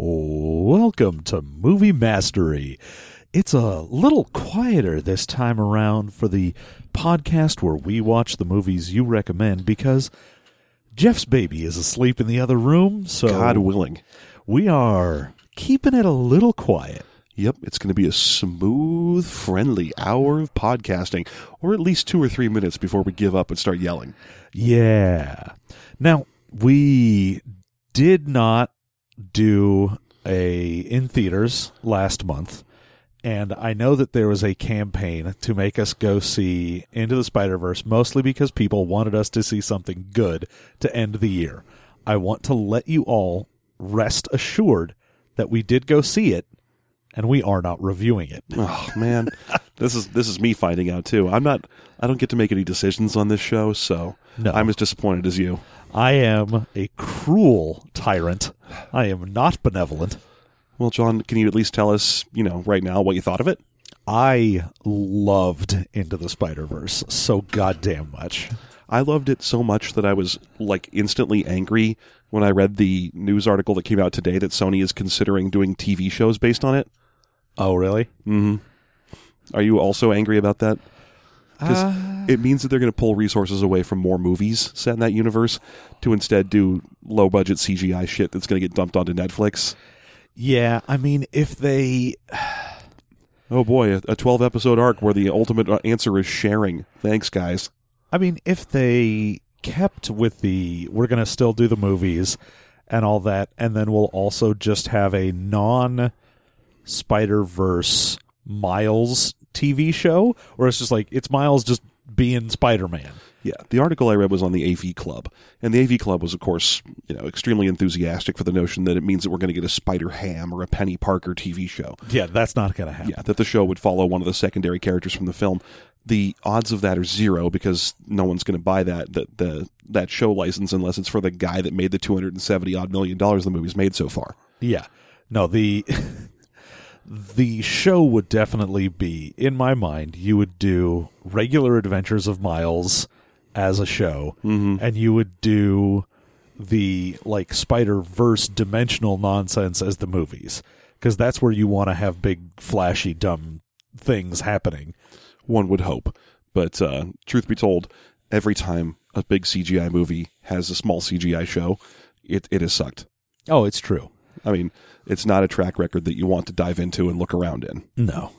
Welcome to Movie Mastery. It's a little quieter this time around for the podcast where we watch the movies you recommend because Jeff's baby is asleep in the other room, so God willing. we are keeping it a little quiet. Yep, it's going to be a smooth, friendly hour of podcasting, or at least two or three minutes before we give up and start yelling. Yeah. Now, we did not do a in theaters last month, and I know that there was a campaign to make us go see Into the Spider-Verse mostly because people wanted us to see something good to end the year. I want to let you all rest assured that we did go see it and we are not reviewing it. Oh man, this is this is me finding out too. I'm not. I don't get to make any decisions on this show, so No. I'm as disappointed as you. I am a cruel tyrant. I am not benevolent. Well, John, can you at least tell us, you know, right now what you thought of it? I loved Into the Spider Verse so goddamn much. I loved it so much that I was like instantly angry when I read the news article that came out today that Sony is considering doing TV shows based on it. Oh, really? Mm-hmm. Are you also angry about that? Because Uh. it means that they're going to pull resources away from more movies set in that universe to instead do low budget CGI shit that's going to get dumped onto Netflix. Yeah, I mean, if they. Oh boy, a- a 12 episode arc where the ultimate uh, answer is sharing. Thanks, guys. I mean, if they kept with the. We're going to still do the movies and all that, and then we'll also just have a non Spider Verse Miles TV show, or it's just like, it's Miles just being Spider Man. Yeah, the article I read was on the AV Club, and the AV Club was, of course, you know, extremely enthusiastic for the notion that it means that we're going to get a Spider Ham or a Peni Parker TV show. Yeah, that's not going to happen. Yeah, that the show would follow one of the secondary characters from the film. The odds of that are zero because no one's going to buy that that the that show license unless it's for the guy that made the two hundred and seventy odd million dollars the movie's made so far. Yeah. No, the the show would definitely be in my mind you would do regular adventures of Miles as a show and you would do the like Spider-Verse dimensional nonsense as the movies because that's where you want to have big flashy dumb things happening. One would hope, but uh, truth be told, every time a big CGI movie has a small CGI show, it it has sucked. Oh, it's true. I mean, it's not a track record that you want to dive into and look around in. No.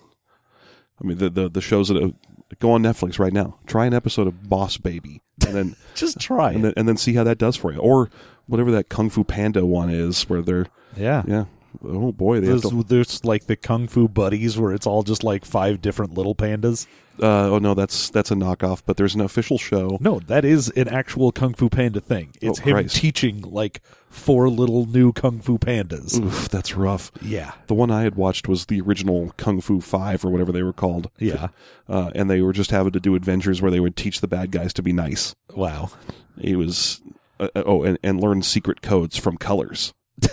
I mean, the the, the shows that go on Netflix right now. Try an episode of Boss Baby, and then Just try and then, and then see how that does for you, or whatever that Kung Fu Panda one is, where they're Yeah. yeah. Oh boy, There's, to, there's like the Kung Fu Buddies where it's all just like five different little pandas. uh, oh no, that's that's a knockoff. But there's an official show. No, that is an actual Kung Fu Panda thing. It's Oh, him Christ. teaching like four little new Kung Fu Pandas. Oof, that's rough. Yeah. The one I had watched was the original Kung Fu Five or whatever they were called. Yeah. uh, and they were just having to do adventures where they would teach the bad guys to be nice. Wow. He was uh, uh, oh, and, and learn secret codes from colors.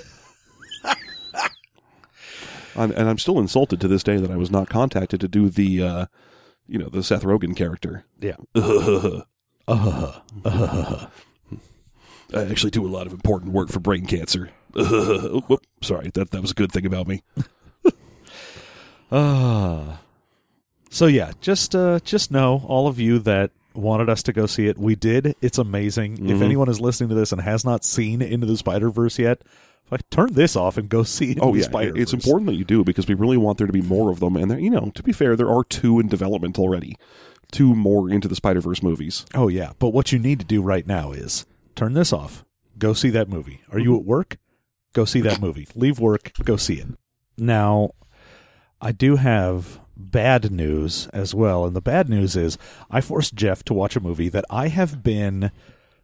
I'm, and I'm still insulted to this day that I was not contacted to do the, uh, you know, the Seth Rogen character. Yeah. I actually do a lot of important work for brain cancer. Oh, whoop, sorry, that that was a good thing about me. Ah. So yeah, just uh just know all of you that wanted us to go see it. We did. It's amazing. Mm-hmm. If anyone is listening to this and has not seen Into the Spider Verse yet, like turn this off and go see Into Oh yeah, Spider-Verse. it's important that you do because we really want there to be more of them. And there, you know, to be fair, there are two in development already. Two more into the Spider Verse movies. Oh yeah, but what you need to do right now is turn this off. Go see that movie. Are you at work? Go see that movie. Leave work, go see it. Now, I do have bad news as well, and the bad news is I forced Jeff to watch a movie that I have been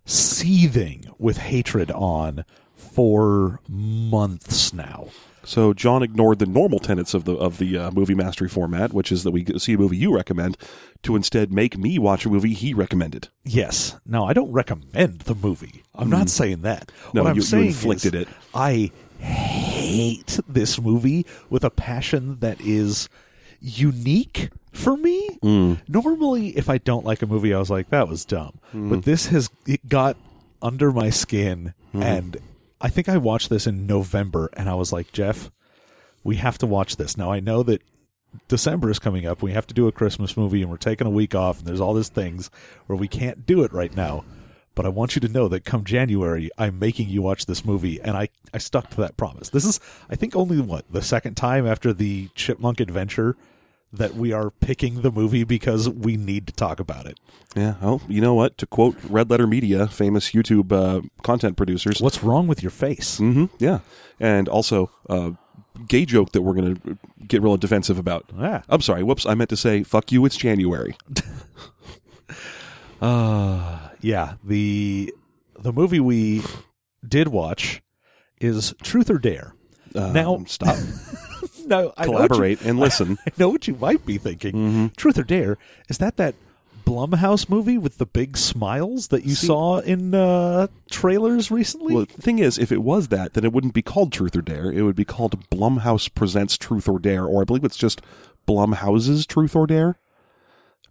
seething with hatred on for months now. So John ignored the normal tenets of the of the uh, movie mastery format, which is that we see a movie you recommend, to instead make me watch a movie he recommended. Yes. Now, I don't recommend the movie. I'm not saying that. Mm. No, what I'm you- you inflicted is it. I hate this movie with a passion that is unique for me. Mm. Normally, if I don't like a movie, I was like, that was dumb. Mm. But this has it got under my skin Mm. and I think I watched this in November, and I was like, Jeff, we have to watch this. Now I know that December is coming up. We have to do a Christmas movie, and we're taking a week off, and there's all these things where we can't do it right now. But I want you to know that come January, I'm making you watch this movie, and I, I stuck to that promise. This is, I think, only what the second time after the Chipmunk Adventure that we are picking the movie because we need to talk about it. Yeah. Oh, you know what? To quote Red Letter Media, famous YouTube uh, content producers. What's wrong with your face? hmm Yeah. And also, uh, gay joke that we're going to get real defensive about. Ah. I'm sorry. Whoops. I meant to say, fuck you. It's January. Uh yeah, the the movie we did watch is Truth or Dare. Uh, Now- stop. No, I know you- Collaborate and listen. I know what you might be thinking. Truth or Dare is that that Blumhouse movie with the big smiles that you saw in uh, trailers recently? Well, the thing is, if it was that, then it wouldn't be called Truth or Dare. It would be called Blumhouse Presents Truth or Dare, or I believe it's just Blumhouse's Truth or Dare.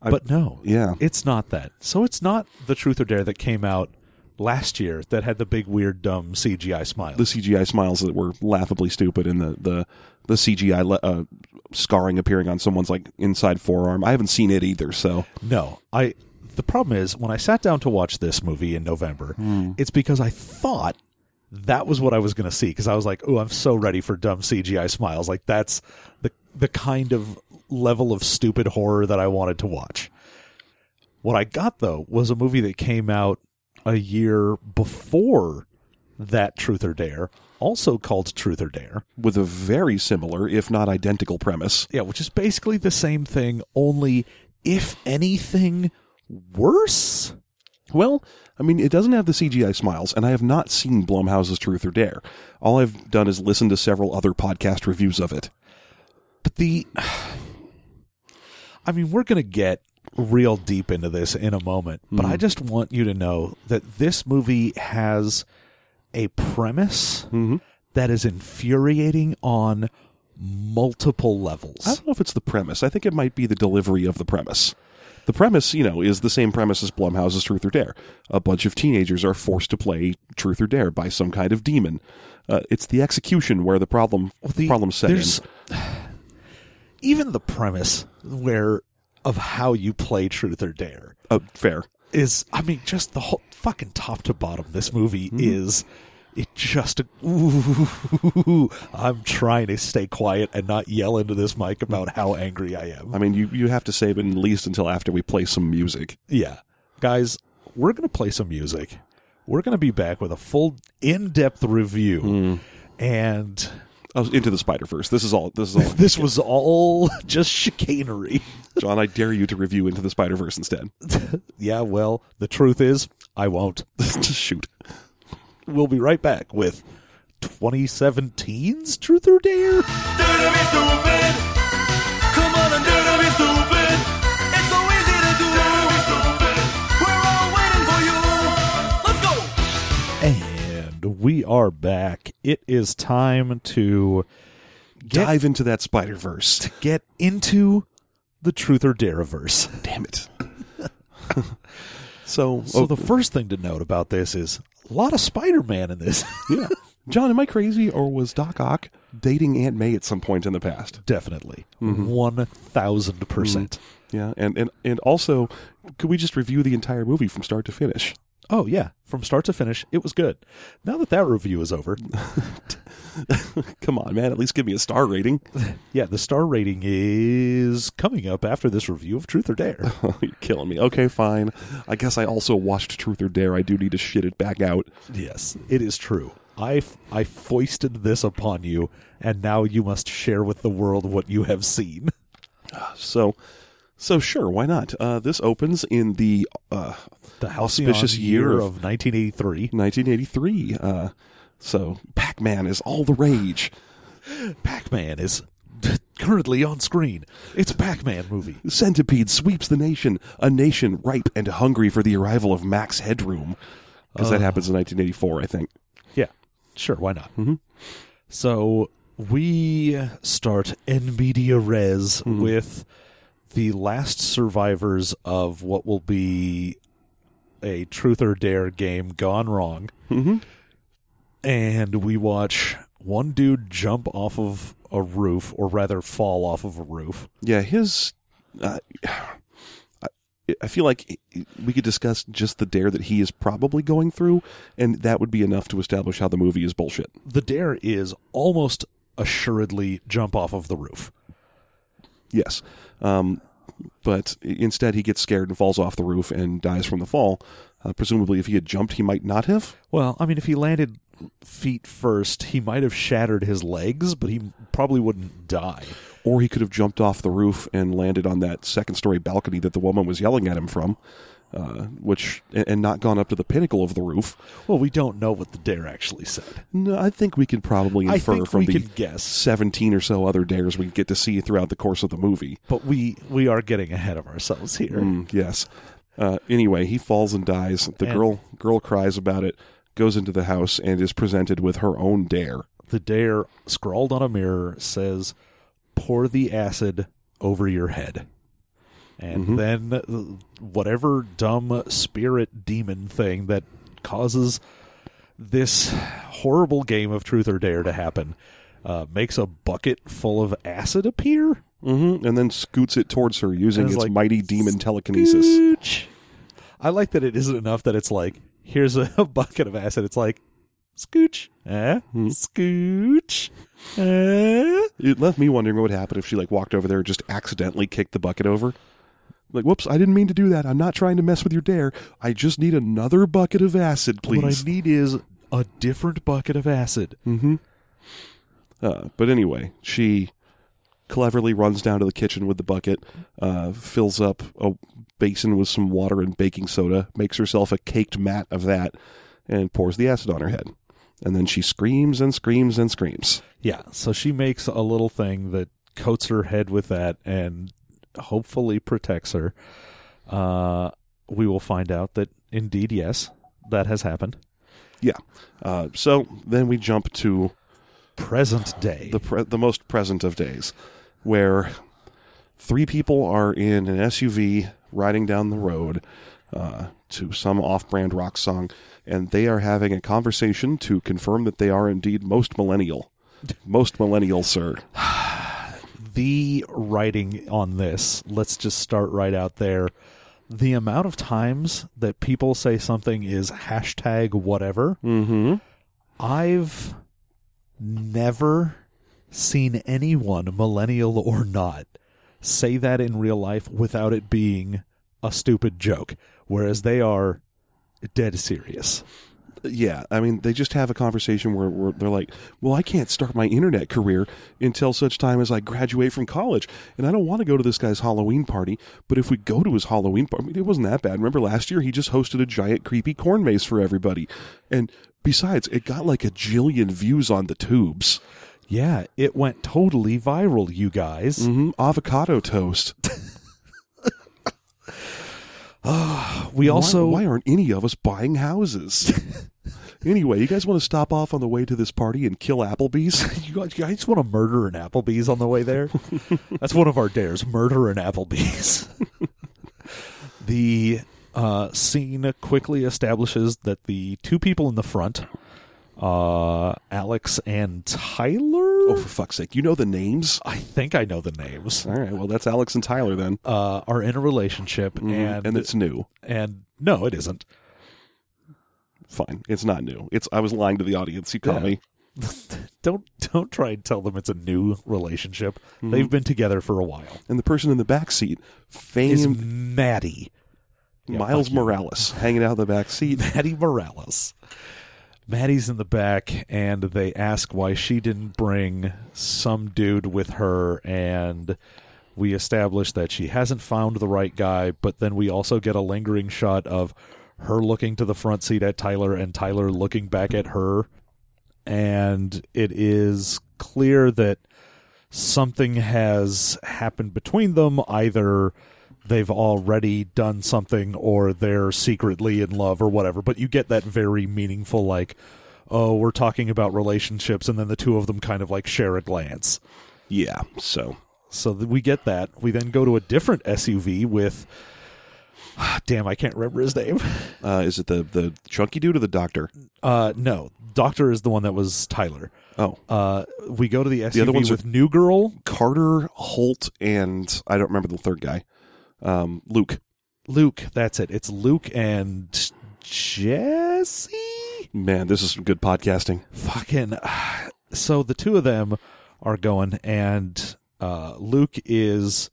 but no, Yeah. it's not that. So it's not the Truth or Dare that came out last year that had the big weird dumb CGI smiles. the CGI smiles that were laughably stupid, and the the the CGI le- uh, scarring appearing on someone's like inside forearm. I haven't seen it either, so No, I. The problem is when I sat down to watch this movie in November, it's because I thought that was what I was going to see because I was like, "Oh, I'm so ready for dumb CGI smiles." Like that's the the kind of level of stupid horror that I wanted to watch. What I got though was a movie that came out a year before that Truth or Dare, also called Truth or Dare. with a very similar, if not identical, premise. Yeah, which is basically the same thing, only if anything worse. Well, I mean, it doesn't have the CGI smiles, and I have not seen Blumhouse's Truth or Dare. All I've done is listen to several other podcast reviews of it. But the I mean, we're going to get real deep into this in a moment, but I just want you to know that this movie has a premise that is infuriating on multiple levels. I don't know if it's the premise. I think it might be the delivery of the premise. The premise, you know, is the same premise as Blumhouse's Truth or Dare. A bunch of teenagers are forced to play Truth or Dare by some kind of demon. Uh, it's the execution where the problem the- problem set in. even the premise where of how you play truth or dare Uh, fair. is I mean just the whole fucking top to bottom this movie Mm-hmm. is it just ooh, I'm trying to stay quiet and not yell into this mic about how angry I am. I mean, you, you have to save it at least until after we play some music. Yeah. Guys, we're going to play some music. We're going to be back with a full in-depth review Hmm. and Oh, into the Spider Verse. This is all. This is all. this was all just chicanery. John, I dare you to review Into the Spider Verse instead. yeah, well, the truth is, I won't. Shoot. We'll be right back with 2017's Truth or Dare. We are back. It is time to get, Dive into that Spider Verse. To get into the Truth or Dare verse. Damn it. so, So oh, the first thing to note about this is a lot of Spider-Man in this. yeah. John, am I crazy, or was Doc Ock dating Aunt May at some point in the past? Definitely. Mm-hmm. 1000%. Mm-hmm. Yeah, and and and also, could we just review the entire movie from start to finish? Oh yeah, from start to finish, it was good. Now that that review is over, Come on, man, at least give me a star rating. yeah, the star rating is coming up after this review of Truth or Dare. You're killing me. Okay, fine. I guess I also watched Truth or Dare. I do need to shit it back out. yes, it is true. I, I foisted this upon you, and now you must share with the world what you have seen. So, so sure, why not? Uh, this opens in the uh, The Auspicious year year of- of 1983. 1983. Uh, so Pac-Man is all the rage. Pac-Man is currently on screen. It's a Pac-Man movie. Centipede sweeps the nation, a nation ripe and hungry for the arrival of Max Headroom. Because that happens in 1984, I think. Yeah, sure. Why not? So we start in media res with the last survivors of what will be a truth or dare game gone wrong. and we watch one dude jump off of a roof, or rather fall off of a roof. Yeah, his. Uh, I, I feel like we could discuss just the dare that he is probably going through, and that would be enough to establish how the movie is bullshit. The dare is almost assuredly jump off of the roof. Yes. Um, but instead, he gets scared and falls off the roof and dies from the fall. Uh, presumably, if he had jumped, he might not have. Well, I mean, if he landed feet first, he might have shattered his legs, but he probably wouldn't die. Or he could have jumped off the roof and landed on that second story balcony that the woman was yelling at him from, uh, which and not gone up to the pinnacle of the roof. Well, we don't know what the dare actually said. No, I think we can probably I infer think from we the guess. 17 or so other dares we get to see throughout the course of the movie. But we we are getting ahead of ourselves here. Mm, yes. Uh, anyway, he falls and dies. The And- girl girl cries about it, goes into the house, and is presented with her own dare. The dare, scrawled on a mirror, says, "Pour the acid over your head." And then uh, whatever dumb spirit demon thing that causes this horrible game of truth or dare to happen uh, makes a bucket full of acid appear. hmm And then scoots it towards her using its it's like, mighty demon telekinesis. Scooch. I like that it isn't enough that it's like, here's a, bucket of acid. It's like, scooch, eh? Hmm. Scooch, eh? It left me wondering what would happen if she like walked over there and just accidentally kicked the bucket over. Like, whoops, I didn't mean to do that. I'm not trying to mess with your dare. I just need another bucket of acid, please. What I need is a different bucket of acid. Mm-hmm. Uh, but anyway, she cleverly runs down to the kitchen with the bucket, uh, fills up a basin with some water and baking soda, makes herself a caked mat of that, and pours the acid on her head. And then she screams and screams and screams. Yeah, so she makes a little thing that coats her head with that and hopefully protects her. Uh, we will find out that indeed, yes, that has happened. Yeah. Uh, so then we jump to Present day. the pre- the most present of days, where three people are in an SUV riding down the road uh, to some off-brand rock song, and they are having a conversation to confirm that they are indeed most millennial. Most millennial, sir. the writing on this, let's just start right out there. The amount of times that people say something is hashtag whatever, Mm-hmm. I've never seen anyone, millennial or not, say that in real life without it being a stupid joke, whereas they are dead serious. Yeah, I mean, they just have a conversation where, where they're like, "Well, I can't start my internet career until such time as I graduate from college, and I don't want to go to this guy's Halloween party. But if we go to his Halloween party, I mean, it wasn't that bad. Remember last year he just hosted a giant creepy corn maze for everybody, and besides, it got like a jillion views on the tubes. Yeah, it went totally viral, you guys. hmm Avocado toast. We also why, why aren't any of us buying houses? anyway, you guys want to stop off on the way to this party and kill Applebee's? you guys, want to murder an Applebee's on the way there? That's one of our dares: murder an Applebee's. the uh, scene quickly establishes that the two people in the front, uh, Alex and Tyler. Oh, for fuck's sake! You know the names. I think I know the names. All right, well, that's Alex and Tyler then. Uh, are in a relationship, and and it's new. and no, it isn't. Fine, it's not new. It's I was lying to the audience. You caught Yeah. me. Don't don't try and tell them it's a new relationship. They've mm-hmm. been together for a while. And the person in the back seat, Is famed Maddie. Yeah, Miles. Morales, hanging out in the back seat. Maddie Morales. Maddie's in the back, and they ask why she didn't bring some dude with her, and we establish that she hasn't found the right guy, but then we also get a lingering shot of her looking to the front seat at Tyler and Tyler looking back at her, and it is clear that something has happened between them, either they've already done something or they're secretly in love or whatever. But you get that very meaningful, like, oh, we're talking about relationships, and then the two of them kind of like share a glance. Yeah, so So we get that. We then go to a different SUV with Damn, I can't remember his name. Uh, is it the the chunky dude or the doctor? Uh, no, Doctor is the one that was Tyler. Oh, Uh, we go to the SUV other ones with New Girl, Carter, Holt, and I don't remember the third guy. Um, Luke. Luke. That's it. It's Luke and Jesse. Man, this is some good podcasting. Fucking. So the two of them are going, and uh, Luke is.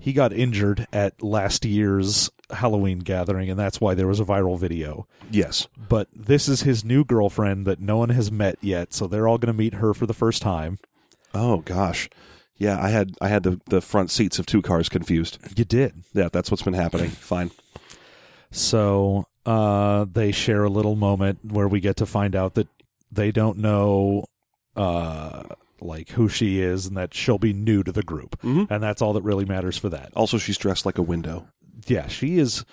He got injured at last year's Halloween gathering, and that's why there was a viral video. Yes. But this is his new girlfriend that no one has met yet, so they're all going to meet her for the first time. Oh gosh. Yeah, I had I had the, the front seats of two cars confused. You did. Yeah, that's what's been happening. Fine. So uh, they share a little moment where we get to find out that they don't know uh, like who she is and that she'll be new to the group, Mhm. and that's all that really matters for that. Also, she's dressed like a window. Yeah, she is.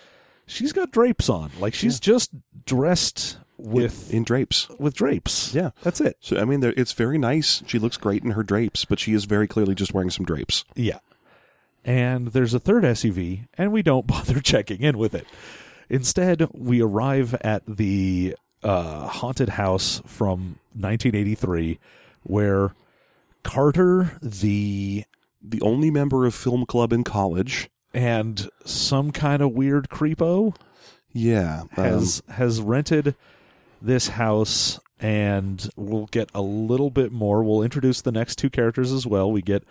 She's got drapes on, like she's just dressed with in drapes. with drapes. Yeah. that's it. So I mean, it's very nice. She looks great in her drapes, but she is very clearly just wearing some drapes. Yeah. And there's a third SUV, and we don't bother checking in with it. Instead, we arrive at the uh, haunted house from 1983, where Carter, the The only member of film club in college. And some kind of weird creepo Yeah. um, has has rented this house, and we'll get a little bit more. We'll introduce the next two characters as well. We get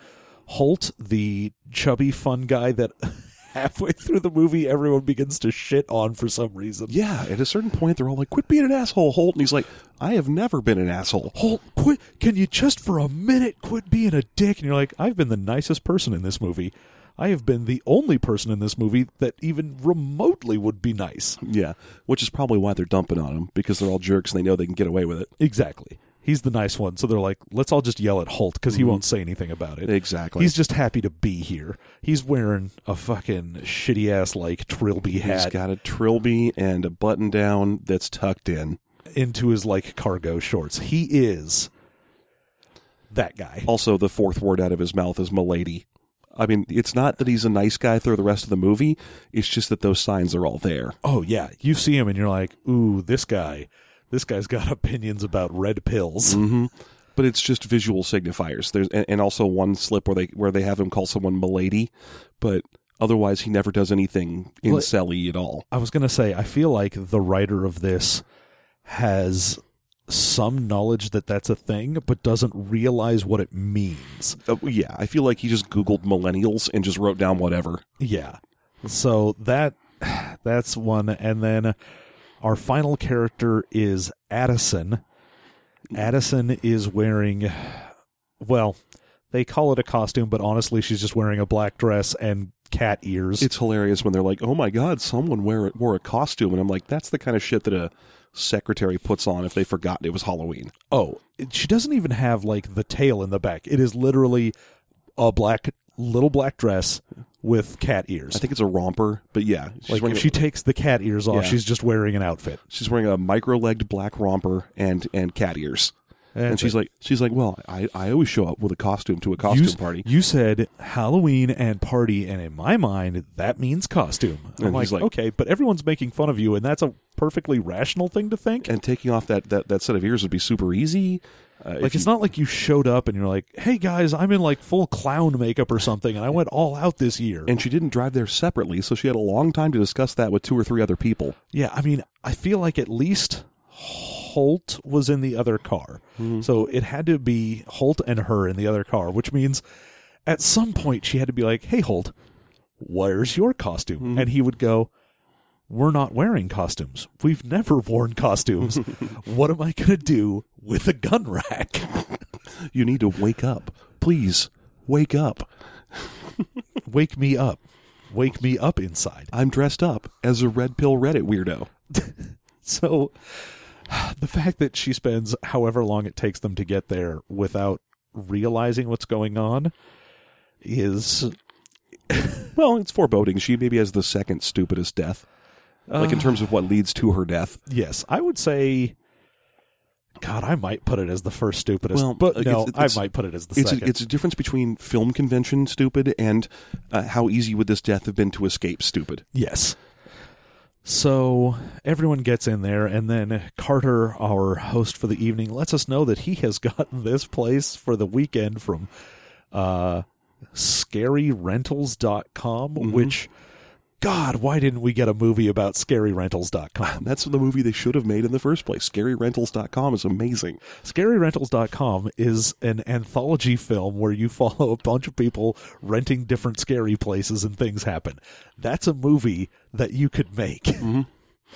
Holt, the chubby fun guy that halfway through the movie everyone begins to shit on for some reason. yeah. At a certain point, they're all like, "Quit being an asshole, Holt," and he's like, "I have never been an asshole." Holt, quit! Can you just for a minute quit being a dick? And you're like, I've been the nicest person in this movie. I have been the only person in this movie that even remotely would be nice. Yeah, which is probably why they're dumping on him because they're all jerks and they know they can get away with it. Exactly. He's the nice one. So they're like, let's all just yell at Holt because he mm-hmm. won't say anything about it. Exactly. He's just happy to be here. He's wearing a fucking shitty ass like trilby He's hat got a trilby and a button down that's tucked in. into his like cargo shorts. He is that guy. Also, the fourth word out of his mouth is "milady." I mean, it's not that he's a nice guy through the rest of the movie. It's just that those signs are all there. Oh yeah, you see him and you're like, ooh, this guy, this guy's got opinions about red pills. hmm But it's just visual signifiers. There's and, and also one slip where they where they have him call someone "milady," but otherwise he never does anything Well, incelly at all. I was gonna say, I feel like the writer of this has some knowledge that that's a thing, but doesn't realize what it means. Uh, yeah, I feel like he just Googled millennials and just wrote down whatever. Yeah. So that that's one and then our final character is Addison. Addison is wearing well, they call it a costume, but honestly she's just wearing a black dress and cat ears. It's hilarious when they're like, "Oh my god, someone wear wore a costume," and I'm like, "That's the kind of shit that a secretary puts on if they forgot it was Halloween." oh, she doesn't even have like the tail in the back. It is literally a black little black dress with cat ears. I think it's a romper, but yeah, like if a- she takes the cat ears off, Yeah. she's just wearing an outfit. she's wearing a micro-legged black romper and and cat ears. And she's like, she's like, well, I, I always show up with a costume to a costume you, party. You said Halloween and party, and in my mind, that means costume. I'm And like, like- okay, but everyone's making fun of you, and that's a perfectly rational thing to think. and taking off that, that, that set of ears would be super easy. Uh, like, it's you- not like you showed up and you're like, hey guys, I'm in like full clown makeup or something, and I went all out this year. and she didn't drive there separately, so she had a long time to discuss that with two or three other people. yeah, I mean, I feel like at least Holt was in the other car. Mm-hmm. So it had to be Holt and her in the other car, which means at some point she had to be like, hey, Holt, where's your costume? Mm-hmm. And he would go, we're not wearing costumes. We've never worn costumes. what am I going to do with a gun rack? You need to wake up, please. Wake up. Wake me up. Wake me up inside. I'm dressed up as a red pill Reddit weirdo. So the fact that she spends however long it takes them to get there without realizing what's going on is Well, it's foreboding. She maybe has the second stupidest death, like in terms of what leads to her death. yes, I would say God, I might put it as the first stupidest, Well, but uh, no, it's- it's- I might put it as the It's a, second. it's a difference between film convention stupid and uh, how easy would this death have been to escape stupid. yes, So everyone gets in there, and then Carter, our host for the evening, lets us know that he has gotten this place for the weekend from uh, ScaryRentals.com, which, God, why didn't we get a movie about ScaryRentals.com? That's the movie they should have made in the first place. ScaryRentals.com is amazing. ScaryRentals.com is an anthology film where you follow a bunch of people renting different scary places and things happen. That's a movie that you could make.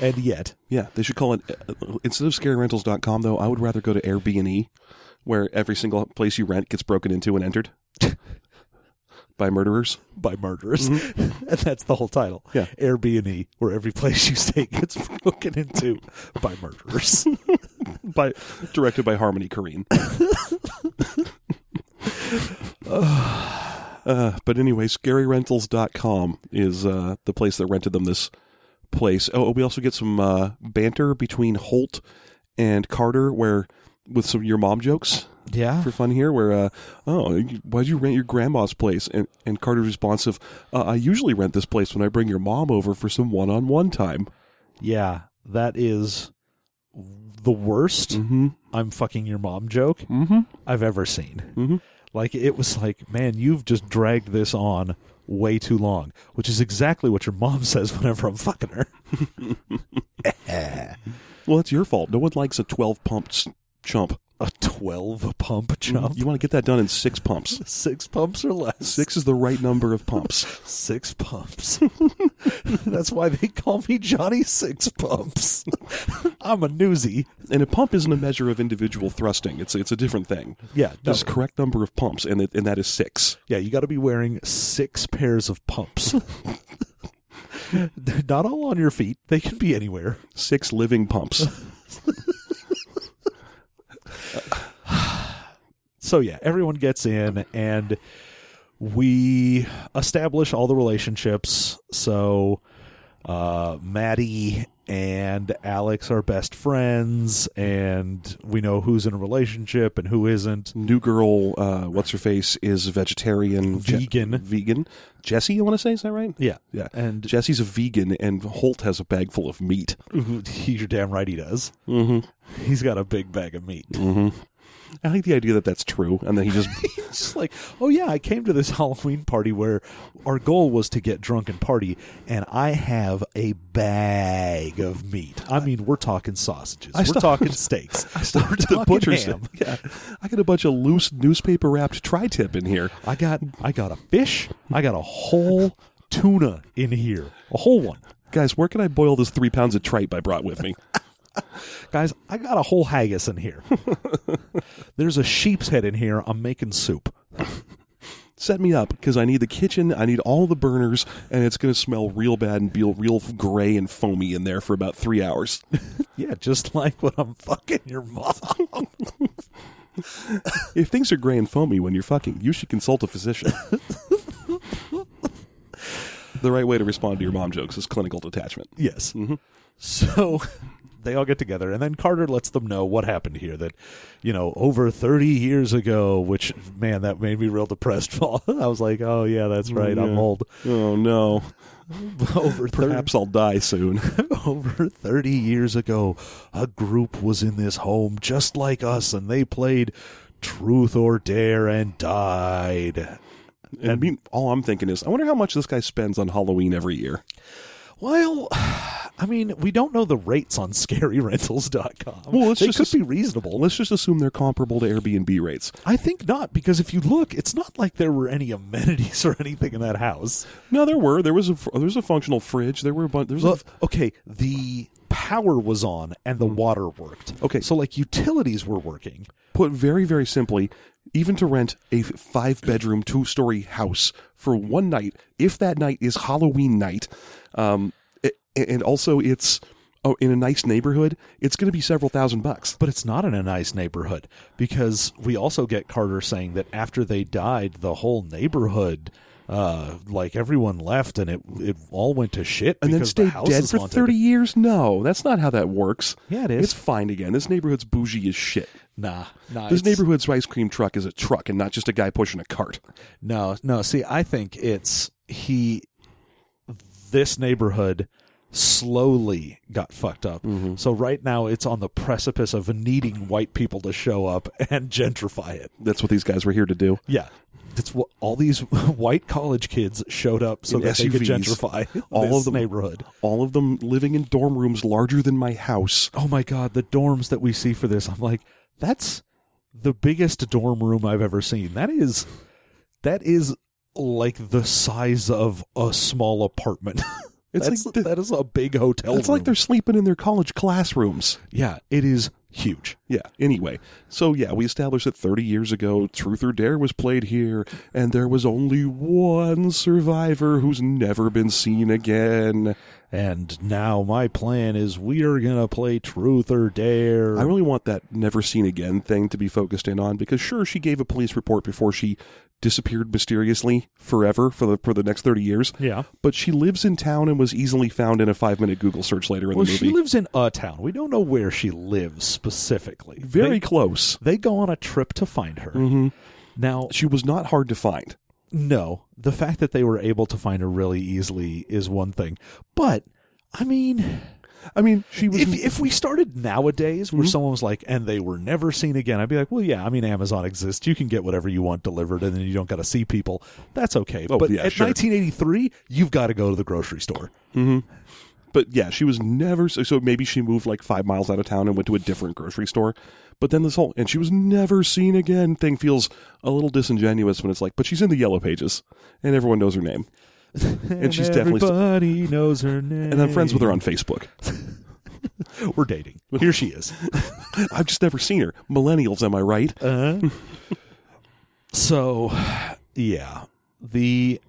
And yet, Yeah, they should call it uh, instead of ScaryRentals.com though. I would rather go to Airbnb, where every single place you rent gets broken into and entered by murderers. by murderers. and that's the whole title. Yeah. Airbnb, where every place you stay gets broken into by murderers. by directed by Harmony Korine. uh, but anyway, ScaryRentals.com is uh, the place that rented them this place. Oh, we also get some uh, banter between Holt and Carter, where with some your mom jokes yeah. for fun here. Where uh, oh, why'd you rent your grandma's place? And and Carter's response of uh, I usually rent this place when I bring your mom over for some one-on-one time. Yeah. That is the worst Mm-hmm. I'm fucking your mom joke Mm-hmm. I've ever seen. Mhm. Like, it was like, man, you've just dragged this on way too long, which is exactly what your mom says whenever I'm fucking her. Well, it's your fault. No one likes a 12 pumped chump. A 12 pump mm, jump. You want to get that done in six pumps. Six pumps or less. Six is the right number of pumps. Six pumps. That's why they call me Johnny Six Pumps. I'm a newsie. And a pump isn't a measure of individual thrusting. It's it's a different thing. Yeah, no. There's a correct number of pumps, and it, and that is six. Yeah, you got to be wearing six pairs of pumps. Not all on your feet. They can be anywhere. Six living pumps. So yeah, everyone gets in and we establish all the relationships. So uh Maddie and Alex are best friends and we know who's in a relationship and who isn't. New girl, uh, what's her face, is a vegetarian, Je- Vegan. vegan. Jesse, you want to say, is that right? Yeah. Yeah. And Jesse's a vegan, and Holt has a bag full of meat. you're damn right he does. Mm-hmm. He's got a big bag of meat. Mm-hmm. I like the idea that that's true, and then he just just like, oh yeah, I came to this Halloween party where our goal was to get drunk and party, and I have a bag of meat. I mean, we're talking sausages, we're stopped- talking steaks, I we're at the talking butcher's. ham. Yeah, I got a bunch of loose newspaper wrapped tri-tip in here. I got, I got a fish, I got a whole tuna in here, a whole one, Guys, where can I boil this three pounds of tripe I brought with me? Guys. I got a whole haggis in here. There's a sheep's head in here. I'm making soup. Set me up because I need the kitchen. I need all the burners, and it's going to smell real bad and be real gray and foamy in there for about three hours. Yeah, just like when I'm fucking your mom. if things are gray and foamy when you're fucking, you should consult a physician. the right way to respond to your mom jokes is clinical detachment. Yes. Mm-hmm. So they all get together, and then Carter lets them know what happened here. That you know, over thirty years ago, which man, that made me real depressed. Paul, I was like, oh yeah, that's oh, right, I'm old. Oh no! over thirty, Perhaps I'll die soon. over thirty years ago, a group was in this home just like us, and they played Truth or Dare and died. And me, all I'm thinking is, I wonder how much this guy spends on Halloween every year. Well, I mean, we don't know the rates on ScaryRentals.com. Well, let's they just could ass- be reasonable. Let's just assume they're comparable to Airbnb rates. I think not, because if you look, it's not like there were any amenities or anything in that house. No, there were. There was a there was a functional fridge. There were a bunch. There was Well, a, okay, the power was on and the water worked. Okay. so like utilities were working. put very very simply, even to rent a five bedroom two story house for one night, if that night is Halloween night, um, and also it's oh in a nice neighborhood, it's going to be several thousand bucks. But it's not in a nice neighborhood because we also get Carter saying that after they died, the whole neighborhood, uh, like everyone left and it it all went to shit And then because stay the house dead for haunted. thirty years? No, that's not how that works. Yeah, it is. It's fine again. This neighborhood's bougie as shit. Nah, nah. This neighborhood's ice cream truck is a truck and not just a guy pushing a cart. No, no. See, I think it's he. This neighborhood slowly got fucked up. Mm-hmm. So right now it's on the precipice of needing white people to show up and gentrify it. That's what these guys were here to do. Yeah. That's what all these white college kids showed up so In that they could gentrify All this of them- neighborhood. All of them living in dorm rooms larger than my house. Oh my god, the dorms that we see for this. I'm like, that's the biggest dorm room I've ever seen. That is that is like the size of a small apartment. It's That's, like the- that is a big hotel. It's like they're sleeping in their college classrooms. yeah, it is huge. Yeah. Anyway, so yeah, we established that 30 years ago, Truth or Dare was played here, and there was only one survivor who's never been seen again. And now my plan is we are gonna play Truth or Dare. I really want that never seen again thing to be focused in on because sure, she gave a police report before she disappeared mysteriously forever for the for the next 30 years. yeah. But she lives in town and was easily found in a five minute Google search later in Well, the movie. she lives in a town. We don't know where she lives specifically. Very They, close. they go on a trip to find her. hmm Now, She was not hard to find. No, the fact that they were able to find her really easily is one thing. But I mean, I mean, she was. if if we started nowadays Mm-hmm. where someone was like, and they were never seen again, I'd be like, well, yeah, I mean, Amazon exists. You can get whatever you want delivered, and then you don't got to see people. That's okay. Oh, but yeah, at sure. 1983, you've got to go to the grocery store. But yeah, she was never so, so maybe she moved like five miles out of town and went to a different grocery store. But then this whole and she was never seen again thing feels a little disingenuous when it's like, but she's in the yellow pages and everyone knows her name. And she's definitely everybody knows her name. and I'm friends with her on Facebook. We're dating. Here she is. I've just never seen her. Millennials, am I right? Uh-huh. so, yeah, the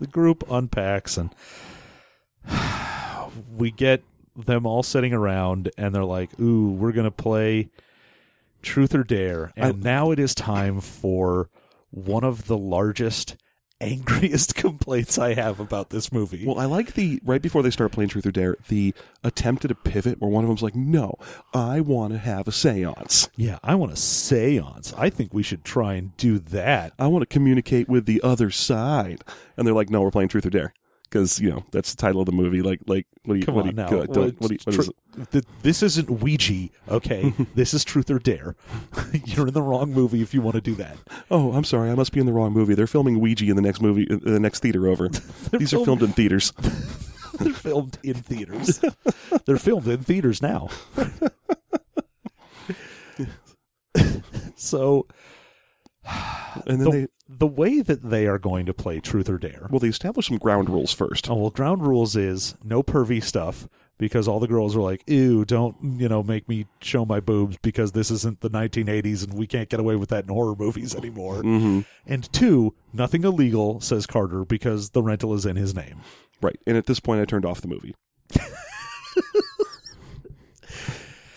the group unpacks and we get them all sitting around and they're like, "Ooh, we're gonna play Truth or Dare," and now it is time for one of the largest, angriest complaints I have about this movie. Well, I like the right before they start playing Truth or Dare, the attempt at a pivot where one of them's like, "No, I want to have a séance. yeah, I want a séance. I think we should try and do that. I want to communicate with the other side." And they're like, "No, we're playing Truth or Dare." Because you know that's the title of the movie. Like, like, what do you, Come what do on you, now. go- Well, what do you, what tr- is it? th- this isn't Ouija, okay? this is Truth or Dare. You're in the wrong movie if you want to do that. Oh, I'm sorry. I must be in the wrong movie. They're filming Ouija in the next movie, in the next theater over. These are filmed in theaters. They're filmed in theaters. They're filmed in theaters now. so And then the, they, the way that they are going to play Truth or Dare. well, they establish some ground rules first. Oh well, ground rules is no pervy stuff because all the girls are like, "Ew, don't you know make me show my boobs because this isn't the 1980s and we can't get away with that in horror movies anymore." hmm And two, nothing illegal, says Carter, because the rental is in his name. Right. And at this point, I turned off the movie.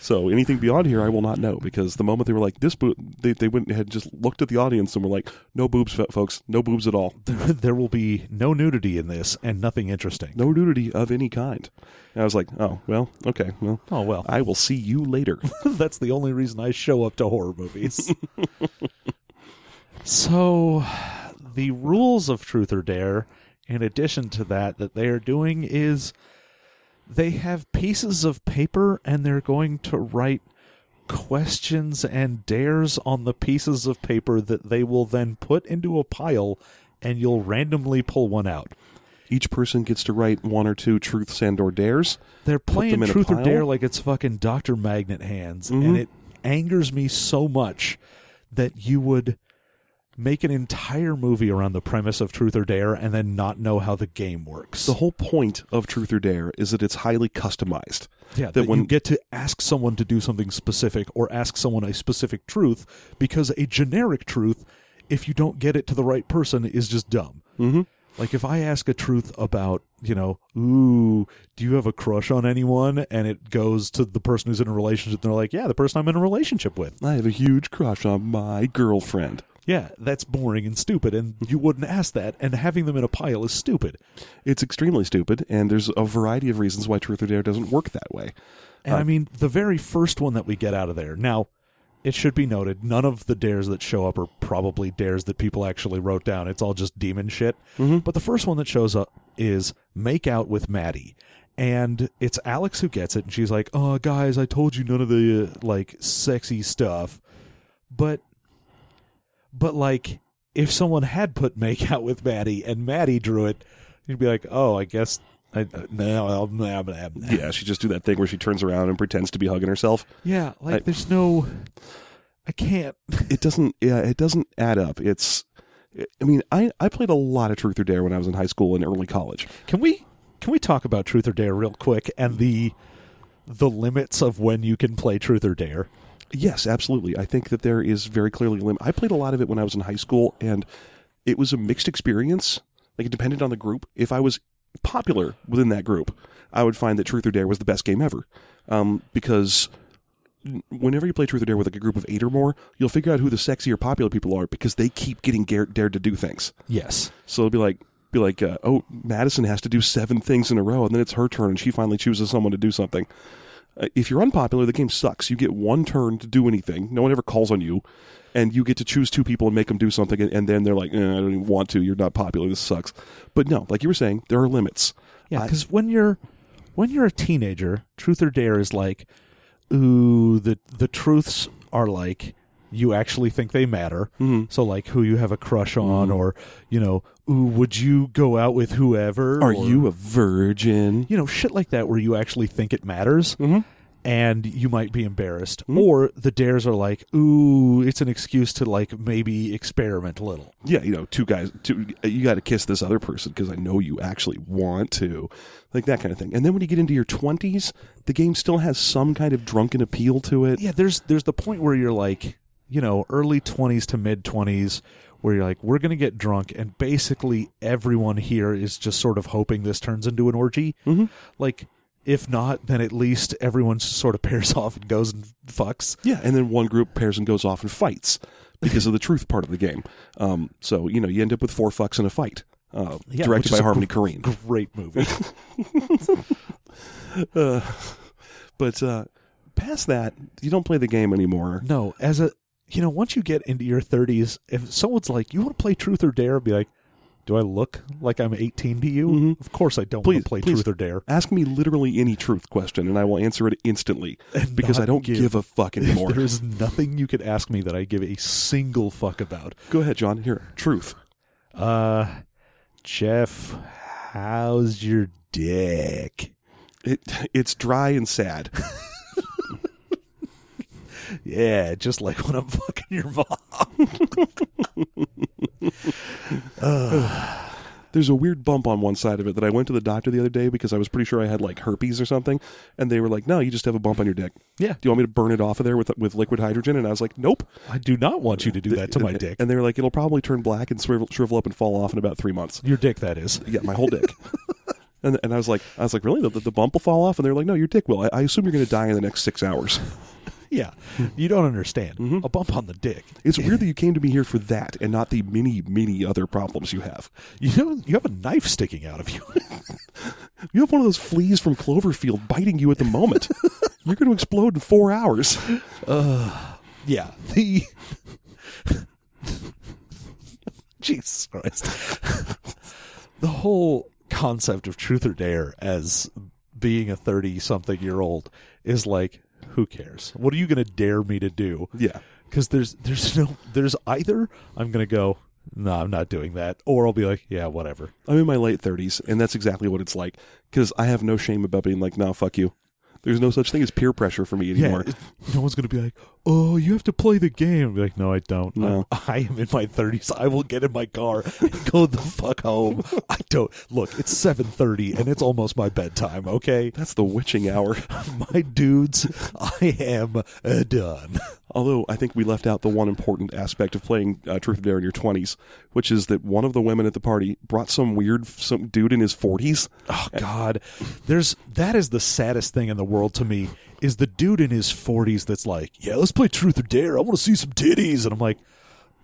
so anything beyond here, I will not know because the moment they were like this, boob, they they went and had just looked at the audience and were like, "No boobs, folks. No boobs at all. There, there will be no nudity in this and nothing interesting. No nudity of any kind." And I was like, "Oh well, okay. Well, Oh, well, I will see you later." that's the only reason I show up to horror movies. so, the rules of Truth or Dare, in addition to that, that they are doing is they have pieces of paper and they're going to write questions and dares on the pieces of paper that they will then put into a pile and you'll randomly pull one out. Each person gets to write one or two truths and or dares. They're playing them in a truth or dare like it's fucking Dr. Magnet hands Mhm. and it angers me so much that you would make an entire movie around the premise of truth or dare and then not know how the game works. The whole point of Truth or Dare is that it's highly customized. yeah, that that when- you get to ask someone to do something specific or ask someone a specific truth because a generic truth if you don't get it to the right person is just dumb. Mm-hmm. Like if I ask a truth about, you know, ooh, do you have a crush on anyone? And it goes to the person who's in a relationship, and they're like, yeah, the person I'm in a relationship with. I have a huge crush on my girlfriend. Yeah, that's boring and stupid, and you wouldn't ask that. And having them in a pile is stupid. It's extremely stupid, and there's a variety of reasons why Truth or Dare doesn't work that way. And Uh, I mean, the very first one that we get out of there. Now, it should be noted, none of the dares that show up are probably dares that people actually wrote down. It's all just demon shit. Mm-hmm. But the first one that shows up is make out with Maddie. and it's Alex who gets it, and she's like, "Oh, guys, I told you none of the uh, like sexy stuff," but, but like, if someone had put make out with Maddie and Maddie drew it, you'd be like, "Oh, I guess." I, uh, no, no, no, no. Yeah, she just do that thing where she turns around and pretends to be hugging herself. yeah, like I- there's no, I can't. It doesn't. Yeah, it doesn't add up. It's. I mean, I I played a lot of Truth or Dare when I was in high school and early college. Can we can we talk about Truth or Dare real quick and the the limits of when you can play Truth or Dare? Yes, absolutely. I think that there is very clearly a limit. I played a lot of it when I was in high school, and it was a mixed experience. Like it depended on the group. If I was popular within that group, I would find that Truth or Dare was the best game ever, um, because whenever you play Truth or Dare with like a group of eight or more, you'll figure out who the sexy or popular people are because they keep getting gar- dared to do things. Yes. So it'll be like, be like, uh, oh, Madison has to do seven things in a row, and then it's her turn, and she finally chooses someone to do something. Uh, if you're unpopular, the game sucks. You get one turn to do anything. No one ever calls on you, and you get to choose two people and make them do something, and, and then they're like, eh, I don't even want to. You're not popular. This sucks. But no, like you were saying, there are limits. Yeah, because when you're when you're a teenager, Truth or Dare is like, ooh, the the truths are like you actually think they matter. Mhm. So like who you have a crush on, or you know, ooh, would you go out with whoever? Are or- you a virgin? you know shit like that where you actually think it matters? Mhm. And you might be embarrassed, Mm-hmm. or the dares are like, "Ooh, it's an excuse to like maybe experiment a little." yeah, you know, two guys, two, you got to kiss this other person because I know you actually want to, like that kind of thing. And then when you get into your twenties, the game still has some kind of drunken appeal to it. yeah there's there's the point where you're like you know early 20s to mid 20s where you're like we're gonna get drunk and basically everyone here is just sort of hoping this turns into an orgy Mhm. like if not then at least everyone sort of pairs off and goes and fucks Yeah, and then one group pairs and goes off and fights because of the truth part of the game. Um, so you know, you end up with four fucks in a fight. Uh, Yeah, directed by Harmony gr- Korine. great movie Uh, but uh, past that, you don't play the game anymore. no as a you know once you get into your 30s if someone's like you want to play truth or dare I'd be like do I look like I'm 18 to you? Mhm. Of course I don't Please- want to play please. truth or dare. Ask me literally any truth question, and I will answer it instantly And because I don't give- give, a fuck anymore. There is nothing you could ask me that I give a single fuck about. Go ahead, John. Here, truth. Uh, Jeff, how's your dick? It it's dry and sad. Yeah, just like when I'm fucking your mom. There's a weird bump on one side of it that I went to the doctor the other day because I was pretty sure I had like herpes or something, and they were like, "No, you just have a bump on your dick. Yeah. Do you want me to burn it off of there with with liquid hydrogen?" And I was like, "Nope." I do not want you to do that to my dick. And they were like, "It'll probably turn black and shrivel, shrivel up and fall off in about three months." Your dick, that is. Yeah, my whole dick. and and I was like, I was like, really? The, the bump will fall off? And they're like, No, your dick will. I, I assume you're going to die in the next six hours. Yeah, you don't understand. Mm-hmm. A bump on the dick. It's weird that you came to me here for that and not the many, many other problems you have. You know, you have a knife sticking out of you. You have one of those fleas from Cloverfield biting you at the moment. you're going to explode in four hours. Uh, yeah, the Jesus Christ. the whole concept of truth or dare as being a 30 something year old is like who cares? What are you going to dare me to do? Yeah. Cuz there's there's no there's either I'm going to go no, I'm not doing that or I'll be like, yeah, whatever. I'm in my late 30s, and that's exactly what it's like. Because I have no shame about being like, nah, fuck you. There's no such thing as peer pressure for me anymore. Yeah, no one's going to be like, "Oh, you have to play the game." Be like, "No, I don't. No. I'm, I am in my 30s. I will get in my car and go the fuck home. I don't look. It's 7:30 and it's almost my bedtime. Okay, That's the witching hour. my dudes, I am uh, done. Although I think we left out the one important aspect of playing uh, Truth or Dare in your 20s, which is that one of the women at the party brought some weird some dude in his 40s. Oh God, there's that is the saddest thing in the world to me is the dude in his 40s that's like, "Yeah, let's play Truth or Dare. I want to see some titties," and I'm like.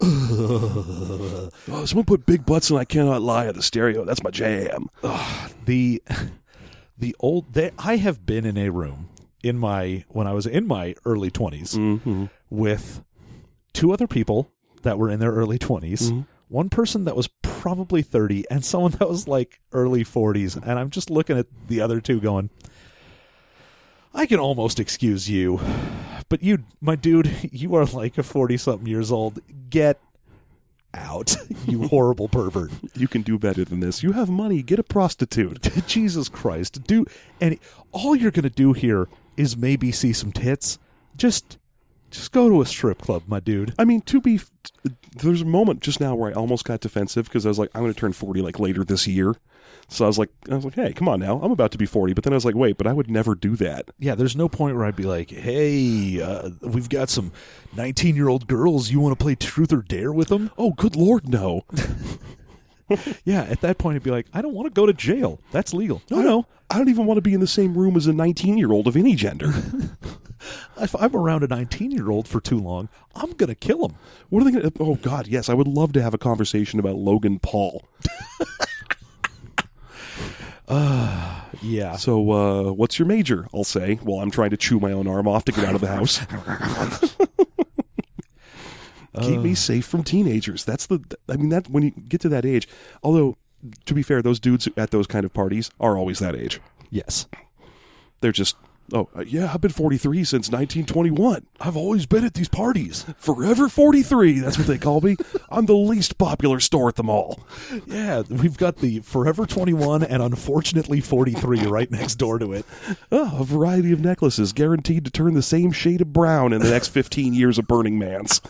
Oh, someone put big butts and I cannot lie at the stereo. That's my jam. the the old they, I have been in a room in my when I was in my early 20s Mm-hmm. With two other people that were in their early 20s. Mm-hmm. One person that was probably 30 and someone that was like early 40s. And I'm just looking at the other two going, I can almost excuse you. But you, my dude, you are like a 40 something years old. Get out, you horrible pervert. You can do better than this. You have money. Get a prostitute. Jesus Christ. Do and all you're going to do here is maybe see some tits. Just just go to a strip club, my dude. I mean, to be, there's a moment just now where I almost got defensive because I was like, I'm going to turn 40 like later this year. So I was like, I was like, hey, come on now, I'm about to be 40. But then I was like, wait, but I would never do that. Yeah, there's no point where I'd be like, "Hey, uh, we've got some 19-year-old girls. You want to play truth or dare with them?" Oh, good lord, no. Yeah, at that point, I'd be like, "I don't want to go to jail. That's legal." No, I no. I don't even want to be in the same room as a 19 year old of any gender. If I'm around a 19-year-old for too long, I'm gonna kill him. What are they going to? Oh God, yes, I would love to have a conversation about Logan Paul. Yeah. So, uh, what's your major? I'll say while I'm trying to chew my own arm off to get out of the house. Keep me safe from teenagers. That's the. I mean, that when you get to that age. Although, to be fair, those dudes at those kind of parties are always that age. Yes. They're just. Oh uh, yeah, I've been 43 since 1921. I've always been at these parties. Forever 43. That's what they call me. I'm the least popular store at the mall. Yeah, we've got the Forever 21 and unfortunately 43 right next door to it. Oh, a variety of necklaces guaranteed to turn the same shade of brown in the next 15 years of Burning Man's.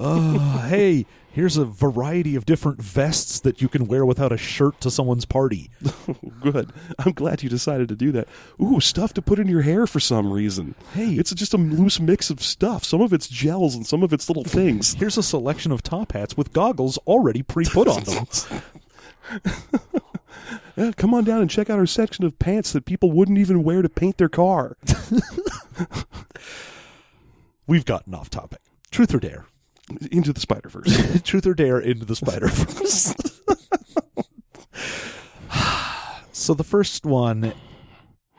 Uh, hey, here's a variety of different vests that you can wear without a shirt to someone's party. Good. I'm glad you decided to do that. Ooh, stuff to put in your hair for some reason. Hey. it's just a loose mix of stuff. Some of it's gels and some of it's little things. Here's a selection of top hats with goggles already pre-put on them. Yeah, come on down and check out our section of pants that people wouldn't even wear to paint their car. We've gotten off topic. Truth or dare? Into the Spider Verse. Truth or dare into the Spider Verse. so the first one,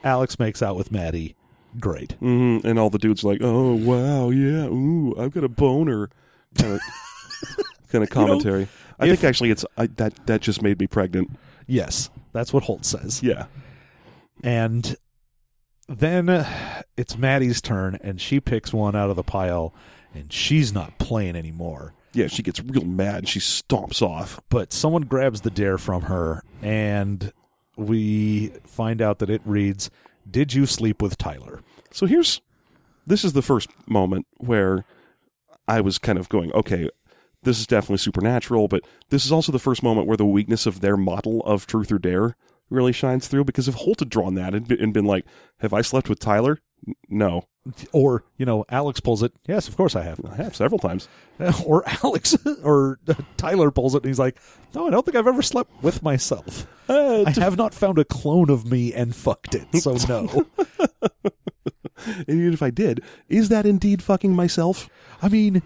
Alex makes out with Maddie. Great. hmm And all the dudes are like, "Oh wow, yeah, ooh, I've got a boner." Kind of, kind of commentary. I if- think actually it's I, that that just made me pregnant. Yes, that's what Holt says. Yeah. And then uh, it's Maddie's turn, and she picks one out of the pile, and she's not playing anymore. Yeah, she gets real mad and she stomps off. But someone grabs the dare from her, and we find out that it reads, Did you sleep with Tyler? So here's this is the first moment where I was kind of going, okay, this is definitely supernatural, but this is also the first moment where the weakness of their model of truth or dare really shines through. Because if Holt had drawn that and been, and been like, "Have I slept with Tyler?" No, Or, you know, Alex pulls it. Yes, of course I have. I have several times. Or Alex or Tyler pulls it, and he's like, No, I don't think I've ever slept with myself. Uh, I have not found a clone of me and fucked it, so no. and even if I did, is that indeed fucking myself? I mean,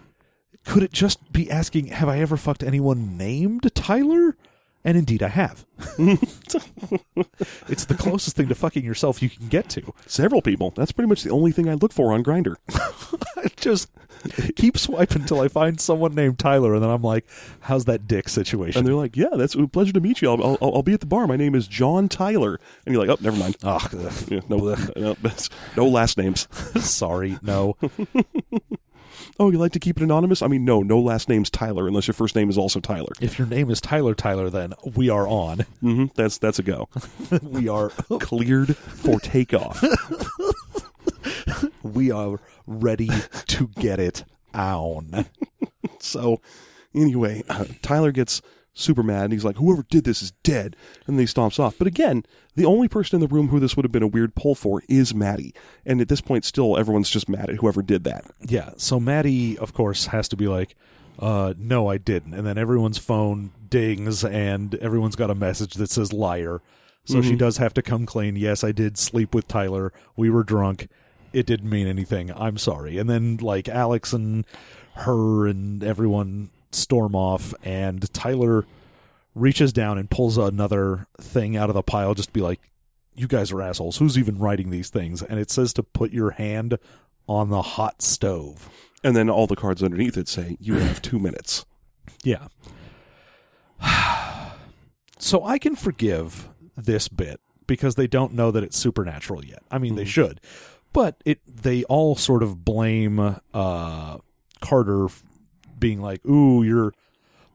could it just be asking, have I ever fucked anyone named Tyler? And indeed, I have. it's the closest thing to fucking yourself you can get to. Several people. That's pretty much the only thing I look for on Grindr. Just keep swiping until I find someone named Tyler, and then I'm like, how's that dick situation? And they're like, "Yeah, that's a pleasure to meet you. I'll, I'll, I'll be at the bar. My name is John Tyler." And you're like, "Oh, never mind. Ugh, Yeah, no, no, no last names." sorry, no. Oh, you like to keep it anonymous? I mean, no, no last name's Tyler unless your first name is also Tyler. If your name is Tyler Tyler, then we are on. hmm That's that's a go. we are Cleared for takeoff. we are ready to get it on. so, anyway, uh, Tyler gets super mad and he's like, "Whoever did this is dead," and then he stomps off. But again, the only person in the room who this would have been a weird pull for is Maddie, and at this point, still everyone's just mad at whoever did that. Yeah. So Maddie, of course, has to be like, uh, no, I didn't. And then everyone's phone dings and everyone's got a message that says liar. So she does have to come clean. Yes, I did sleep with Tyler. We were drunk. It didn't mean anything. I'm sorry. And then, like, Alex and her and everyone storm off, and Tyler reaches down and pulls another thing out of the pile just to be like, you guys are assholes. Who's even writing these things? And it says to put your hand on the hot stove. And then all the cards underneath it say, "You have two minutes." Yeah. so I can forgive this bit because they don't know that it's supernatural yet. I mean, they should, but it they all sort of blame uh, Carter being like, "Ooh, you're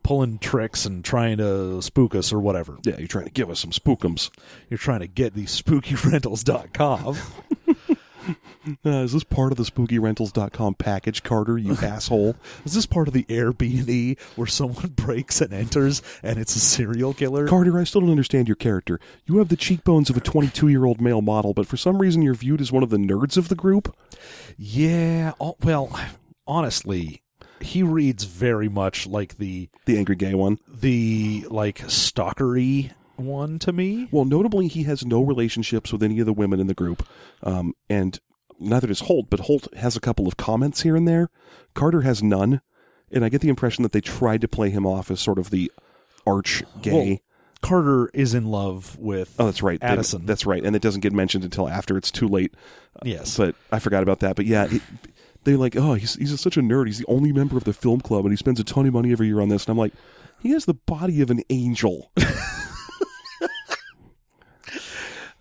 pulling tricks and trying to spook us or whatever. Yeah, you're trying to give us some spookums. You're trying to get these spookyrentals.com." Uh, is this part of the spookyrentals.com package, Carter, you asshole? Is this part of the Airbnb where someone breaks and enters and it's a serial killer? Carter, I still don't understand your character. You have the cheekbones of a 22 year old male model, but for some reason you're viewed as one of the nerds of the group? yeah. oh, well, honestly, he reads very much like the The angry gay one. the like stalkery one to me. Well, notably, he has no relationships with any of the women in the group, um, and neither does Holt. But Holt has a couple of comments here and there. Carter has none, and I get the impression that they tried to play him off as sort of the arch gay. Well, Carter is in love with oh, that's right, They- Addison. that's right, and it doesn't get mentioned until after it's too late. yes. But I forgot about that. But yeah. It, they're like, oh, he's he's such a nerd. He's the only member of the film club, and he spends a ton of money every year on this. And I'm like, he has the body of an angel.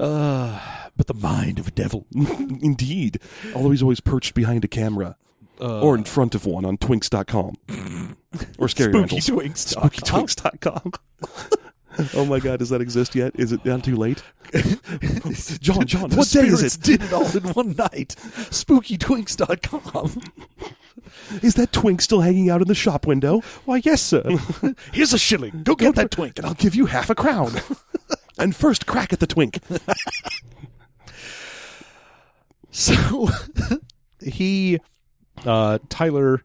uh, but the mind of a devil. Indeed. Although he's always perched behind a camera. or in front of one on twinks.com. or scary rentals. SpookyTwinks.com. SpookyTwinks.com. oh my god, does that exist yet? Is it not too late? John, John, what day is it? did it all in one night. SpookyTwinks.com. Is that twink still hanging out in the shop window? Why, yes, sir. Here's a shilling. Go get that twink. And I'll give you half a crown. and first crack at the twink. So he, uh, Tyler,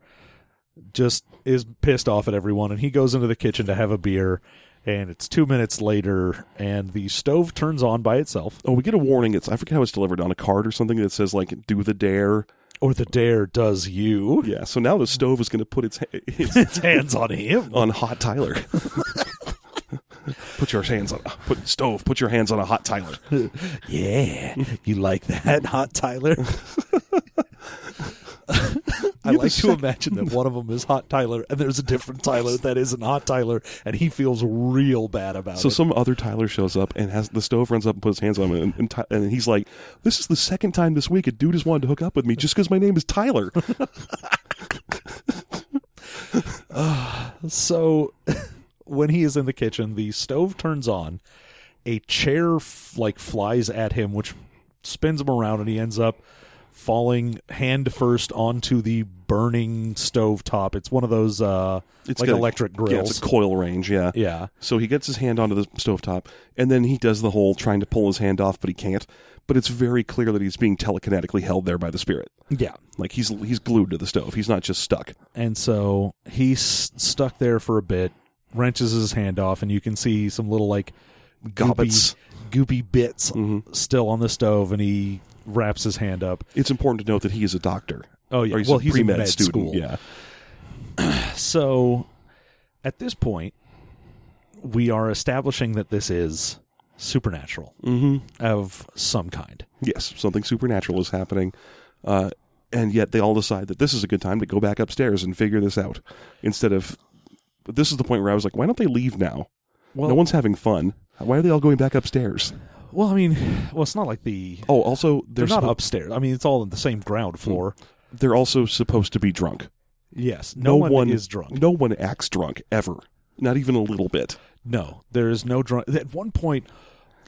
just is pissed off at everyone, and he goes into the kitchen to have a beer. And it's two minutes later, and the stove turns on by itself, Oh, we get a warning. It's I forget how it's delivered on a card or something that says like "Do the dare." or the dare does you. Yeah. So now the stove is going to put its, its Its hands on him. on hot Tyler. put your hands on put stove. Put your hands on a hot Tyler. Yeah, you like that, hot Tyler? I like to imagine that one of them is Hot Tyler, and there's a different Tyler that isn't Hot Tyler, and he feels real bad about So it. So some other Tyler shows up and has the stove runs up and puts his hands on him, and, and, Ty- and he's like, "This is the second time this week a dude has wanted to hook up with me just because my name is Tyler." So when he is in the kitchen, the stove turns on. A chair f- like flies at him, which spins him around, and he ends up falling hand first onto the burning stove top. It's one of those uh, like got a- electric Yeah, grills. it's a coil range. Yeah. Yeah. So he gets his hand onto the stovetop, and then he does the whole trying to pull his hand off, but he can't. But it's very clear that he's being telekinetically held there by the spirit. Yeah. Like he's he's glued to the stove. He's not just stuck. And so he's stuck there for a bit, wrenches his hand off, and you can see some little like Gobbets. goopy, goopy bits still on the stove, and he wraps his hand up. It's important to note that he is a doctor. Oh, yeah. He's Well, a he's in pre-med med student. school. Yeah. So at this point, we are establishing that this is supernatural of some kind. Yes, something supernatural is happening. Uh, and yet they all decide that this is a good time to go back upstairs and figure this out. Instead of. This is the point where I was like, why don't they leave now? Well, no one's having fun. Why are they all going back upstairs? well, I mean, well, it's not like the Oh, also, they're not upstairs. I mean, it's all in the same ground floor. They're also supposed to be drunk. Yes, no, one, is drunk. No one acts drunk ever. Not even a little bit. No, there is no drunk. At one point,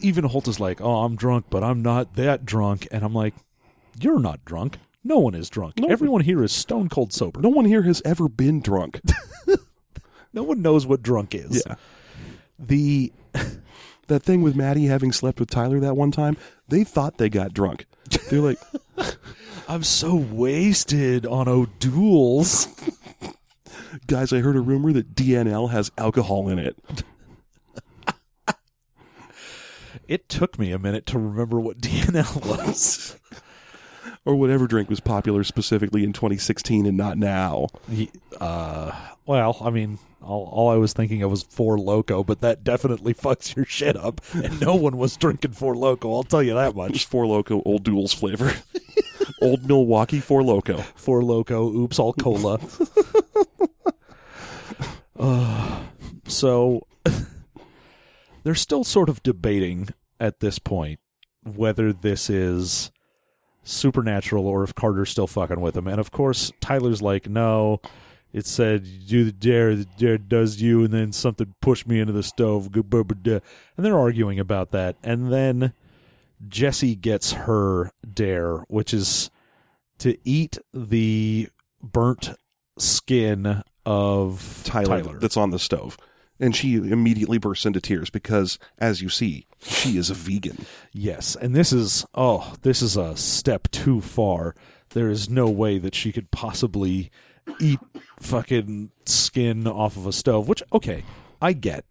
even Holt is like, "Oh, I'm drunk, but I'm not that drunk," and I'm like, "You're not drunk. No one is drunk. No. Everyone here is stone cold sober. No one here has ever been drunk. No one knows what drunk is." yeah. The That thing with Maddie having slept with Tyler that one time, they thought they got drunk. They're like, I'm so wasted on O'Doul's. guys, I heard a rumor that DNL has alcohol in it. It took me a minute to remember what DNL was. Or whatever drink was popular specifically in 2016 and not now. Uh, well, I mean, all, all I was thinking of was Four Loco, but that definitely fucks your shit up. And no one was drinking Four Loco. I'll tell you that much. Just Four Loco O'Doul's flavor. Old Milwaukee Four Loco. Four Loco, oops, all cola. uh, so they're still sort of debating at this point whether this is supernatural or if Carter's still fucking with him. And of course, Tyler's like, no, it said do the dare, the dare does you, and then something pushed me into the stove. Gu- bu- bu- duh. And they're arguing about that. And then Jesse gets her dare, which is to eat the burnt skin of Tyler, Tyler. that's on the stove. And she immediately bursts into tears because, as you see, she is a vegan. Yes, and this is oh, this is a step too far. There is no way that she could possibly eat fucking skin off of a stove, which okay, I get.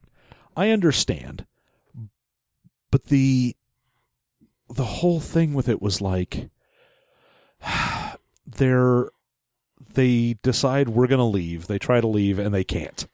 I understand. But the the whole thing with it was like they're they decide we're going to leave. They try to leave and they can't.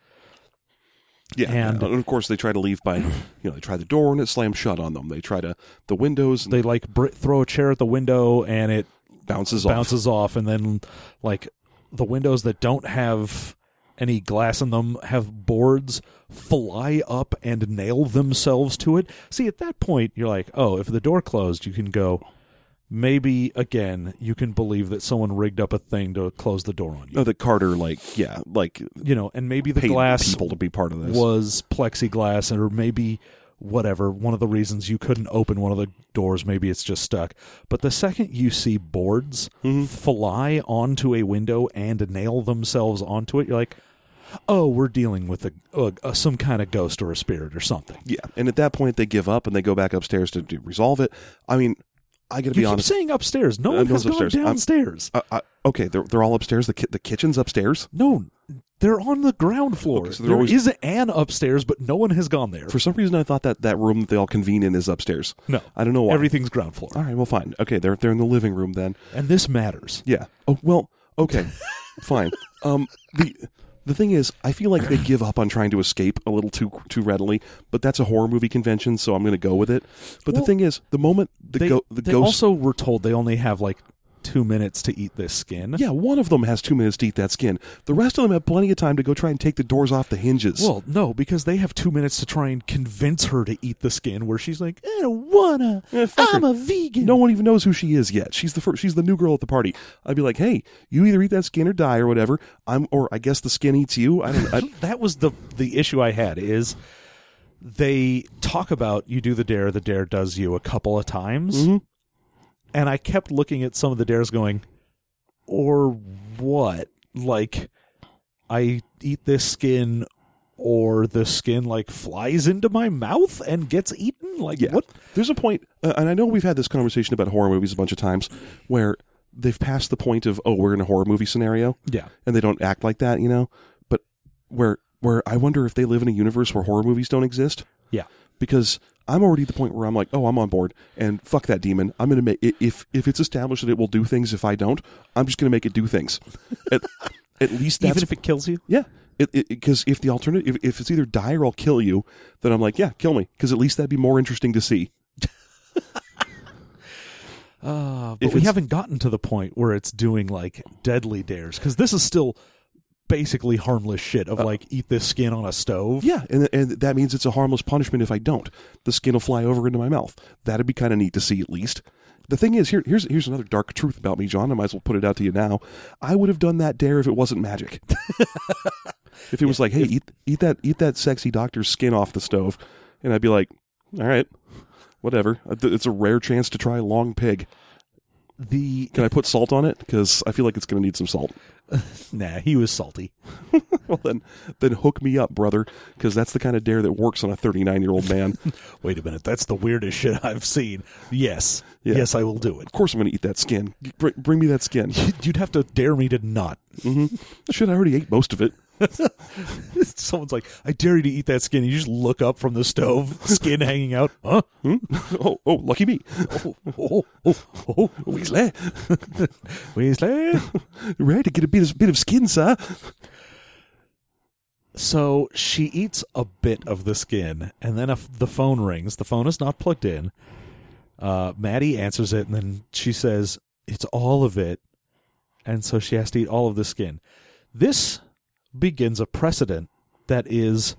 Yeah, And- and of course they try to leave by, you know, they try the door and it slams shut on them. They try to the windows They like br- throw a chair at the window and it bounces off. bounces off and then like the windows that don't have any glass in them have boards fly up and nail themselves to it see at that point you're like oh if the door closed you can go maybe again you can believe that someone rigged up a thing to close the door on you Oh, that Carter, like, yeah, like you know and maybe the glass people to be part of this. was plexiglass or maybe whatever one of the reasons you couldn't open one of the doors maybe it's just stuck but the second you see boards Mm-hmm. fly onto a window and nail themselves onto it you're like oh we're dealing with a, some kind of ghost or a spirit or something yeah, and at that point they give up and they go back upstairs to, do resolve it. I mean, I got to you be keep honest. saying upstairs no Uh, one has one's gone downstairs I, I, okay, they're they're all upstairs. The ki- the kitchen's upstairs. no they're on the ground floor Okay, so There always- is an upstairs but no one has gone there For some reason, I thought that that room that they all convene in is upstairs. no I don't know why. everything's ground floor All right, well, fine. Okay, they're they're in the living room then. and this matters Yeah. Oh well. Okay. fine. Um. The the thing is, I feel like they give up on trying to escape a little too too readily. But that's a horror movie convention, so I'm going to go with it. But Well, the thing is, the moment the they, go the they ghost. also were told they only have like two minutes to eat this skin. yeah, one of them has two minutes to eat that skin. The rest of them have plenty of time to go try and take the doors off the hinges. Well, no, because they have two minutes to try and convince her to eat the skin. Where she's like, "I don't wanna. Eh, I'm her. a vegan." no one even knows who she is yet. She's the first, she's the new girl at the party. I'd be like, hey, you either eat that skin or die or whatever. I'm or I guess the skin eats you. I don't. I, that was the the issue I had. Is they talk about you do the dare, the dare does you a couple of times, Mm-hmm. And I kept looking at some of the dares, going, "Or what? Like, I eat this skin." Or the skin like flies into my mouth and gets eaten. Like Yeah. what? There's a point, uh, and I know we've had this conversation about horror movies a bunch of times, where they've passed the point of oh, we're in a horror movie scenario, Yeah, and they don't act like that, you know. But where where I wonder if they live in a universe where horror movies don't exist, yeah. Because I'm already at the point where I'm like, oh, I'm on board, and fuck that demon. I'm gonna make i- if if it's established that it will do things. If I don't, I'm just gonna make it do things. at, at least that's Even if it kills you. yeah. Because if the alternative, if, if it's either die or I'll kill you, then I'm like, yeah, kill me. Because at least that'd be more interesting to see. Uh, If but we it's- haven't gotten to the point where it's doing like deadly dares because this is still basically harmless shit of uh, like eat this skin on a stove. Yeah, and and that means it's a harmless punishment if I don't. The skin will fly over into my mouth. That'd be kind of neat to see at least. The thing is, here, here's here's another dark truth about me, John. I might as well put it out to you now. I would have done that dare if it wasn't magic. if it was like, hey, eat eat that eat that sexy doctor's skin off the stove, and I'd be like, all right, whatever. Uh, it's a rare chance to try long pig. The Can I put salt on it? Because I feel like it's going to need some salt. nah, he was salty. well, then, then hook me up, brother, because that's the kind of dare that works on a 39 year old man. Wait a minute, that's the weirdest shit I've seen. Yes, Yeah. yes, I will do it. of course, I'm going to eat that skin. Br- bring me that skin. You'd have to dare me to not. Mm-hmm. Shit, I already ate most of it. Someone's like, "I dare you to eat that skin." You just look up from the stove, skin hanging out. Huh? Oh, oh, lucky me. Oh, oh, oh, oh. Weasley, Weasley. ready to get a bit of, bit of skin, sir? So she eats a bit of the skin, and then if the phone rings. The phone is not plugged in. Uh, Maddie answers it, and then she says, "It's all of it," and so she has to eat all of the skin. This begins a precedent that is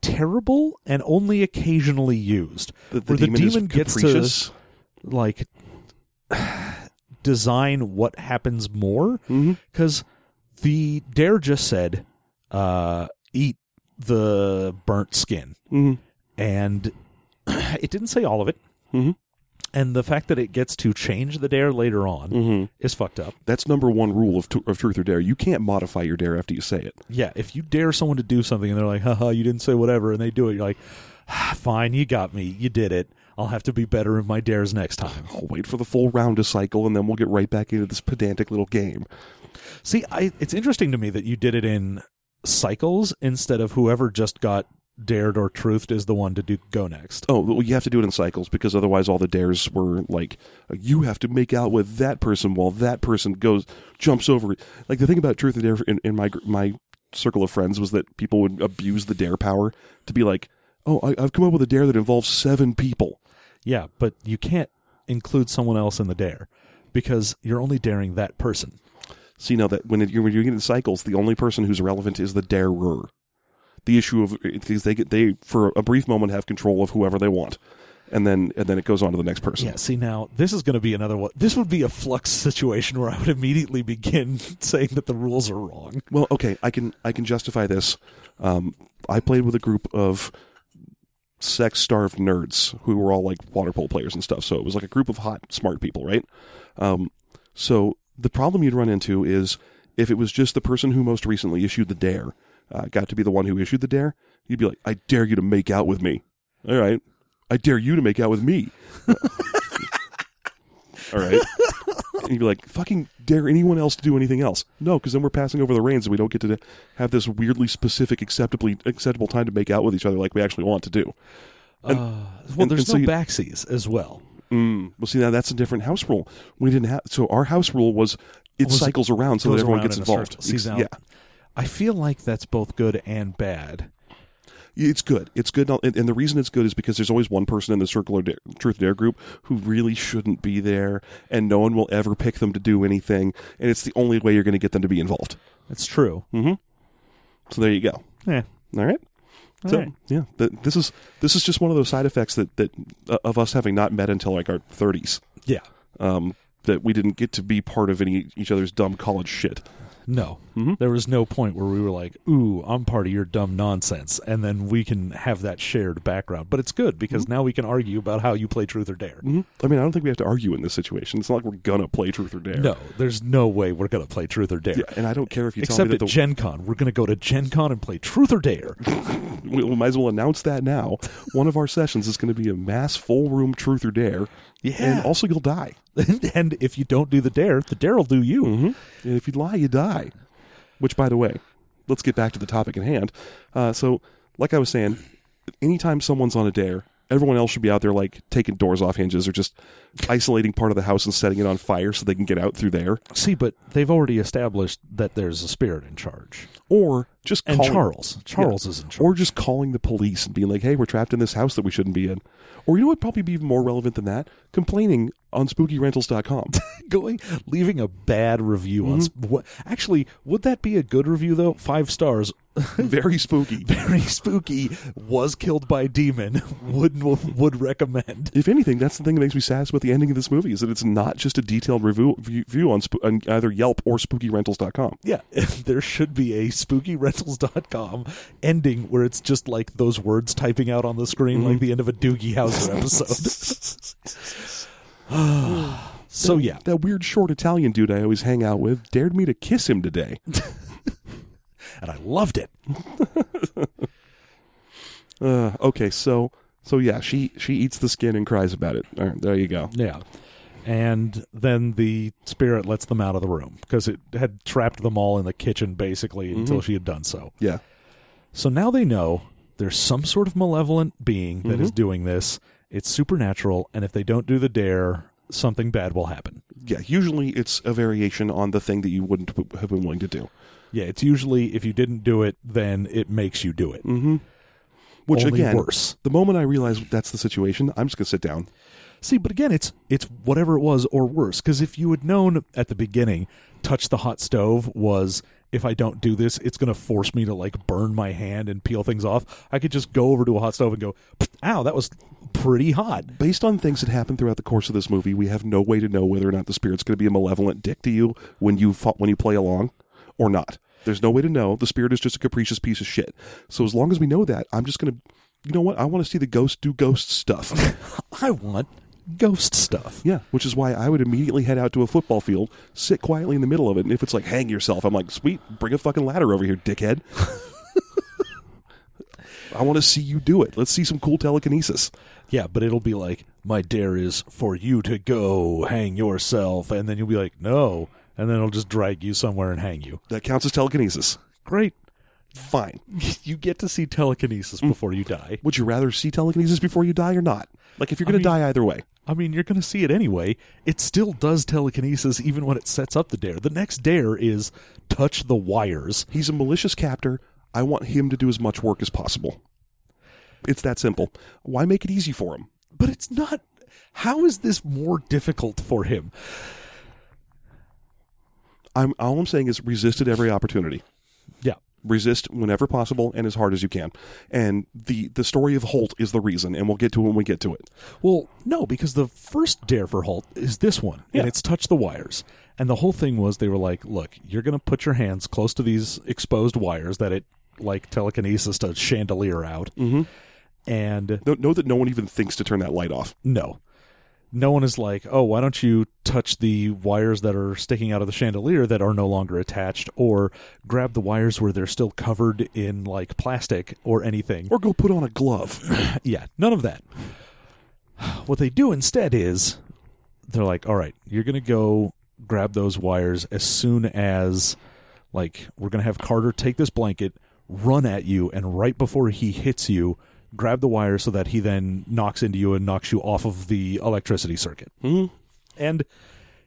terrible and only occasionally used. The, the where the demon, demon is gets capricious. to like design what happens more because the dare just said uh, eat the burnt skin Mhm. and it didn't say all of it Mhm. And the fact that it gets to change the dare later on Mhm. is fucked up That's number one rule of, t- of truth or dare. You can't modify your dare after you say it. yeah if you dare someone to do something and they're like haha you didn't say whatever and they do it you're like "Ah, fine you got me you did it i'll have to be better in my dares next time I'll wait for the full round to cycle, and then we'll get right back into this pedantic little game. See, I, it's interesting to me that you did it in cycles instead of whoever just got dared or truthed is the one to do go next. Oh, well, you have to do it in cycles because otherwise, all the dares were like, you have to make out with that person while that person goes jumps over. Like the thing about truth or dare in, in my my circle of friends was that people would abuse the dare power to be like, oh, I, I've come up with a dare that involves seven people. Yeah, but you can't include someone else in the dare because you're only daring that person. So you know that when, it, when you're getting cycles, the only person who's relevant is the darer. The issue of because they get they for a brief moment have control of whoever they want, and then and then it goes on to the next person. Yeah, see now this is going to be another one. This would be a flux situation where I would immediately begin saying that the rules are wrong. Well, okay, I can I can justify this. Um, I played with a group of sex starved nerds who were all like water polo players and stuff. So it was like a group of hot, smart people, right? Um, so the problem you'd run into is if it was just the person who most recently issued the dare uh, got to be the one who issued the dare, you'd be like, "I dare you to make out with me." All right, I dare you to make out with me. all right. And you'd be like, fucking dare anyone else to do anything else. No, because then we're passing over the reins and we don't get to have this weirdly specific, acceptably acceptable time to make out with each other like we actually want to do. well, and- there's and so no you- backsies as well. Mm. Well, see, now that's a different house rule. We didn't have, so our house rule was it Was it cycles around so that everyone around gets in involved. now- yeah. I feel like that's both good and bad. It's good. It's good, and, and the reason it's good is because there's always one person in the Circle or Dare, Truth or Dare group who really shouldn't be there, and no one will ever pick them to do anything, and it's the only way you're going to get them to be involved. That's true. So there you go. Yeah. All right. so right. yeah, th- this is this is just one of those side effects that that uh, of us having not met until like our 30s. Yeah. Um, that we didn't get to be part of any each other's dumb college shit. No. Mm-hmm. There was no point where we were like, ooh, I'm part of your dumb nonsense. And then we can have that shared background. But it's good because Mm-hmm. now we can argue about how you play Truth or Dare. I mean, I don't think we have to argue in this situation. It's not like we're gonna play Truth or Dare. No, there's no way we're going to play Truth or Dare. Yeah, and I don't care if you tell Except me at that the, Gen Con. We're going to go to Gen Con and play Truth or Dare. we might as well announce that now. One of our sessions is going to be a mass full room Truth or Dare. Yeah. and also you'll die. and if you don't do the Dare, the Dare will do you. And if you lie, you die. Which, by the way, let's get back to the topic at hand. Uh, so, like I was saying, anytime someone's on a dare, everyone else should be out there like taking doors off hinges or just isolating part of the house and setting it on fire so they can get out through there, See, but they've already established that there's a spirit in charge. or just And calling, Charles. Charles is in charge. or just calling the police and being like, "Hey, we're trapped in this house that we shouldn't be in." Or you know what? Probably be even more relevant than that: complaining on SpookyRentals.com. going leaving a bad review on Mm-hmm. Sp- what actually would that be a good review though five stars Very spooky. very spooky was killed by a demon would would recommend If anything, that's the thing that makes me sad about the ending of this movie is that it's not just a detailed review, view on, on either Yelp or SpookyRentals.com. yeah there should be a spookyrentals.com ending where it's just like those words typing out on the screen Mm-hmm. like the end of a doogie howser episode so yeah That weird short Italian dude I always hang out with dared me to kiss him today. and i loved it Uh, okay, so so yeah, she she eats the skin and cries about it. All right, there you go. Yeah. And then the spirit lets them out of the room because it had trapped them all in the kitchen basically mm-hmm. until she had done so. Yeah. So now they know there's some sort of malevolent being that is mm-hmm. doing this. It's supernatural, and if they don't do the dare, something bad will happen. Yeah, usually it's a variation on the thing that you wouldn't have been willing to do. Yeah, it's usually if you didn't do it, then it makes you do it. Mm-hmm. Which Only again, worse. the moment I realize that's the situation, I'm just gonna sit down. See, but again, it's it's whatever it was or worse. Because if you had known at the beginning, touch the hot stove was if I don't do this, it's going to force me to like burn my hand and peel things off. I could just go over to a hot stove and go, "Ow, that was pretty hot." Based on things that happen throughout the course of this movie, we have no way to know whether or not the spirit's going to be a malevolent dick to you when you fa- when you play along, or not. There's no way to know. The spirit is just a capricious piece of shit. So as long as we know that, I'm just going to, you know what? I want to see the ghost do ghost stuff. I want ghost stuff. yeah, which is why I would immediately head out to a football field, sit quietly in the middle of it, and if it's like hang yourself, I'm like, sweet, bring a fucking ladder over here, dickhead. I want to see you do it. Let's see some cool telekinesis. Yeah, but it'll be like, my dare is for you to go hang yourself. And then you'll be like, no. And then it'll just drag you somewhere and hang you. That counts as telekinesis. Great. Fine. You get to see telekinesis mm. before you die. Would you rather see telekinesis before you die or not? Like if you're going mean- to die either way. I mean, you're going to see it anyway. It still does telekinesis even when it sets up the dare. The next dare is touch the wires. He's a malicious captor. I want him to do as much work as possible. It's that simple. Why make it easy for him? But it's not. How is this more difficult for him? I'm all I'm saying is resisted every opportunity. Yeah. Resist whenever possible and as hard as you can. And the the story of Holt is the reason, and we'll get to it when we get to it. Well, no, because the first dare for Holt is this one, Yeah. and it's touch the wires. And the whole thing was they were like, look, you're going to put your hands close to these exposed wires that it, like telekinesis, to chandelier out. Mm-hmm. And Know, know that no one even thinks to turn that light off. no. No one is like, oh, why don't you touch the wires that are sticking out of the chandelier that are no longer attached, or grab the wires where they're still covered in like plastic or anything. Or go put on a glove. yeah, none of that. What they do instead is they're like, all right, you're going to go grab those wires as soon as, like, we're going to have Carter take this blanket, run at you, and right before he hits you, grab the wire so that he then knocks into you and knocks you off of the electricity circuit. Mhm. And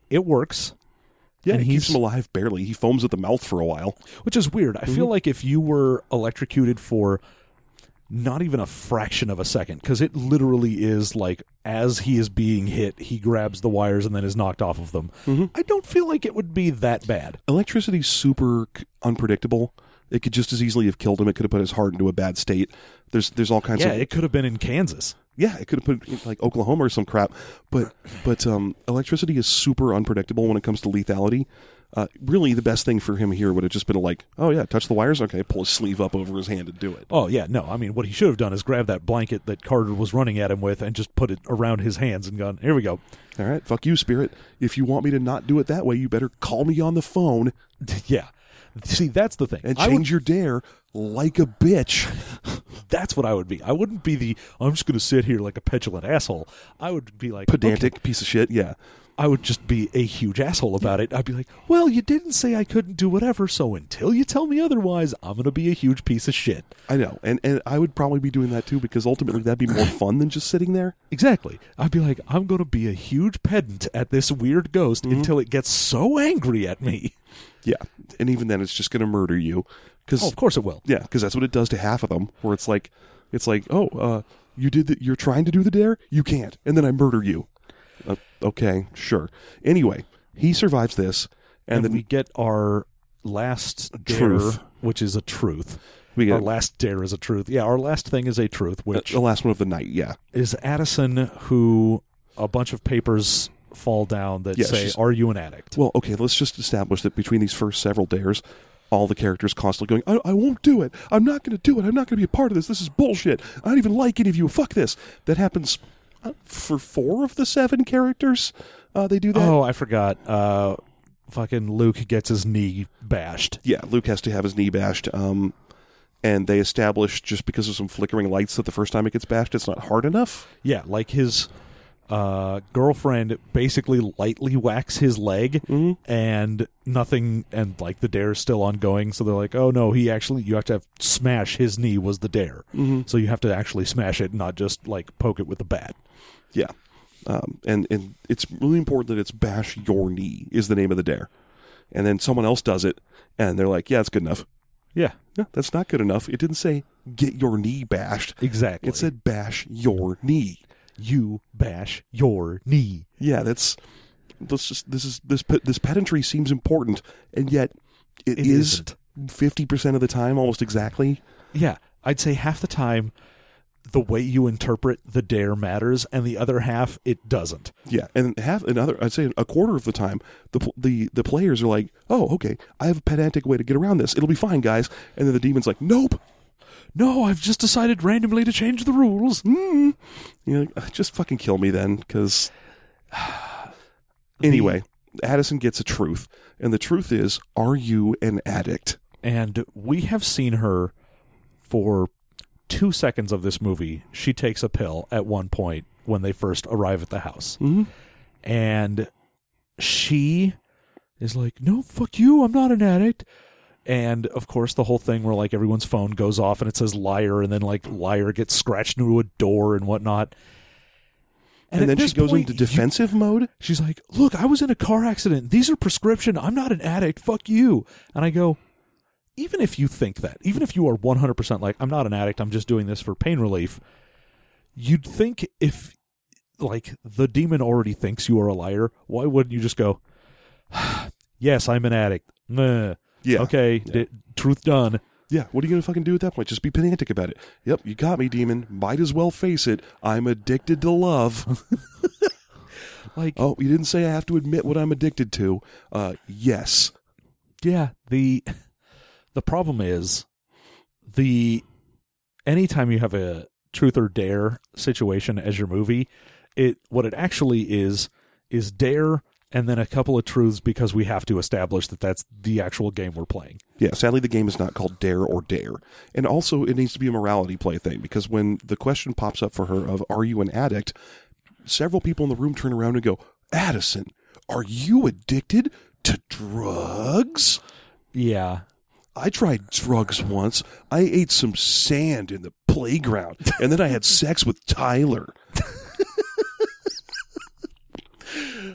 it works. Yeah, And he keeps him alive barely. He foams at the mouth for a while. which is weird. I feel like if you were electrocuted for not even a fraction of a second, because it literally is like as he is being hit, he grabs the wires and then is knocked off of them. I don't feel like it would be that bad. Electricity's super unpredictable. It could just as easily have killed him. It could have put his heart into a bad state. There's there's all kinds Yeah, of it could have been in Kansas. yeah, it could have put in, like Oklahoma or some crap. But but um, electricity is super unpredictable when it comes to lethality. Uh, really, the best thing for him here would have just been like, oh yeah, touch the wires. Okay, pull his sleeve up over his hand and do it. Oh yeah, no. I mean, what he should have done is grab that blanket that Carter was running at him with and just put it around his hands and gone, "Here we go." All right, fuck you, spirit. If you want me to not do it that way, you better call me on the phone yeah. See, that's the thing. and I would- change your dare like a bitch. that's what I would be. I wouldn't be the I'm just going to sit here like a petulant asshole. I would be like Pedantic okay. piece of shit. Yeah. I would just be a huge asshole about it. I'd be like, "Well, you didn't say I couldn't do whatever, so until you tell me otherwise, I'm going to be a huge piece of shit." I know, and and I would probably be doing that too because ultimately that'd be more fun than just sitting there. Exactly. I'd be like, "I'm going to be a huge pedant at this weird ghost Mm-hmm. until it gets so angry at me." Yeah, and even then, it's just going to murder you. Because Oh, of course it will. yeah, because that's what it does to half of them. Where it's like, it's like, oh, uh, you did that. you're trying to do the dare, you can't, and then I murder you. Uh, okay, sure. Anyway, he survives this, and, And, then we get our last dare, Truth. which is a truth. we get, Our last dare is a truth. Yeah, our last thing is a truth, which the last one of the night. Yeah, is Addison, who a bunch of papers fall down that Yeah, say, "Are you an addict?" Well, okay, let's just establish that between these first several dares, all the characters constantly going, I, I won't do it. I'm not going to do it. I'm not going to be a part of this. This is bullshit. I don't even like any of you. Fuck this. That happens uh, for four of the seven characters. Uh, they do that. Oh, I forgot. Uh, fucking Luke gets his knee bashed. Yeah, Luke has to have his knee bashed. Um, and they establish just because of some flickering lights that the first time it gets bashed, it's not hard enough. Yeah, like his uh, girlfriend basically lightly whacks his leg, and nothing, and like the dare is still ongoing. So they're like, "Oh no, he actually you have to have smash his knee was the dare. So you have to actually smash it, not just like poke it with a bat." Yeah. Um, and, and it's really important that it's bash your knee is the name of the dare. And then someone else does it, and they're like, yeah, it's good enough. Yeah, No, that's not good enough. It didn't say get your knee bashed. exactly. It said bash your knee. you bash your knee. Yeah, that's let's just this is this this pedantry seems important, and yet it It is isn't. fifty percent of the time, almost exactly. Yeah, I'd say half the time the way you interpret the dare matters, and the other half it doesn't. Yeah, and half another, I'd say a quarter of the time, the the the players are like, "Oh, okay, I have a pedantic way to get around this. It'll be fine, guys." And then the demon's like, "Nope." No, I've just decided randomly to change the rules. Mm. You're like, "Ugh, just fucking kill me then, because. anyway, Addison gets a truth, and the truth is, are you an addict? And we have seen her for two seconds of this movie. She takes a pill at one point when they first arrive at the house. Mhm. And she is like, No, fuck you. I'm not an addict. And of course, the whole thing where like everyone's phone goes off and it says liar, and then like liar gets scratched into a door and whatnot. And, at then she goes point, into you- defensive mode. She's like, "Look, I was in a car accident. These are prescription. I'm not an addict. Fuck you." And I go, "Even if you think that, even if you are 100% like I'm not an addict, I'm just doing this for pain relief, you'd think if like the demon already thinks you are a liar, why wouldn't you just go, "Yes, I'm an addict." Meh. Yeah. Okay, d- truth done. Yeah, what are you going to fucking do at that point? Just be pedantic about it. Yep, you got me, demon. Might as well face it. I'm addicted to love. Like oh, you didn't say I have to admit what I'm addicted to. Uh, yes. Yeah, the the problem is the anytime you have a truth or dare situation as your movie, it what it actually is is dare and then a couple of truths because we have to establish that that's the actual game we're playing. Yeah, sadly, the game is not called Dare or Dare. And also, it needs to be a morality play thing because when the question pops up for her of, Are you an addict? several people in the room turn around and go, Addison, are you addicted to drugs? Yeah. I tried drugs once. I ate some sand in the playground, and then I had sex with Tyler.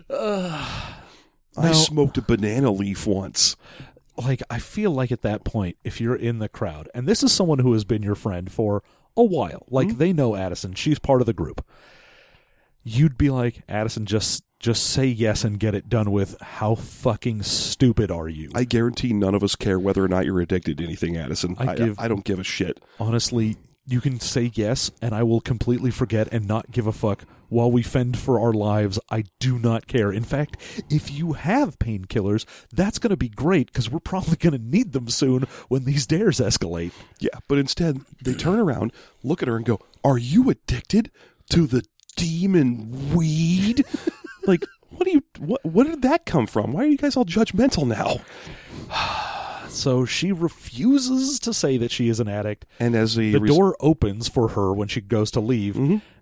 I No. smoked a banana leaf once. Like I feel like at that point if you're in the crowd and this is someone who has been your friend for a while, like hmm? they know Addison, she's part of the group. You'd be like, "Addison, just just say yes and get it done with. How fucking stupid are you?" I guarantee none of us care whether or not you're addicted to anything, Addison. I I, give- I don't give a shit. honestly, you can say yes, and I will completely forget and not give a fuck while we fend for our lives. I do not care. In fact, if you have painkillers, that's going to be great because we're probably going to need them soon when these dares escalate. Yeah, but instead they turn around, look at her, and go, "Are you addicted to the demon weed?" like, what do you? What? Where did that come from? Why are you guys all judgmental now? So she refuses to say that she is an addict. And as The res- door opens for her when she goes to leave,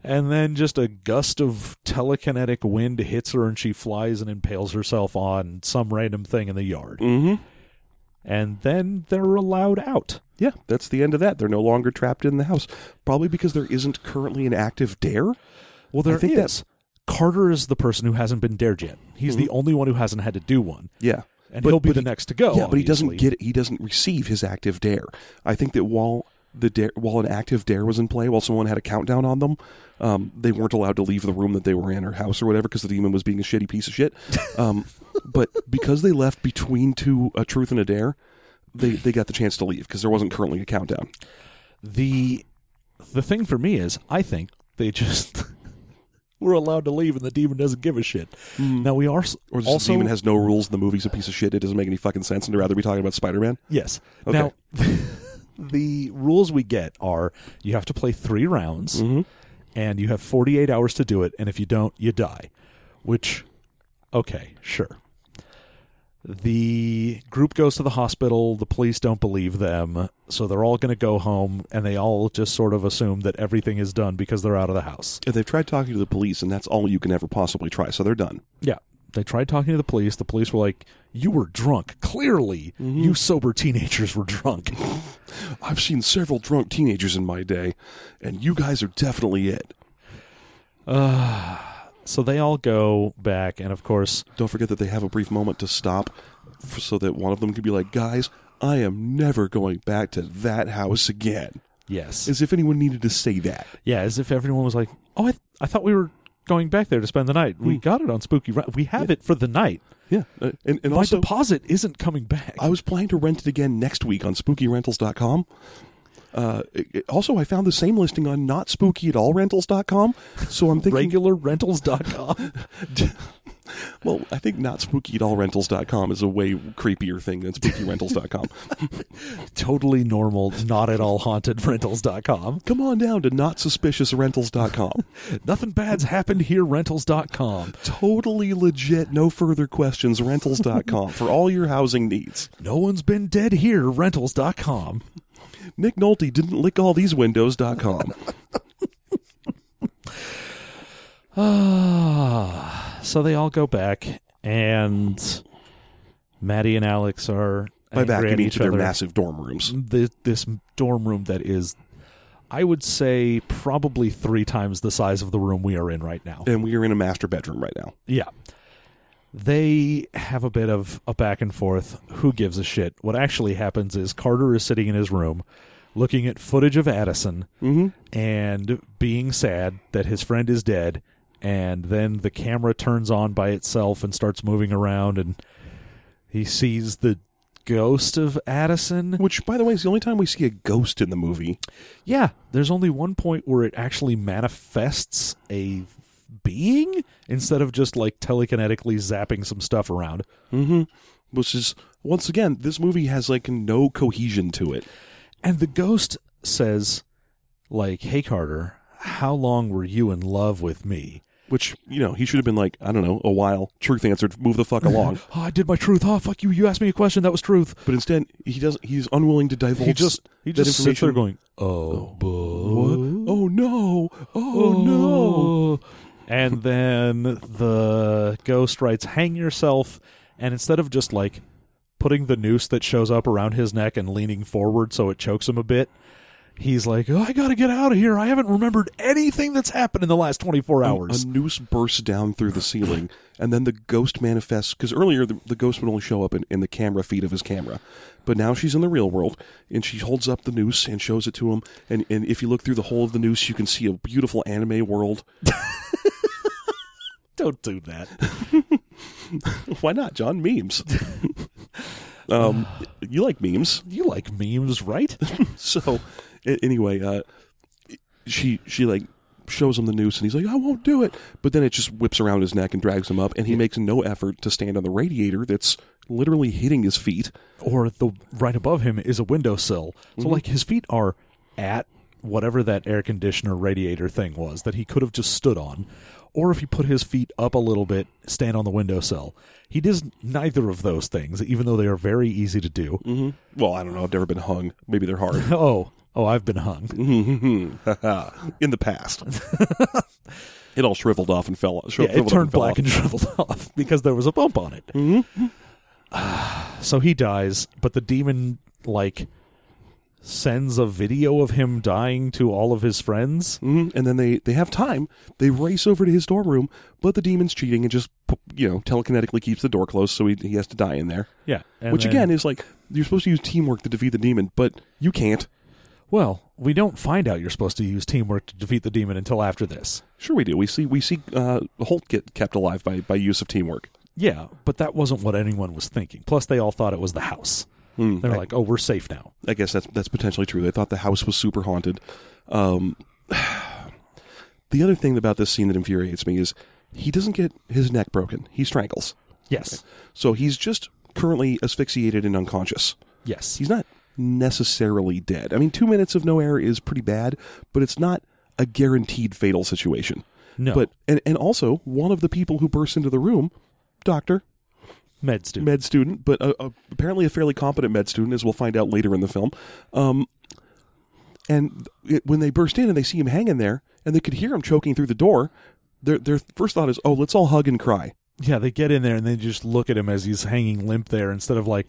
and then just a gust of telekinetic wind hits her, and she flies and impales herself on some random thing in the yard. Mhm. And then they're allowed out. yeah, that's the end of that. They're no longer trapped in the house, probably because there isn't currently an active dare. Well, there I think is. Carter is the person who hasn't been dared yet. He's the only one who hasn't had to do one, Yeah, and But- he'll be the he- next to go. yeah, but he doesn't obviously. get. He doesn't receive his active dare. I think that while the dare, while an active dare was in play, while someone had a countdown on them, um, they weren't allowed to leave the room that they were in or house or whatever because the demon was being a shitty piece of shit. Um, but because they left between two a truth and a dare, they they got the chance to leave because there wasn't currently a countdown. the the thing for me is I think they just were allowed to leave and the demon doesn't give a shit. Hmm. Now we are Or also the demon has no rules. The movie's a piece of shit. It doesn't make any fucking sense, and to rather be talking about Spider Man. yes. Okay. Now the rules we get are you have to play 3 rounds mm-hmm. and you have 48 hours to do it and if you don't you die. Which okay, sure. The group goes to the hospital. The police don't believe them. So they're all going to go home and they all just sort of assume that everything is done because they're out of the house. If they've tried talking to the police, and that's all you can ever possibly try, so they're done. Yeah. They tried talking to the police. The police were like, You were drunk. Clearly, Mm-hmm. you sober teenagers were drunk. I've seen several drunk teenagers in my day, and you guys are definitely it. so they all go back. And of course, Don't forget that they have a brief moment to stop f so that one of them could be like, guys, I am never going back to that house again. yes. As if anyone needed to say that. yeah, as if everyone was like, Oh, I, th- I thought we were going back there to spend the night. We got it on Spooky. Rent- we have it for the night. Yeah, uh, and, and My also deposit isn't coming back. I was planning to rent it again next week on SpookyRentals.com. Uh, it- also, I found the same listing on not spooky at all rentals.com. So I'm thinking, RegularRentals.com. well, I think not spooky at all rentals.com is a way creepier thing than spookyrentals.com. totally normal, not at all haunted rentals.com. Come on down to not suspicious rentals.com. Nothing bad's happened here, rentals.com. totally legit, no further questions rentals.com for all your housing needs. No one's been dead here, rentals.com. Nick Nolte didn't lick all these windows.com. Ah, so they all go back, and Maddie and Alex are By back, at mean each to their other. massive dorm rooms. Thi- this dorm room that is, I would say, probably three times the size of the room we are in right now. And we are in a master bedroom right now. Yeah. They have a bit of a back and forth. Who gives a shit? What actually happens is Carter is sitting in his room looking at footage of Addison mm-hmm. and being sad that his friend is dead. And then the camera turns on by itself and starts moving around, and he sees the ghost of Addison. Which, by the way, is the only time we see a ghost in the movie. Yeah, there's only one point where it actually manifests a being instead of just like telekinetically zapping some stuff around. Mm-hmm. Which is, once again, this movie has like no cohesion to it. And the ghost says, like, hey, Carter, how long were you in love with me? Which, you know, he should have been like, I don't know, a while. Truth answered, move the fuck along. Oh, I did my truth. Oh, fuck you. You asked me a question. That was truth. But instead, he doesn't. He's unwilling to divulge. He just he that just sits there information. going, oh, oh What? Oh no! Oh, oh no! And then the ghost writes, hang yourself. And instead of just like putting the noose that shows up around his neck and leaning forward so it chokes him a bit, he's like, oh, I got to get out of here. I haven't remembered anything that's happened in the last 24 hours. A noose bursts down through the ceiling, and then the ghost manifests. Because earlier, the, the ghost would only show up in, in the camera feed of his camera. But now she's in the real world, and she holds up the noose and shows it to him. And, and if you look through the hole of the noose, you can see a beautiful anime world. Don't do that. Why not, John? Memes. um, you like memes. You like memes, right? So, a- anyway, uh, she she like shows him the noose, and he's like, "I won't do it." But then it just whips around his neck and drags him up, and he makes no effort to stand on the radiator that's literally hitting his feet. or the right above him is a windowsill. So like his feet are at whatever that air conditioner radiator thing was that he could have just stood on. Or if he put his feet up a little bit, stand on the windowsill. He does neither of those things, even though they are very easy to do. Well, I don't know. I've never been hung. Maybe they're hard Oh, oh, I've been hung. in the past. it all shriveled off and fell. Yeah, it turned black and shriveled off because there was a bump on it. Mm-hmm. so he dies, but the demon like sends a video of him dying to all of his friends. Mhm. And then they, they have time. They race over to his dorm room, but the demon's cheating and just, you know, telekinetically keeps the door closed, so he, he has to die in there. Yeah, Which then- again is like you're supposed to use teamwork to defeat the demon, but you can't. well, we don't find out you're supposed to use teamwork to defeat the demon until after this. Sure, we do. We see we see uh, Holt get kept alive by by use of teamwork. Yeah, but that wasn't what anyone was thinking. Plus, they all thought it was the house. Hmm. They're like, "Oh, we're safe now." I guess that's that's potentially true. They thought the house was super haunted. Um, the other thing about this scene that infuriates me is he doesn't get his neck broken. He strangles, Yes, so he's just currently asphyxiated and unconscious. yes, He's not necessarily dead. I mean, two minutes of no air is pretty bad, but it's not a guaranteed fatal situation. no. But and and also one of the people who bursts into the room, doctor, med student. med student, but uh, uh, apparently a fairly competent med student, as we'll find out later in the film. Um, and it, when they burst in and they see him hanging there, and they could hear him choking through the door, their their first thought is, "Oh, let's all hug and cry." Yeah, they get in there and they just look at him as he's hanging limp there instead of like,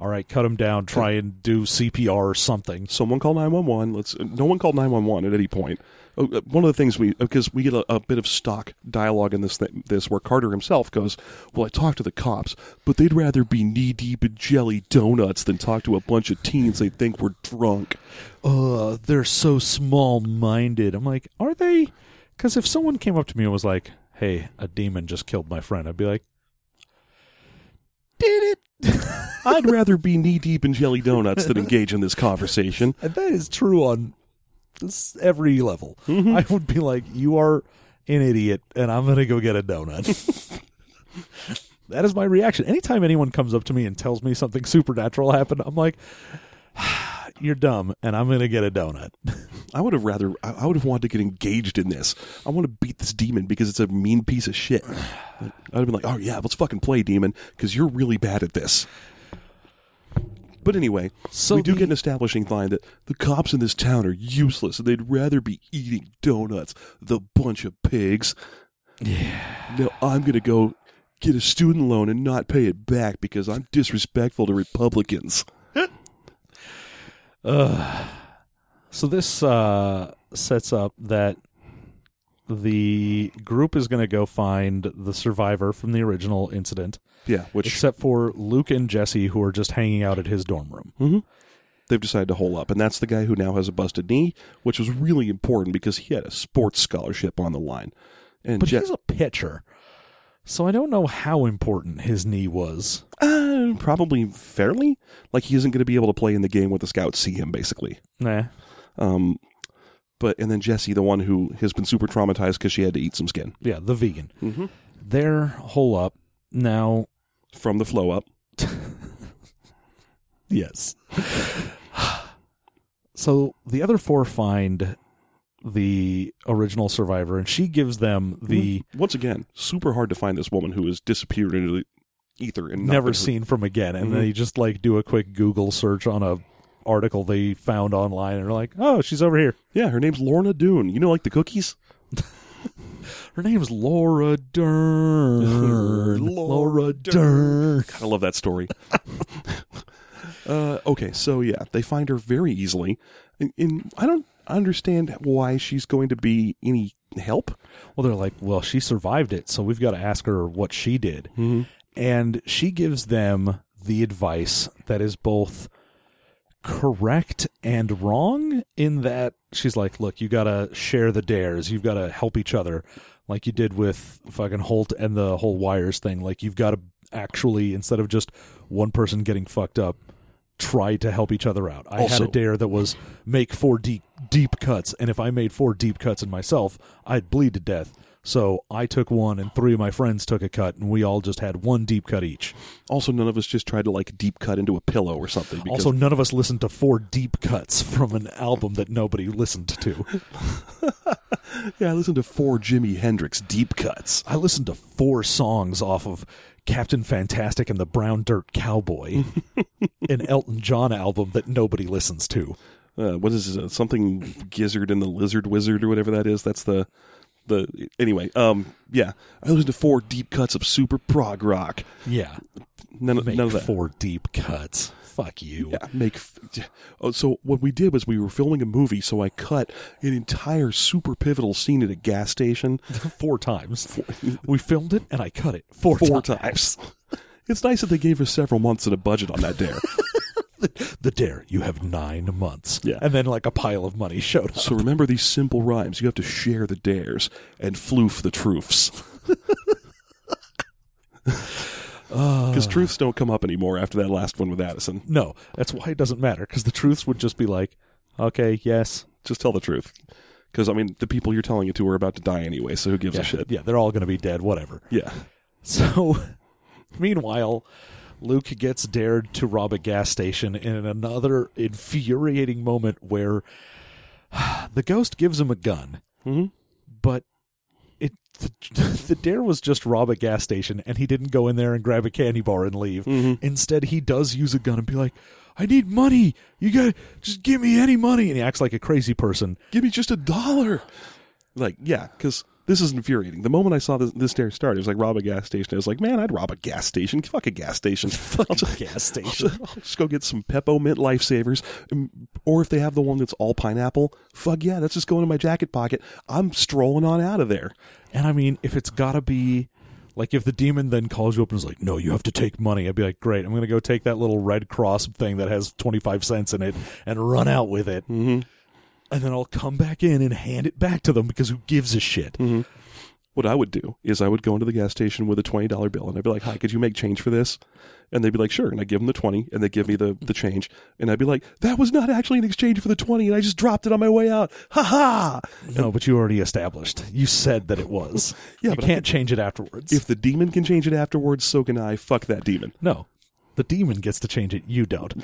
all right, cut him down, try and do CPR or something. Someone call nine one one. Let's. No one called nine one one at any point. Oh, uh, One of the things we because we get a, a bit of stock dialogue in this th- this where Carter himself goes, "Well, I talked to the cops, but they'd rather be knee deep in jelly donuts than talk to a bunch of teens they think we're drunk." Ugh, they're so small minded. I'm like, are they? Because if someone came up to me and was like, "Hey, a demon just killed my friend," I'd be like, "Did it?" I'd rather be knee deep in jelly donuts than engage in this conversation. And that is true on this, every level. Mm-hmm. I would be like, "You are an idiot," and I'm gonna go get a donut. that is my reaction. Anytime anyone comes up to me and tells me something supernatural happened, I'm like, "You're dumb," and I'm gonna get a donut. I would have rather. I I would have wanted to get engaged in this. I want to beat this demon because it's a mean piece of shit. I'd have been like, "Oh yeah, let's fucking play, demon, because you're really bad at this." But anyway, So we do the- get an establishing line that the cops in this town are useless and they'd rather be eating donuts. The bunch of pigs. Yeah. Now I'm gonna go get a student loan and not pay it back because I'm disrespectful to Republicans. So this uh, sets up that the group is going to go find the survivor from the original incident, Yeah, which except for Luke and Jesse, who are just hanging out at his dorm room. they've decided to hole up, and that's the guy who now has a busted knee, which was really important because he had a sports scholarship on the line. And But Je- he's a pitcher, so I don't know how important his knee was. uh, probably fairly like he isn't going to be able to play in the game when the scouts see him, basically. Nah. Um, but and then Jesse, the one who has been super traumatized because she had to eat some skin Yeah, the vegan. mm-hmm. Their hole up now. from the flow up. Yes. so the other four find the original survivor, and she gives them the Once again, super hard to find this woman who has disappeared into the ether and never seen from again. And Mhm. they just like do a quick Google search on a article they found online, and they're like, "Oh, she's over here." Yeah, her name's Lorna Doone. You know, like the cookies. Her name's Laura Dern. Laura Dern. I love that story. uh, okay, so yeah, they find her very easily. And, and I don't understand why she's going to be any help. Well, they're like, well, she survived it, so we've got to ask her what she did. Mm-hmm. And she gives them the advice that is both correct and wrong in that she's like, look, you got to share the dares. You've got to help each other like you did with fucking Holt and the whole wires thing. Like you've got to actually, instead of just one person getting fucked up, try to help each other out. I had a dare that was make four deep cuts, and if I made four deep cuts in myself, I'd bleed to death. So I took one, and three of my friends took a cut, and we all just had one deep cut each. Also, none of us just tried to like deep cut into a pillow or something. Because Also, none of us listened to four deep cuts from an album that nobody listened to. yeah, I listened to four Jimi Hendrix deep cuts. I listened to four songs off of Captain Fantastic and the Brown Dirt Cowboy, an Elton John album that nobody listens to. Uh, what is it? Something Gizzard and the Lizard Wizard or whatever that is. That's the the anyway. Um, yeah, I listened to four deep cuts of super prog rock. Yeah, None of make none of that. four deep cuts. Fuck you. Yeah, make. f- Oh, so what we did was we were filming a movie, so I cut an entire super pivotal scene at a gas station four times. We filmed it and I cut it four, four times. times. It's nice that they gave us several months and a budget on that dare. The dare, you have nine months. Yeah. And then like a pile of money showed up. so remember these simple rhymes. You have to share the dares and floof the truths. Because ah. truths don't come up anymore after that last one with Addison. No, that's why it doesn't matter because the truths would just be like, okay, yes. Just tell the truth. Because I mean, the people you're telling it to are about to die anyway. So who gives Yeah, a shit? yeah, they're all going to be dead, whatever. Yeah. So, meanwhile, Luke gets dared to rob a gas station in another infuriating moment where the ghost gives him a gun, Mhm. but it the, the dare was just rob a gas station, and he didn't go in there and grab a candy bar and leave. Instead, he does use a gun and be like. I need money. You got just give me any money, and he acts like a crazy person. Give me just a dollar. Like, yeah, because this is infuriating. The moment I saw this, this dare start, it was like rob a gas station. I was like, man, I'd rob a gas station. Fuck a gas station. I'll just, gas I'll station. just, I'll just go get some Pep-O-Mint lifesavers. Um, Or if they have the one that's all pineapple, fuck yeah, that's just going in my jacket pocket. I'm strolling on out of there. And I mean, if it's gotta be like if the demon then calls you up and is like, "No, you have to take money," I'd be like, "Great, I'm gonna go take that little Red Cross thing that has 25 cents in it and run out with it, mm-hmm. And then I'll come back in and hand it back to them because who gives a shit?" Mm-hmm. What I would do is I would go into the gas station with a twenty dollar bill and I'd be like, "Hi, could you make change for this?" And they'd be like, "Sure." And I give them the twenty, and they give me the the change, and I'd be like, "That was not actually an exchange for the twenty, and I just dropped it on my way out." Ha ha! No, but you already established. You said that it was. Yeah, you but I can't change it afterwards. If the demon can change it afterwards, so can I. Fuck that demon. no, the demon gets to change it. You don't.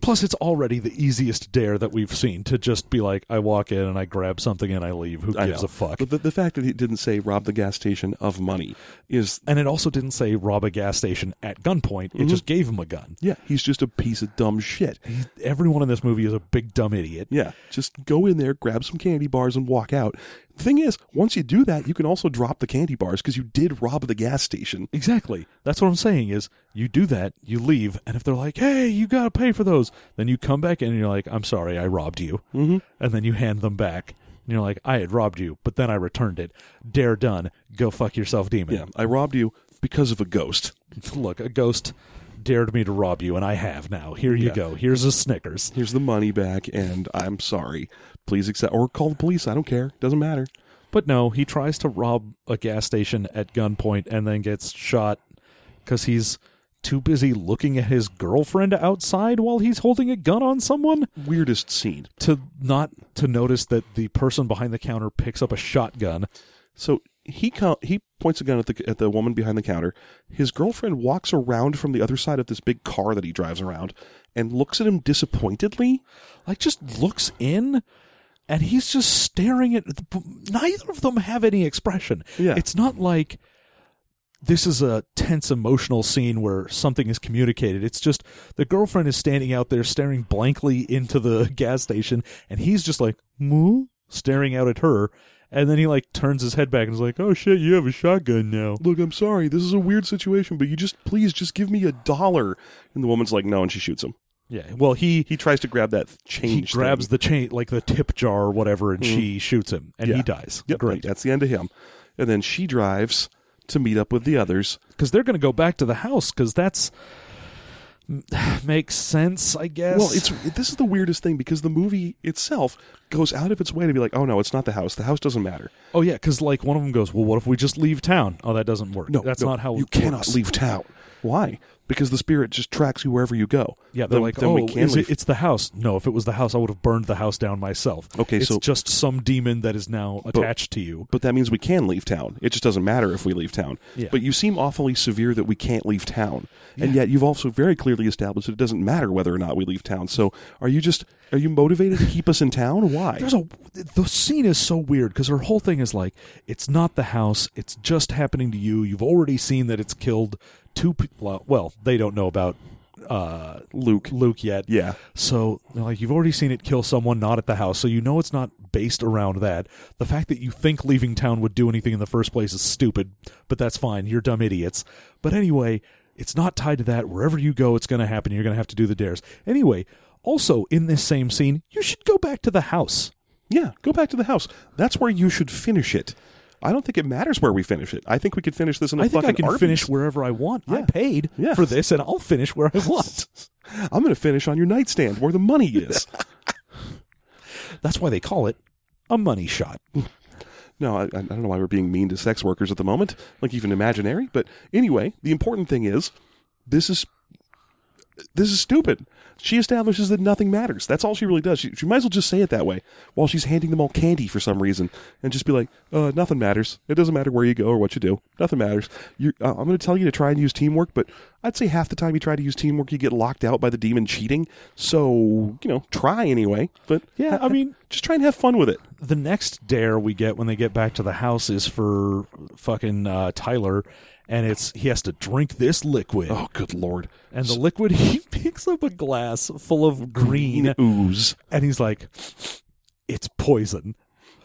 Plus, it's already the easiest dare that we've seen to just be like, I walk in and I grab something and I leave. Who I gives know. a fuck? But the, the fact that he didn't say rob the gas station of money is And it also didn't say rob a gas station at gunpoint. Mm-hmm. It just gave him a gun. yeah, he's just a piece of dumb shit. He, everyone in this movie is a big dumb idiot. Yeah, just go in there, grab some candy bars, and walk out. The thing is, once you do that, you can also drop the candy bars because you did rob the gas station. Exactly. That's what I'm saying is you do that, you leave, and if they're like, hey, you got to pay for those, then you come back and you're like, I'm sorry, I robbed you. Mm-hmm. And then you hand them back. And you're like, I had robbed you, but then I returned it. Dare done. Go fuck yourself, demon. Yeah, I robbed you because of a ghost. Look, a ghost dared me to rob you, and I have now. Here you Yeah. go. Here's a Snickers. Here's the money back, and I'm sorry. Please accept, or call the police. I don't care. Doesn't matter. But no, he tries to rob a gas station at gunpoint and then gets shot because he's too busy looking at his girlfriend outside while he's holding a gun on someone Weirdest scene. to not to notice that the person behind the counter picks up a shotgun. So he co- he points a gun at the at the woman behind the counter. His girlfriend walks around from the other side of this big car that he drives around and looks at him disappointedly. Like just looks in and he's just staring at neither of them have any expression. Yeah. It's not like this is a tense emotional scene where something is communicated. It's just the girlfriend is standing out there staring blankly into the gas station and he's just like, "Moo?" staring out at her. And then he like turns his head back and is like, "Oh shit, you have a shotgun now." Look, I'm sorry. This is a weird situation, but you just please just give me a dollar. And the woman's like, no, and she shoots him. Yeah. Well, he He tries to grab that he grabs thing. the chain like the tip jar or whatever and she mm-hmm. shoots him and Yeah. he dies. Yep, Great. That's the end of him. And then she drives to meet up with the others. because they're going to go back to the house because that's makes sense, I guess. Well, it's this is the weirdest thing because the movie itself goes out of its way to be like, oh no, it's not the house. The house doesn't matter. oh yeah, because like one of them goes, well, what if we just leave town? Oh, that doesn't work. No, that's no, not how you it cannot works. leave town. Why? Because the spirit just tracks you wherever you go. Yeah, they're Then- like, then oh, we can is it, it's the house. No, if it was the house, I would have burned the house down myself. Okay, it's so- just some demon that is now attached to you. but that means we can leave town. It just doesn't matter if we leave town. Yeah. But you seem awfully severe that we can't leave town, and yet you've also very clearly established that it doesn't matter whether or not we leave town. So are you just are you motivated to keep us in town? Why? There's a the scene is so weird because her whole thing is like it's not the house, it's just happening to you. You've already seen that it's killed two people. Well, they don't know about uh, Luke. Luke yet. Yeah. So, they're like, you've already seen it kill someone not at the house, so you know it's not based around that. The fact that you think leaving town would do anything in the first place is stupid, but that's fine. You're dumb idiots. But anyway, it's not tied to that. Wherever you go, it's going to happen. You're going to have to do the dares. Anyway, also in this same scene, you should go back to the house. Yeah, go back to the house. That's where you should finish it. I don't think it matters where we finish it. I think we could finish this in a I think fucking I can Arby's. finish wherever I want. I paid Yeah. for this, and I'll finish where I want. I'm going to finish on your nightstand where the money is. That's why they call it a money shot. no, I, I don't know why we're being mean to sex workers at the moment, like even imaginary. But anyway, the important thing is this is this is stupid. She establishes that nothing matters. That's all she really does. She, she might as well just say it that way while she's handing them all candy for some reason and just be like, uh, nothing matters. It doesn't matter where you go or what you do. Nothing matters. You're, uh, I'm going to tell you to try and use teamwork, but I'd say half the time you try to use teamwork, you get locked out by the demon cheating. So, you know, try anyway. But Yeah, I mean, just try and have fun with it. the next dare we get when they get back to the house is for fucking uh, Tyler, and it's he has to drink this liquid, Oh, good lord. and the liquid he picks up a glass full of green, ooze. and he's like, "It's poison."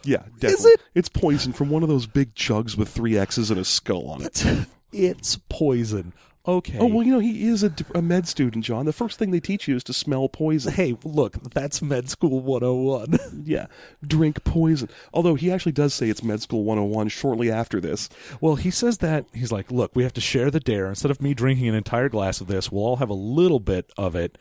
Yeah, definitely. it? It's poison from one of those big jugs with three X's and a skull on it. It's poison. Okay. Oh, well, you know, he is a med student, John. The first thing they teach you is to smell poison. hey, look, that's med school 101. Yeah, drink poison. Although he actually does say it's Med School 101 shortly after this. well, he says that he's like, "Look, we have to share the dare. Instead of me drinking an entire glass of this, we'll all have a little bit of it."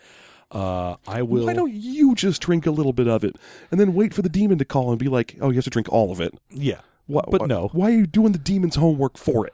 Uh, I will. Why don't you just drink a little bit of it and then wait for the demon to call and be like, oh, you have to drink all of it? Yeah. Why, But why- no. Why are you doing the demon's homework for it?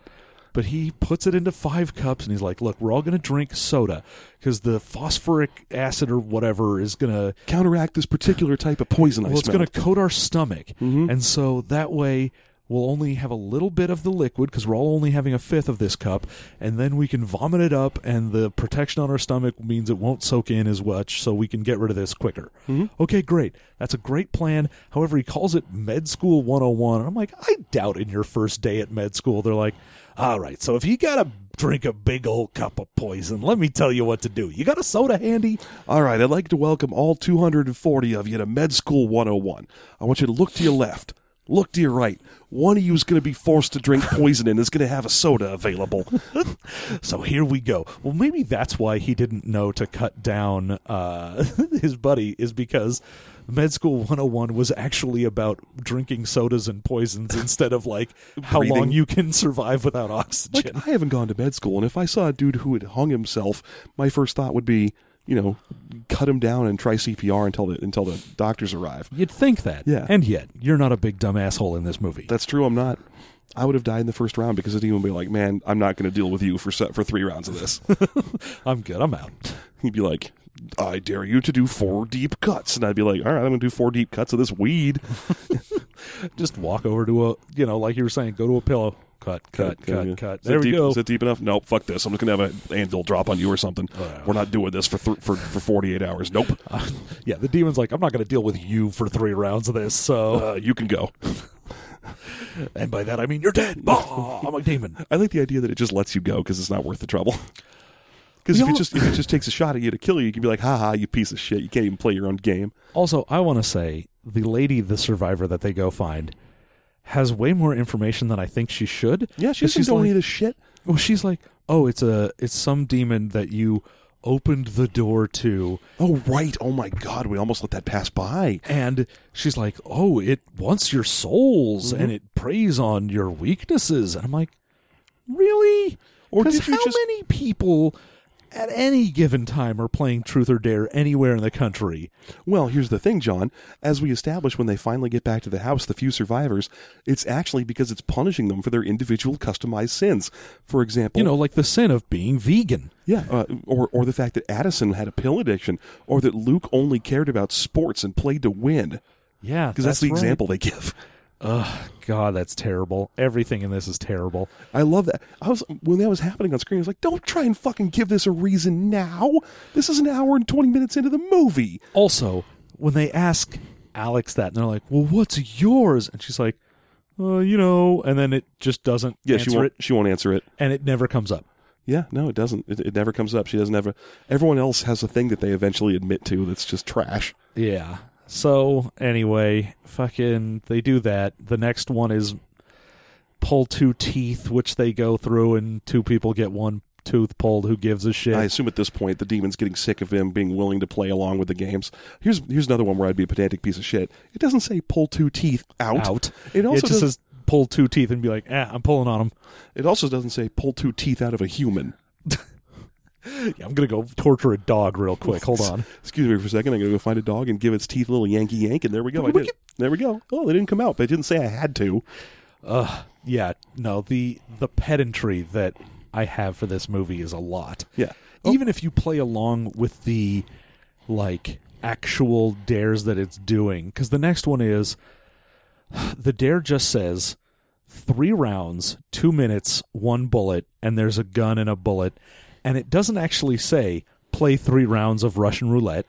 But he puts it into five cups and he's like, "Look, we're all going to drink soda because the phosphoric acid or whatever is going to Counteract this particular type of poison I well, it's going to coat our stomach, Mm-hmm. and so that way we'll only have a little bit of the liquid because we're all only having a fifth of this cup, and then we can vomit it up, and the protection on our stomach means it won't soak in as much, so we can get rid of this quicker. Mm-hmm. Okay, great. That's a great plan. However, he calls it Med School 101, and I'm like, I doubt in your first day at med school they're like, all right, so if you got to drink a big old cup of poison, let me tell you what to do. You got a soda handy? All right, I'd like to welcome all 240 of you to Med School 101. I want you to look to your left, look to your right. One of you is going to be forced to drink poison and is going to have a soda available. So here we go. Well, maybe that's why he didn't know to cut down uh, his buddy, is because Med School 101 was actually about drinking sodas and poisons instead of like how long you can survive without oxygen. Like, oxygen. I haven't gone to med school, and if I saw a dude who had hung himself, my first thought would be, you know, cut him down and try CPR until the until the doctors arrive. You'd think that. Yeah. And yet, you're not a big dumb asshole in this movie. That's true. I'm not. I would have died in the first round because the demon would be like, "Man, I'm not going to deal with you for se- for three rounds of this." I'm good. I'm out. He'd be like, "I dare you to do four deep cuts," and I'd be like, "All right, I'm going to do four deep cuts of this weed." Just walk over to a, you know, like you were saying, go to a pillow. Cut, cut, cut, yeah. cut. Is There it we deep, go. Is it deep enough? Nope. Fuck this. I'm just gonna have an anvil drop on you or something. We're not doing this for th- for for 48 hours. Nope. yeah, the demon's like, I'm not going to deal with you for three rounds of this. So, Uh, you can go. and by that I mean you're dead. Bah, I'm a demon. I like the idea that it just lets you go because it's not worth the trouble. Because if it all- just if it just takes a shot at you to kill you, you can be like, "Ha ha, you piece of shit! You can't even play your own game." Also, I want to say the lady, the survivor that they go find, has way more information than I think she should. Yeah, she doesn't know like, any of this shit. Well, she's like, oh, it's a, it's some demon that you opened the door to, Oh right. Oh my god, we almost let that pass by. and she's like, oh, it wants your souls Mm-hmm. and it preys on your weaknesses, and I'm like, really? Or did you how just- many people at any given time are playing Truth or Dare anywhere in the country? Well, here's the thing, John. As we establish when they finally get back to the house, the few survivors, it's actually because it's punishing them for their individual customized sins. For example, You know, like the sin of being vegan. yeah, uh, or or the fact that Addison had a pill addiction, or that Luke only cared about sports and played to win, Yeah, because that's, the right. example they give. Ugh, God, that's terrible. Everything in this is terrible. I love that. I was when that was happening on screen. I was like, "Don't try and fucking give this a reason now. This is an hour and twenty minutes into the movie." Also, when they ask Alex that, and they're like, "Well, what's yours?" and she's like, "Uh, you know," and then it just doesn't Yeah, she won't. it, She won't answer it. and it never comes up. Yeah, no, it doesn't. It, it never comes up. She doesn't ever. Everyone else has a thing that they eventually admit to that's just trash. Yeah. So anyway, fucking, they do that. The next one is pull two teeth, which they go through, and two people get one tooth pulled. Who gives a shit? I assume at this point the demon's getting sick of him being willing to play along with the games. Here's here's another one where I'd be a pedantic piece of shit. It doesn't say pull two teeth out. Out. It also just says pull two teeth and be like, "Ah, I'm pulling on them." it also doesn't say pull two teeth out of a human. Yeah, I'm gonna go torture a dog real quick. Hold on. Excuse me for a second. I'm gonna go find a dog and give its teeth a little Yankee yank, and there we go. I did. There we go. Oh, they didn't come out, but I didn't say I had to. Ugh, yeah, no, the the pedantry that I have for this movie is a lot. Yeah. Oh. Even if you play along with the like actual dares that it's doing, because the next one is the dare just says three rounds, two minutes, one bullet, and there's a gun and a bullet, and it doesn't actually say play three rounds of Russian roulette,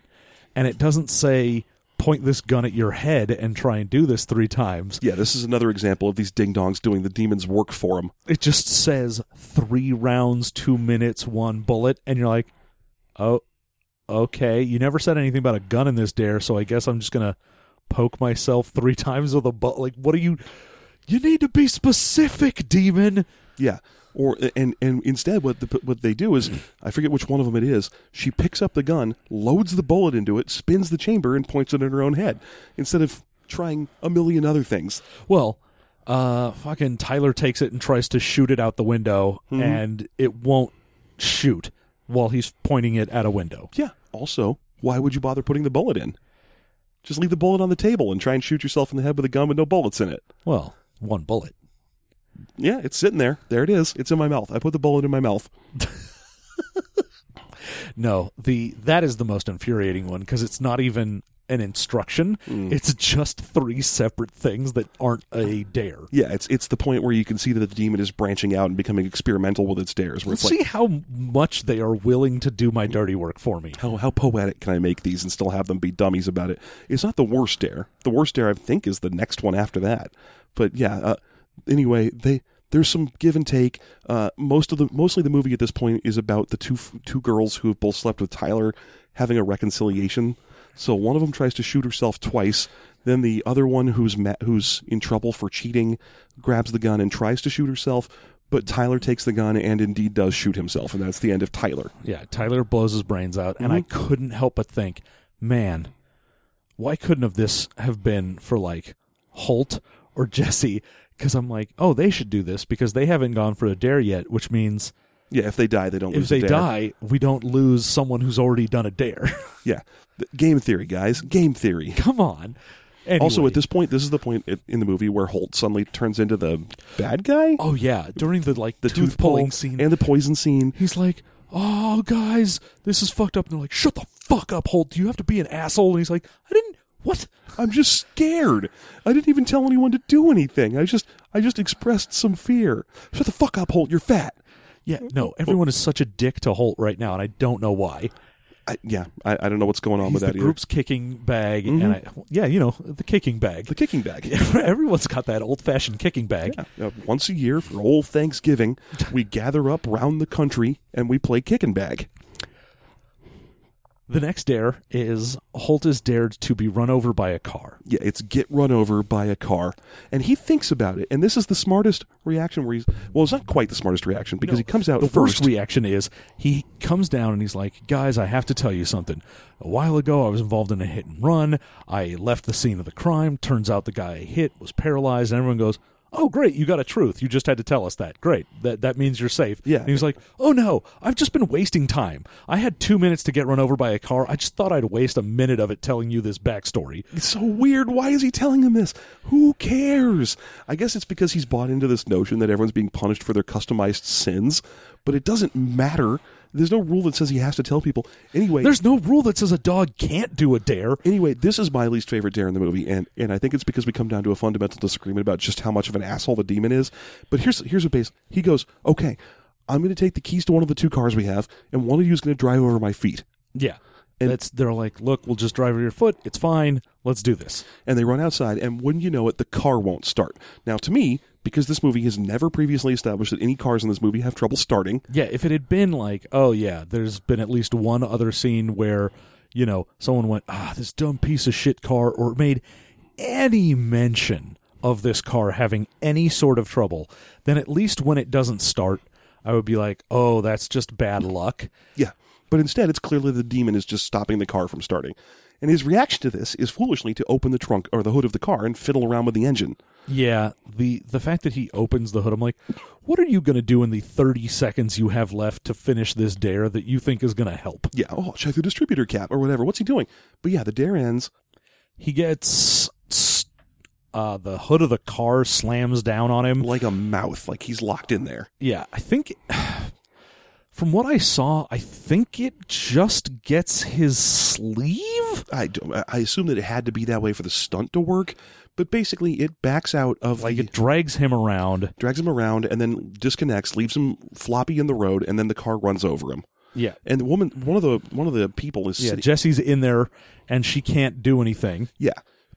and it doesn't say point this gun at your head and try and do this three times. Yeah, this is another example of these ding dongs doing the demon's work for them. it just says three rounds, two minutes, one bullet, and you're like, oh, okay. You never said anything about a gun in this dare, so I guess I'm just gonna poke myself three times with a bullet. Like, what are you? You need to be specific, demon. Yeah. Or and and instead, what the, what they do is, I forget which one of them it is. She picks up the gun, loads the bullet into it, spins the chamber, and points it at her own head, instead of trying a million other things. Well, uh, fucking Tyler takes it and tries to shoot it out the window, and it won't shoot while he's pointing it at a window. Yeah. Also, why would you bother putting the bullet in? Just leave the bullet on the table and try and shoot yourself in the head with a gun with no bullets in it. Well, one bullet. Yeah, it's sitting there. There it is. It's in my mouth. I put the bullet in my mouth. No, the that is the most infuriating one because it's not even an instruction. Mm. It's just three separate things that aren't a dare. Yeah, it's it's the point where you can see that the demon is branching out and becoming experimental with its dares. Where it's See like, how much they are willing to do my dirty work for me. how how poetic can I make these and still have them be dummies about it? It's not the worst dare. The worst dare I think is the next one after that. But yeah, uh, anyway, they there's some give and take. Uh, most of the mostly the movie at this point is about the two two girls who have both slept with Tyler having a reconciliation. So one of them tries to shoot herself twice. Then the other one, who's ma- who's in trouble for cheating, grabs the gun and tries to shoot herself. But Tyler takes the gun and indeed does shoot himself, and that's the end of Tyler. Yeah, Tyler blows his brains out, and I Mm-hmm. couldn't help but think, man, why couldn't have this have been for like Holt or Jesse? Because I'm like, oh, they should do this because they haven't gone for a dare yet, which means Yeah, if they die, they don't if lose. they a dare. die, we don't lose someone who's already done a dare. yeah, game theory, guys, game theory. Come on. Anyway. Also, at this point, this is the point in the movie where Holt suddenly turns into the bad guy, oh yeah, during the like the tooth pulling scene, and the poison scene. he's like, "Oh, guys, this is fucked up." And they're like, "Shut the fuck up, Holt! You have to be an asshole." And he's like, "I didn't. What? I'm just scared. I didn't even tell anyone to do anything. I just, I just expressed some fear. Shut the fuck up, Holt. You're fat. Yeah, no. Everyone is such a dick to Holt right now, and I don't know why. I, yeah, I, I don't know what's going on He's with the that either. group's kicking bag, and I, yeah, you know, the kicking bag. The kicking bag. Everyone's got that old-fashioned kicking bag. Uh, once a year for old Thanksgiving, we gather up round the country and we play kicking bag. The next dare is Holt is dared to be run over by a car. Yeah, it's get run over by a car. And he thinks about it. And this is the smartest reaction where he's well, it's not quite the smartest reaction because he comes out the first. worst reaction is he comes down and he's like, "Guys, I have to tell you something. A while ago, I was involved in a hit and run. I left the scene of the crime. Turns out the guy I hit was paralyzed." And everyone goes, "Oh, great! You got a truth. You just had to tell us that. Great. That that means you're safe." Yeah. And was like, "Oh no, I've just been wasting time. I had two minutes to get run over by a car. I just thought I'd waste a minute of it telling you this backstory." It's so weird. Why is he telling him this? Who cares? I guess it's because he's bought into this notion that everyone's being punished for their customized sins, but it doesn't matter. There's no rule that says he has to tell people. Anyway, There's no rule that says a dog can't do a dare. Anyway, this is my least favorite dare in the movie, and, and I think it's because we come down to a fundamental disagreement about just how much of an asshole the demon is. But here's here's a base. He goes, "Okay, I'm going to take the keys to one of the two cars we have, and one of you is going to drive over my feet." Yeah. And- That's they're like, look, we'll just drive over your foot. It's fine. Let's do this. And they run outside, and wouldn't you know it, the car won't start. Now, to me, because this movie has never previously established that any cars in this movie have trouble starting, Yeah, if it had been like, oh yeah, there's been at least one other scene where, you know, someone went, ah, this dumb piece of shit car, or made any mention of this car having any sort of trouble, then at least when it doesn't start, I would be like, oh, that's just bad luck. yeah. But instead, it's clearly the demon is just stopping the car from starting. And his reaction to this is foolishly to open the trunk or the hood of the car and fiddle around with the engine. Yeah, the the fact that he opens the hood, I'm like, what are you going to do in the 30 seconds you have left to finish this dare that you think is going to help? Yeah, oh, check the distributor cap or whatever. What's he doing? But yeah, the dare ends. He gets uh, the hood of the car slams down on him. like a mouth, like he's locked in there. Yeah, I think from what I saw, I think it just gets his sleeve. I, I assume that it had to be that way for the stunt to work, but basically it backs out of Like the, it drags him around. drags him around and then disconnects, leaves him floppy in the road, and then the car runs over him. Yeah. And the woman, one of the one of the people is Yeah, sitting- Jesse's in there and she can't do anything. yeah.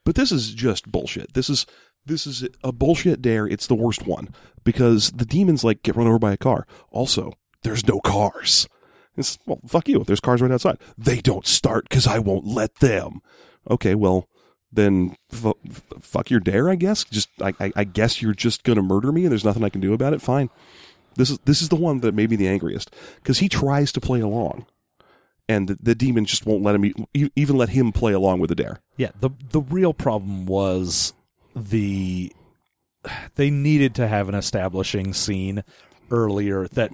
But this is just bullshit. This is this is a bullshit dare. It's the worst one because the demons like get run over by a car. Also, there's no cars. It's well, fuck you. There's cars right outside. They don't start because I won't let them. Okay, well then fu- f- fuck your dare. I guess. Just I, I, I guess you're just gonna murder me and there's nothing I can do about it. Fine. This is this is the one that made me the angriest because he tries to play along, and the, the demon just won't let him e- even let him play along with the dare. Yeah, the the real problem was the they needed to have an establishing scene earlier that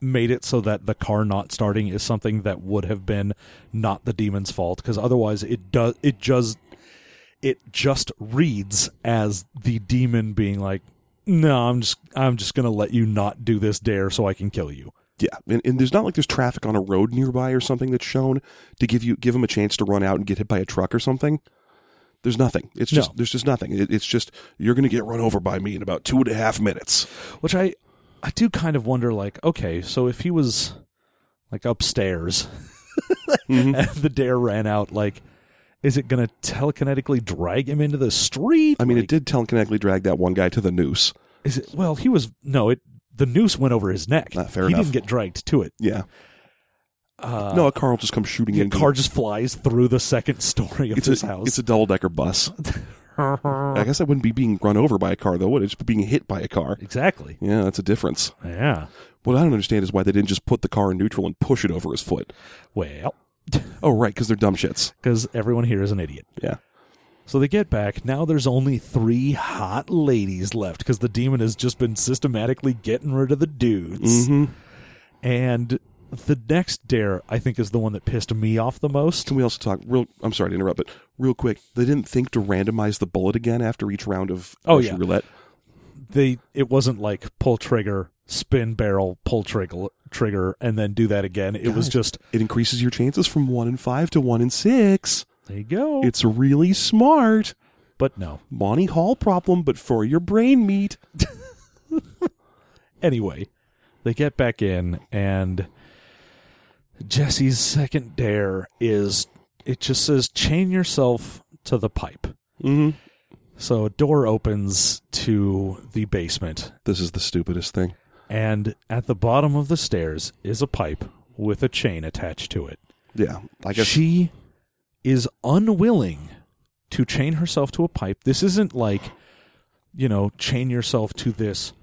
made it so that the car not starting is something that would have been not the demon's fault because otherwise it does it just it just reads as the demon being like no, I'm just I'm just gonna let you not do this dare so I can kill you. Yeah, and, and there's not like there's traffic on a road nearby or something that's shown to give you give him a chance to run out and get hit by a truck or something. There's nothing. It's just No. there's just nothing. It, it's just you're going to get run over by me in about two and a half minutes. Which I I do kind of wonder like, okay, so if he was like upstairs Mm-hmm. and the dare ran out, like is it gonna telekinetically drag him into the street? I mean, Like, it did telekinetically drag that one guy to the noose. Is it well, he was no, it the noose went over his neck. Ah, fair he enough. didn't get dragged to it. Yeah. Uh, no, a car will just come shooting the in. car just flies through the second story of it's his a house. it's a double decker bus. I guess I wouldn't be being run over by a car though. Would it? Just being hit by a car. exactly. Yeah, that's a difference. Yeah. What I don't understand is why they didn't just put the car in neutral and push it over his foot. Well, Oh, right, because they're dumb shits. because everyone here is an idiot. Yeah. So they get back. Now there's only three hot ladies left because the demon has just been systematically getting rid of the dudes. hmm And the next dare, I think, is the one that pissed me off the most. Can we also talk real? I'm sorry to interrupt, but real quick, they didn't think to randomize the bullet again after each round of Oh, Russian yeah. roulette. They it wasn't like pull trigger, spin barrel, pull trigger, trigger, and then do that again. It was just It increases your chances from one in five to one in six. there you go. It's really smart. but no. Monty Hall problem, but for your brain meat. Anyway, they get back in, and Jesse's second dare is it just says chain yourself to the pipe. hmm So a door opens to the basement, This is the stupidest thing. And at the bottom of the stairs is a pipe with a chain attached to it. Yeah, I guess. she is unwilling to chain herself to a pipe. This isn't like, you know, chain yourself to this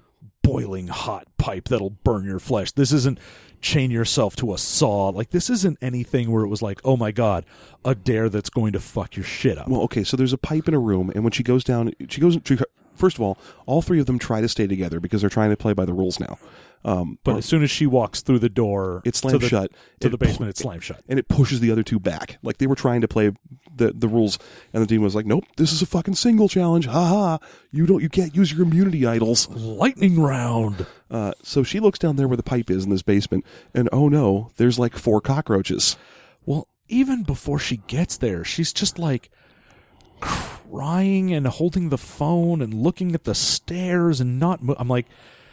boiling hot pipe that'll burn your flesh. This isn't chain yourself to a saw. Like this isn't anything where it was like, "Oh my god, a dare that's going to fuck your shit up." Well, okay, so there's a pipe in a room, and when she goes down, she goes. She, first of all, all three of them try to stay together because they're trying to play by the rules now. Um, but as soon as she walks through the door, It to slams the, shut. to the pu- basement. It slams shut. and it pushes the other two back. Like they were trying to play the the rules, and the demon was like, "Nope, this is a fucking single challenge. Ha ha! You don't, you can't use your immunity idols." Lightning round. Uh, so she looks down there where the pipe is in this basement, and oh no, there's like four cockroaches. Well, even before she gets there, she's just like crying and holding the phone and looking at the stairs and not. Mo- I'm like,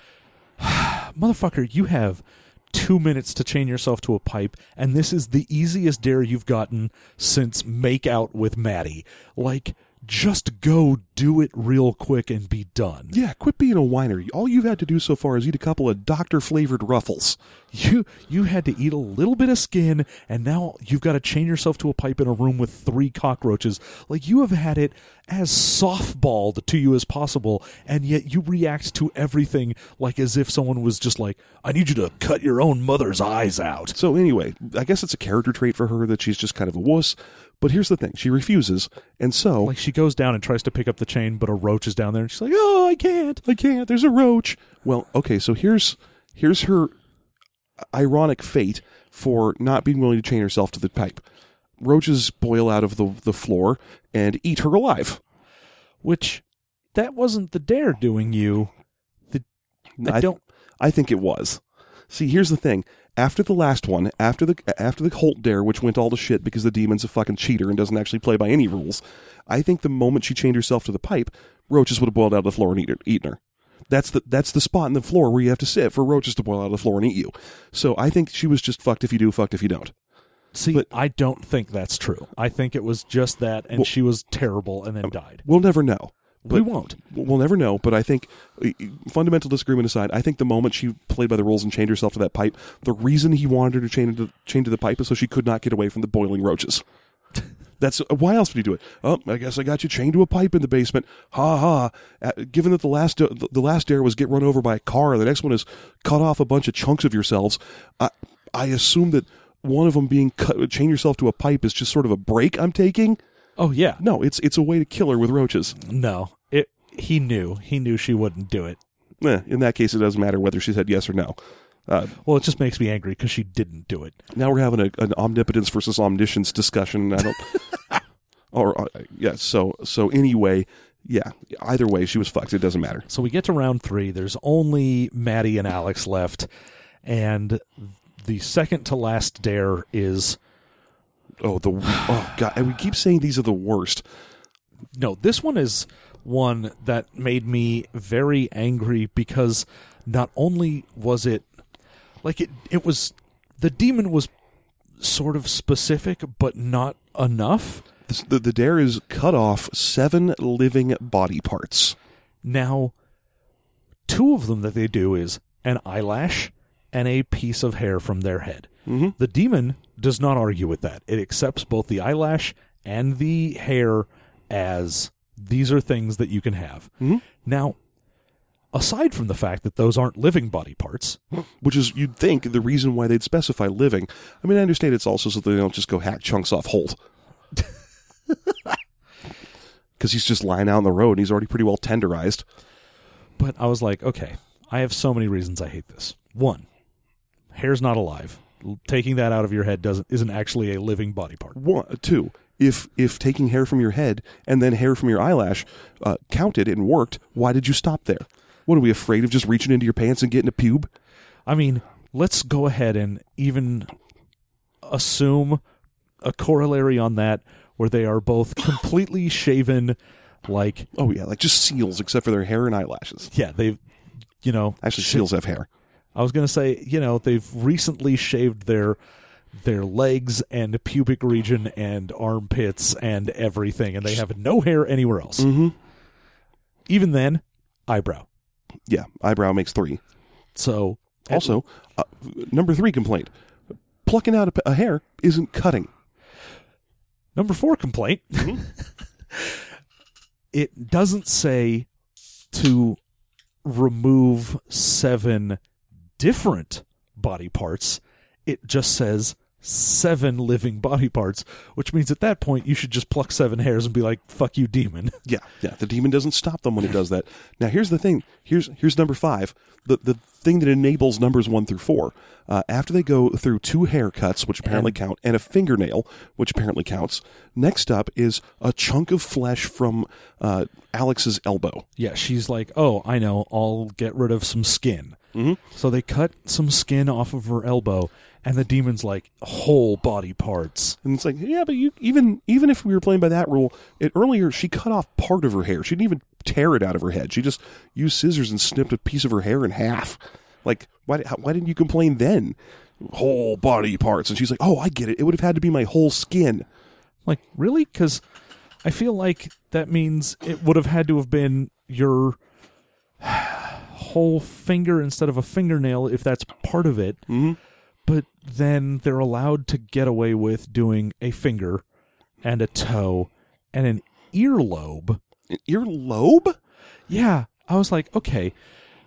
motherfucker, you have two minutes to chain yourself to a pipe, and this is the easiest dare you've gotten since make out with Maddie. Like, just go do it real quick and be done. Yeah, quit being a whiner. All you've had to do so far is eat a couple of doctor flavored ruffles. You you had to eat a little bit of skin, and now you've got to chain yourself to a pipe in a room with three cockroaches. Like you have had it as softballed to you as possible, and yet you react to everything like as if someone was just like, "I need you to cut your own mother's eyes out." So anyway, I guess it's a character trait for her that she's just kind of a wuss. But here's the thing: she refuses, and so Like she goes down and tries to pick up the chain, but a roach is down there, and she's like, "Oh, I can't." I can't. There's a roach. Well, okay, so here's here's her ironic fate for not being willing to chain herself to the pipe. Roaches boil out of the the floor and eat her alive. Which that wasn't the dare doing you. The I, I- don't. I think it was. See, here's the thing. After the last one, after the after the Holt dare, which went all to shit because the demon's a fucking cheater and doesn't actually play by any rules, I think the moment she chained herself to the pipe, roaches would have boiled out of the floor and eat her, eaten her. That's the that's the spot in the floor where you have to sit for roaches to boil out of the floor and eat you. So I think she was just fucked if you do, fucked if you don't. See, But- I don't think that's true. I think it was just that, and Well- she was terrible and then um, died. We'll never know. We won't. We'll never know, but I think, uh, fundamental disagreement aside, I think the moment she played by the rules and chained herself to that pipe, the reason he wanted her to chain to, chain to the pipe is so she could not get away from the boiling roaches. That's why else would he do it? Oh, I guess I got you chained to a pipe in the basement. Ha ha! Uh, given that the last the, the last dare was get run over by a car, the next one is cut off a bunch of chunks of yourselves. I I assume that one of them being cut, chain yourself to a pipe is just sort of a break I'm taking. Oh yeah, No, it's it's a way to kill her with roaches. no. He knew. He knew she wouldn't do it. Eh, in that case, it doesn't matter whether she said yes or no. Uh, Well, it just makes me angry because she didn't do it. now we're having a, an omnipotence versus omniscience discussion. I don't. or uh, yeah. So so anyway, Yeah, either way, she was fucked. It doesn't matter. So we get to round three. There's only Maddie and Alex left, and the second to last dare is Oh, the oh god, and we keep saying these are the worst. no. This one is one that made me very angry because not only was it like it, it was the demon was sort of specific, but not enough. The, the dare is cut off seven living body parts. Now, two of them that they do is an eyelash and a piece of hair from their head. Mm-hmm. The demon does not argue with that. It accepts both the eyelash and the hair as these are things that you can have. Mm-hmm. Now, aside from the fact that those aren't living body parts, Which is, you'd think, the reason why they'd specify living. I mean, I understand it's also so they don't just go hack chunks off Holt. Because he's just lying out on the road and he's already pretty well tenderized. but I was like, okay, I have so many reasons I hate this. One, hair's not alive. Taking that out of your head doesn't isn't actually a living body part. One, two, if if taking hair from your head and then hair from your eyelash uh, counted and worked, why did you stop there? What are we afraid of? Just reaching into your pants and getting a pube? I mean, let's go ahead and even assume a corollary on that where they are both completely shaven like Oh yeah, like just seals, except for their hair and eyelashes. yeah, they've you know Actually, sh- seals have hair. I was going to say, you know, they've recently shaved their their legs and pubic region and armpits and everything and they have no hair anywhere else. Mm-hmm. Even then, eyebrow. Yeah, eyebrow makes three. So Also, uh, number three complaint: plucking out a hair isn't cutting. Number four complaint. it doesn't say to remove seven different body parts. It just says seven living body parts, which means at that point you should just pluck seven hairs and be like, fuck you, demon. Yeah, yeah. The demon doesn't stop them when it does that. Now, here's the thing. Here's here's number five. The the thing that enables numbers one through four. Uh, after they go through two haircuts, which apparently count, and a fingernail, which apparently counts. Next up is a chunk of flesh from uh, Alex's elbow. Yeah, she's like, oh, I know, I'll get rid of some skin. Mm-hmm. So they cut some skin off of her elbow, and the demon's like, whole body parts. And it's like, yeah, but you even even if we were playing by that rule, it, earlier she cut off part of her hair. She didn't even tear it out of her head. She just used scissors and snipped a piece of her hair in half. Like, why why didn't you complain then? Whole body parts, and she's like, oh, I get it. It would have had to be my whole skin. Like, really? Because I feel like that means it would have had to have been your whole finger instead of a fingernail if that's part of it. Mm-hmm. Then they're allowed to get away with doing a finger and a toe and an earlobe. An earlobe? Yeah, I was like, okay,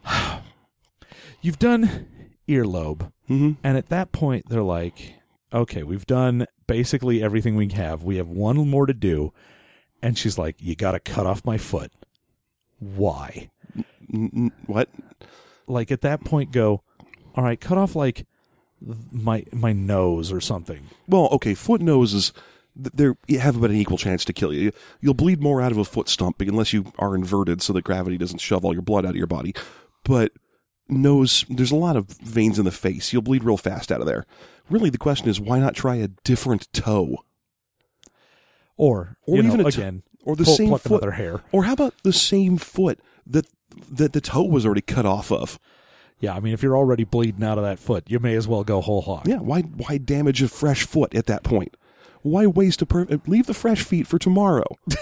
you've done earlobe. Mm-hmm. And at that point, they're like, okay, we've done basically everything we have. We have one more to do. And she's like, you got to cut off my foot. Why? N- n- what? Like at that point, go, all right, cut off like my my nose or something. Well, okay, foot noses they you have about an equal chance to kill you. You'll bleed more out of a foot stump unless you are inverted, so that gravity doesn't shove all your blood out of your body. But nose, there's a lot of veins in the face. You'll bleed real fast out of there. Really, the question is, why not try a different toe, Or, or you know, even a toe- again, or the pull- same foot, hair. or how about the same foot that that the toe was already cut off of? Yeah, I mean, if you're already bleeding out of that foot, you may as well go whole hog. Yeah, why why damage a fresh foot at that point? Why waste a per- leave the fresh feet for tomorrow?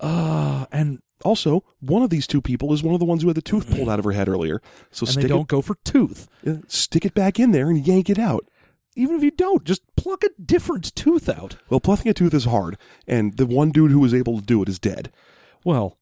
Uh, and Also, one of these two people is one of the ones who had the tooth pulled out of her head earlier. So and stick they don't go for tooth. uh, stick it back in there and yank it out. Even if you don't, just pluck a different tooth out. Well, plucking a tooth is hard, and the one dude who was able to do it is dead. Well,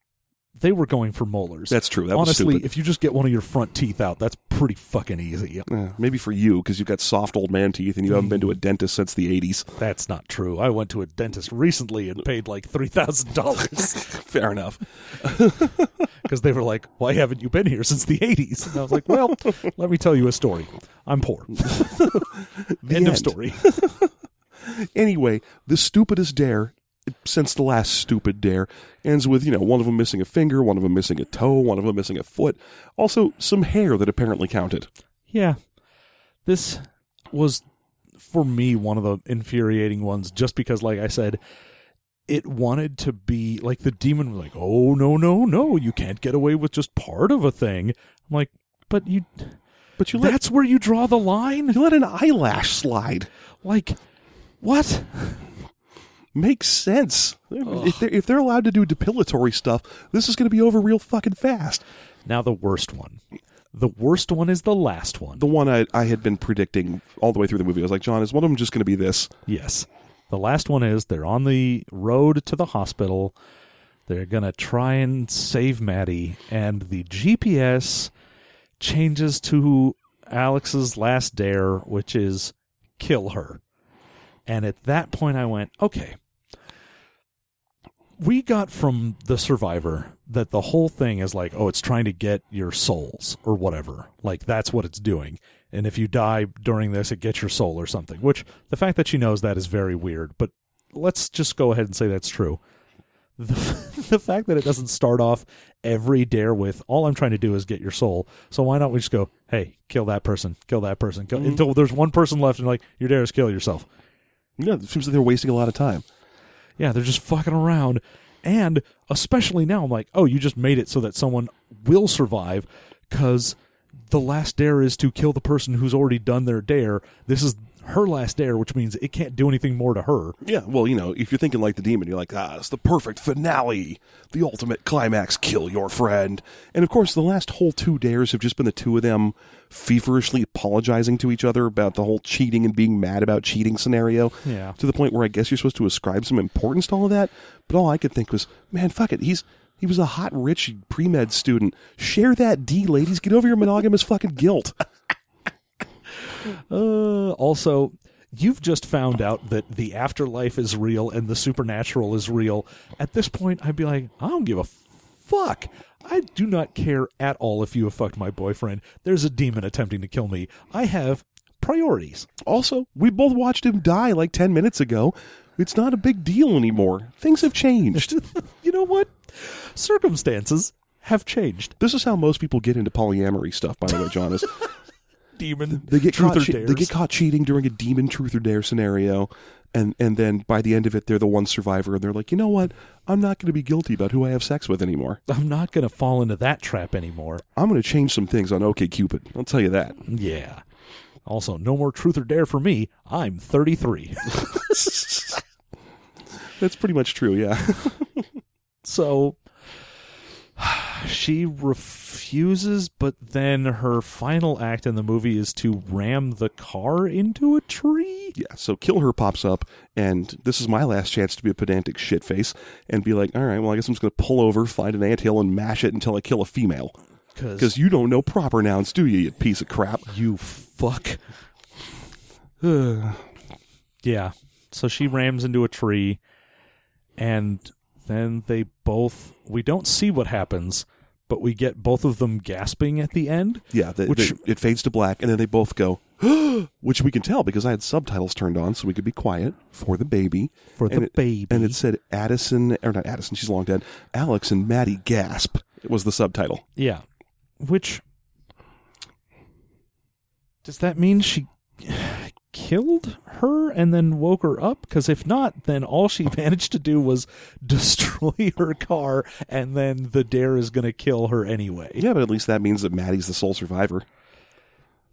they were going for molars. That's true. That was Honestly, if you just get one of your front teeth out, that's pretty fucking easy. Uh, maybe for you because you've got soft old man teeth and you haven't been to a dentist since the '80s. That's not true. I went to a dentist recently and paid like three thousand dollars Fair enough. because they were like, "Why haven't you been here since the '80s?" And I was like, "Well, let me tell you a story. I'm poor." end, end. of story. Anyway, the stupidest dare since the last stupid dare ends with you know one of them missing a finger, one of them missing a toe, one of them missing a foot, also some hair that apparently counted. Yeah. This was for me one of the infuriating ones just because like I said it wanted to be like the demon was like, "Oh no, no, no, you can't get away with just part of a thing." I'm like, "But you But you let that's where you draw the line?" you let an eyelash slide. Like what? Makes sense. If they're, if they're allowed to do depilatory stuff, this is going to be over real fucking fast. Now the worst one. The worst one is the last one. The one I, I had been predicting all the way through the movie. I was like, John, is one of them just going to be this? Yes. The last one is they're on the road to the hospital. They're going to try and save Maddie, and the GPS changes to Alex's last dare, which is kill her. And at that point, I went, okay. We got from the survivor that the whole thing is like, oh, it's trying to get your souls or whatever. Like, that's what it's doing. And if you die during this, it gets your soul or something. Which the fact that she knows that is very weird. But let's just go ahead and say that's true. The, the fact that it doesn't start off every dare with all I'm trying to do is get your soul. So why don't we just go, hey, kill that person, kill that person, kill, mm-hmm. until there's one person left and like your dare is kill yourself. Yeah, it seems like they're wasting a lot of time. Yeah, they're just fucking around. And especially now, I'm like, oh, you just made it so that someone will survive because the last dare is to kill the person who's already done their dare. This is her last dare, which means it can't do anything more to her. Yeah, well, you know, if you're thinking like the demon, you're like, ah, it's the perfect finale, the ultimate climax, kill your friend. And of course, the last whole two dares have just been the two of them feverishly apologizing to each other about the whole cheating and being mad about cheating scenario. Yeah. To the point where I guess you're supposed to ascribe some importance to all of that. But all I could think was, man, fuck it. He's he was a hot, rich pre med student. Share that D, ladies. Get over your monogamous fucking guilt. Uh, also, you've just found out that the afterlife is real and the supernatural is real. At this point, I'd be like, I don't give a fuck. I do not care at all if you have fucked my boyfriend. There's a demon attempting to kill me. I have priorities. Also, we both watched him die like 10 minutes ago. It's not a big deal anymore. Things have changed. you know what? Circumstances have changed. this is how most people get into polyamory stuff, by the way, John. Is Demon they get truth caught or che- dares. they get caught cheating during a demon truth or dare scenario, and and then by the end of it, they're the one survivor, and they're like, you know what? I'm not going to be guilty about who I have sex with anymore. I'm not going to fall into that trap anymore. I'm going to change some things on OK Cupid. I'll tell you that. Yeah. Also, no more truth or dare for me. I'm 33. That's pretty much true. Yeah. So she refuses, but then her final act in the movie is to ram the car into a tree. yeah. So kill her pops up, and this is my last chance to be a pedantic shitface and be like, all right, well, I guess I'm just going to pull over, find an anthill, and mash it until I kill a female. Because you don't know proper nouns, do you, you piece of crap? you fuck. yeah. So she rams into a tree, and then they both. We don't see what happens, but we get both of them gasping at the end. Yeah, Which- it fades to black, and then they both go, which we can tell because I had subtitles turned on, so we could be quiet for the baby. For the it, baby. and it said Addison, or not Addison, she's long dead. Alex and Maddie gasp. It was the subtitle. Yeah. Which does that mean she killed her and then woke her up? Because if not, then all she managed to do was destroy her car, and then the dare is going to kill her anyway. Yeah, but at least that means that Maddie's the sole survivor.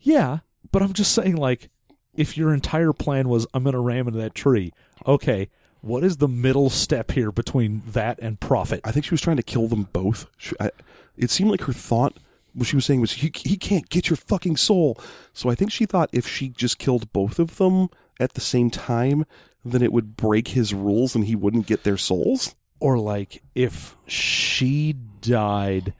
Yeah, but I'm just saying, like, if your entire plan was I'm going to ram into that tree, okay. What is the middle step here between that and profit? I think she was trying to kill them both. She, I, it seemed like her thought, what she was saying was, he, he can't get your fucking soul. So I think she thought if she just killed both of them at the same time, then it would break his rules and he wouldn't get their souls. or like if she died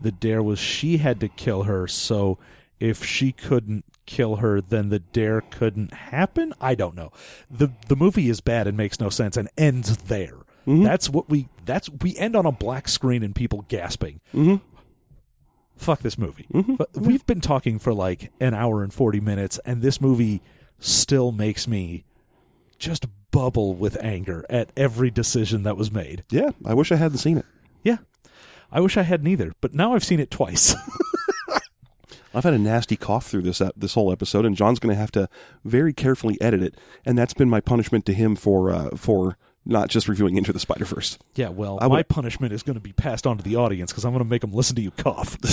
the dare was she had to kill her. So if she couldn't kill her then the dare couldn't happen? I don't know. The the movie is bad and makes no sense and ends there. Mm-hmm. That's what we that's we end on a black screen and people gasping mm-hmm. Fuck this movie mm-hmm. but mm-hmm. we've been talking for like an hour and 40 minutes and this movie still makes me just bubble with anger at every decision that was made. Yeah, I wish I hadn't seen it. Yeah. I wish I hadn't either, but now I've seen it twice. I've had a nasty cough through this ep- this whole episode, and John's going to have to very carefully edit it, and that's been my punishment to him for uh, for not just reviewing Into the Spider Verse. yeah, well, I my would- punishment is going to be passed on to the audience because I'm going to make them listen to you cough.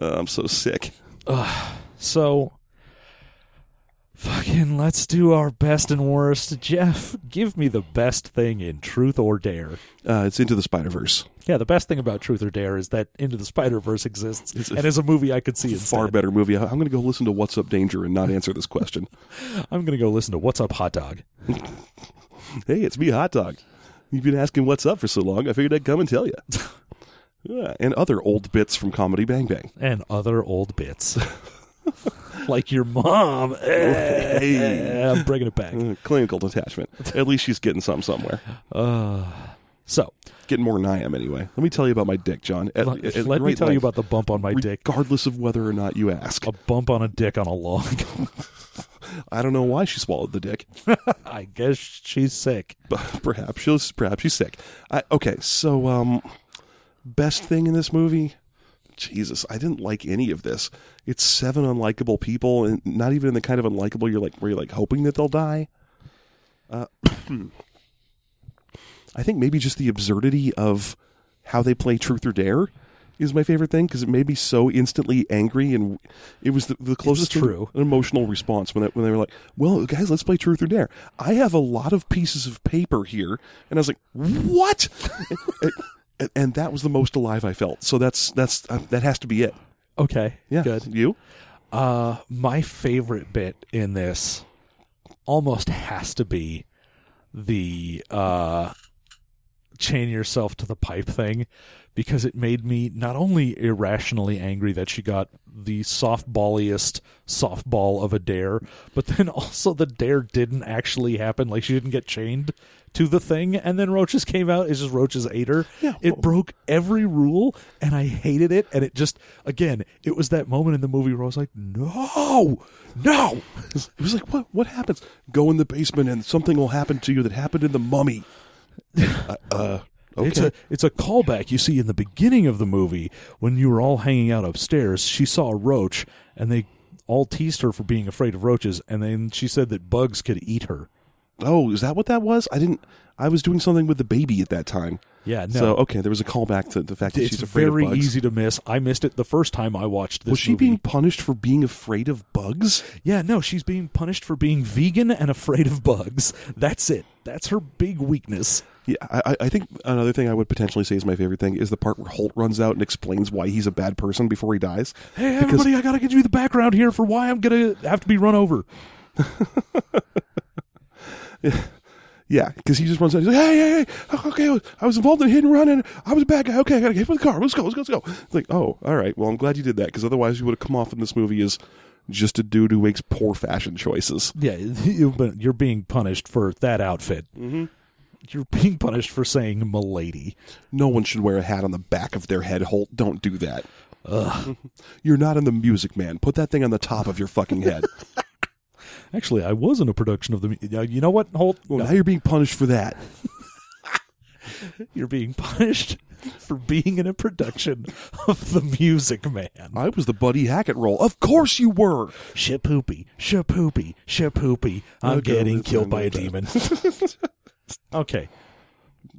Uh, I'm so sick. so, fucking let's do our best and worst. Jeff, give me the best thing in Truth or Dare. Uh, it's Into the Spider Verse. Yeah, the best thing about Truth or Dare is that Into the Spider Verse exists It's and is a movie I could see instead. Far better movie. I'm going to go listen to What's Up Danger and not answer this question. I'm going to go listen to What's Up Hot Dog. hey, it's me, Hot Dog. You've been asking what's up for so long. I figured I'd come and tell you. yeah, and other old bits from Comedy Bang Bang. and other old bits. like your mom. Hey. I'm bringing it back. Uh, clinical detachment. At least she's getting some somewhere. So, Getting more than I am, anyway. Let me tell you about my dick, John. At- let, at let me tell you about the bump on my dick. regardless of whether or not you ask. A bump on a dick on a log. I don't know why she swallowed the dick. I guess she's sick. but perhaps she's perhaps she's sick. I, okay, so um, best thing in this movie. Jesus, I didn't like any of this. It's seven unlikable people, and not even in the kind of unlikable you're like where you're like hoping that they'll die. Uh, I think maybe just the absurdity of how they play Truth or Dare is my favorite thing because it made me so instantly angry, and it was the, the closest true. an emotional response when they, when they were like, "Well, guys, let's play Truth or Dare." I have a lot of pieces of paper here, and I was like, "What?" and, and that was the most alive I felt. So that's that's uh, that has to be it. Okay. Yeah, Good. You? Uh, my favorite bit in this almost has to be the uh, chain yourself to the pipe thing because it made me not only irrationally angry that she got the softballiest softball of a dare, but then also the dare didn't actually happen. Like she didn't get chained to the thing, and then roaches came out. It's just roaches ate her. Yeah. It broke every rule, and I hated it. And it just, again, it was that moment in the movie where I was like, no, no. It was like, what? What happens? Go in the basement, and something will happen to you that happened in the Mummy. uh, uh, okay. It's a it's a callback. You see, in the beginning of the movie, when you were all hanging out upstairs, she saw a roach, and they all teased her for being afraid of roaches, and then she said that bugs could eat her. Oh, is that what that was? I didn't. I was doing something with the baby at that time. Yeah, no. So okay, there was a callback to the fact that it's she's afraid very of bugs. easy to miss. I missed it the first time I watched this Was she movie. being punished for being afraid of bugs? Yeah, no, she's being punished for being vegan and afraid of bugs. That's it. That's her big weakness. Yeah, I, I- I think another thing I would potentially say is my favorite thing is the part where Holt runs out and explains why he's a bad person before he dies. Hey, Because- everybody, I got to give you the background here for why I'm going to have to be run over. Yeah, because he just runs out. He's like, "Hey, hey, hey! Okay, I was, involved in a hit and run, and I was a bad guy. Okay, I gotta get in the car. Let's go. Let's go. Let's go." It's like, oh, all right. Well, I'm glad you did that because otherwise you would have come off in this movie as just a dude who makes poor fashion choices. Yeah, you've been, you're being punished for that outfit. Mm-hmm. You're being punished for saying "milady." No one should wear a hat on the back of their head. Holt, don't do that. Ugh. You're not in the music, man. Put that thing on the top of your fucking head. Actually, I was in a production of the. mu- You know what, Holt? well, now you're being punished for that. You're being punished for being in a production of The Music Man. I was the Buddy Hackett role. Of course you were. Shapoopy, shapoopy, shapoopy. I'm Okay, getting killed by a demon. okay,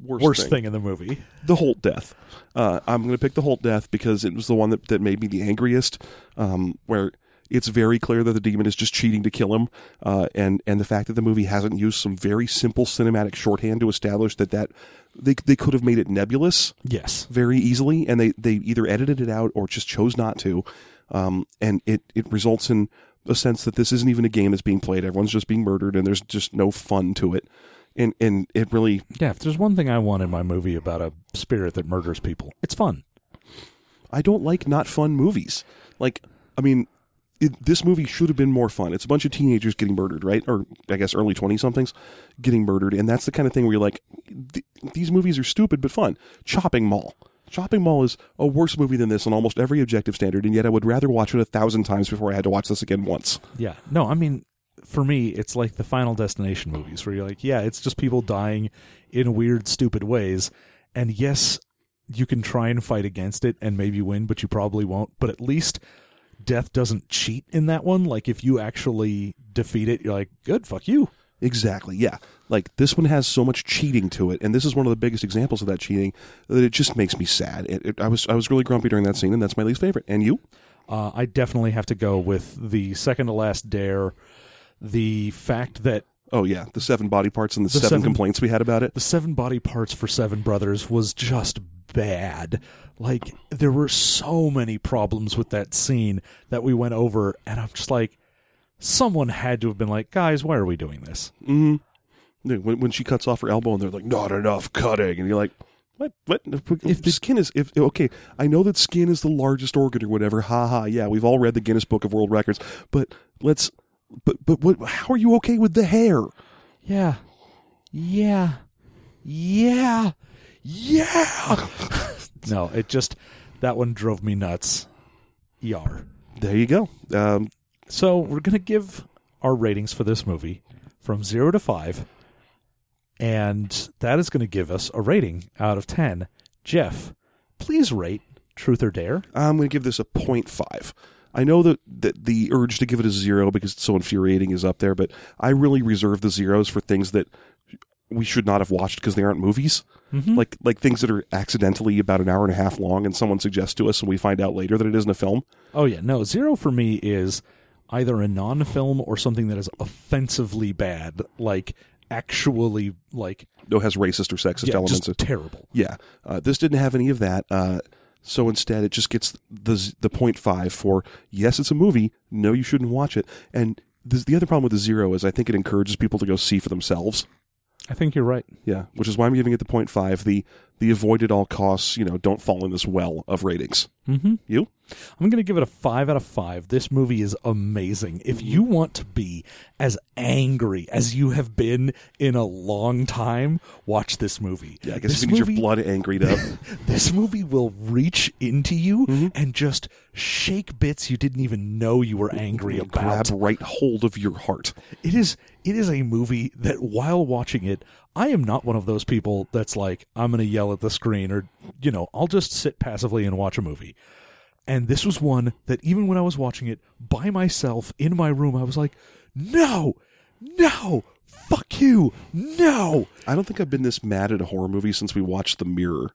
Worst, worst thing in the movie. the Holt death. Uh, I'm going to pick the Holt death because it was the one that, that made me the angriest. Um, where it's very clear that the demon is just cheating to kill him, uh, and and the fact that the movie hasn't used some very simple cinematic shorthand to establish that that they they could have made it nebulous Yes. very easily, and they they either edited it out or just chose not to, um, and it it results in a sense that this isn't even a game that's being played. Everyone's just being murdered, and there's just no fun to it. And and it really Yeah, if there's one thing I want in my movie about a spirit that murders people, it's fun. I don't like not fun movies. Like, I mean, it, this movie should have been more fun. It's a bunch of teenagers getting murdered, right? Or I guess early 20 somethings getting murdered. And that's the kind of thing where you're like, these movies are stupid but fun. Chopping Mall. Chopping Mall is a worse movie than this on almost every objective standard, and yet I would rather watch it a thousand times before I had to watch this again once. Yeah. No, I mean, for me, it's like the Final Destination movies, where you're like, yeah, it's just people dying in weird, stupid ways, and yes, you can try and fight against it and maybe win, but you probably won't. But at least death doesn't cheat in that one. Like if you actually defeat it, you're like, good, fuck you. Exactly. Yeah. Like this one has so much cheating to it, and this is one of the biggest examples of that cheating that it just makes me sad. It, it, I was I was really grumpy during that scene, and that's my least favorite. And you? Uh, I definitely have to go with the second to last dare. The fact that Oh yeah, the seven body parts and the, The seven, seven- complaints we had about it. the seven body parts for Seven Brothers was just bad. Like there were so many problems with that scene that we went over, and I'm just like, someone had to have been like, guys, why are we doing this? Mm-hmm. Yeah, When, when she cuts off her elbow, and they're like, "Not enough cutting," and you're like, "What? What? If, If the- skin is if okay, I know that skin is the largest organ or whatever. Ha ha. Yeah, we've all read the Guinness Book of World Records, but let's. But but what? How are you okay with the hair? Yeah, yeah, yeah, yeah. no, it just that one drove me nuts. Yar. There you go. Um, So we're gonna give our ratings for this movie from zero to five, and that is gonna give us a rating out of ten. Jeff, please rate Truth or Dare. I'm going to give this a 0.5. I know that, that the urge to give it a zero because it's so infuriating is up there, but I really reserve the zeros for things that we should not have watched because they aren't movies. Like like things that are accidentally about an hour and a half long, and someone suggests to us, and we find out later that it isn't a film. Oh yeah, no zero for me is either a non-film or something that is offensively bad, like actually like No, has racist or sexist yeah, elements. just terrible. Yeah, uh, this didn't have any of that. Uh, so instead, it just gets the the point five for yes, it's a movie. No, you shouldn't watch it. And this, the other problem with the zero is I think it encourages people to go see for themselves. I think you're right. Yeah, which is why I'm giving it the point five. The the avoid at all costs. You know, don't fall in this well of ratings. Mm-hmm. You? I'm going to give it a five out of five. This movie is amazing. If you want to be as angry as you have been in a long time, watch this movie. Yeah, I guess this you get your movie, blood angried up. this movie will reach into you Mm-hmm. and just shake bits you didn't even know you were angry about. grab right hold of your heart. It is it is a movie that while watching it, I am not one of those people that's like I'm going to yell at the screen or you know, I'll just sit passively and watch a movie. And this was one that even when I was watching it by myself in my room, I was like, "No. No. Fuck you. No." I don't think I've been this mad at a horror movie since we watched The Mirror.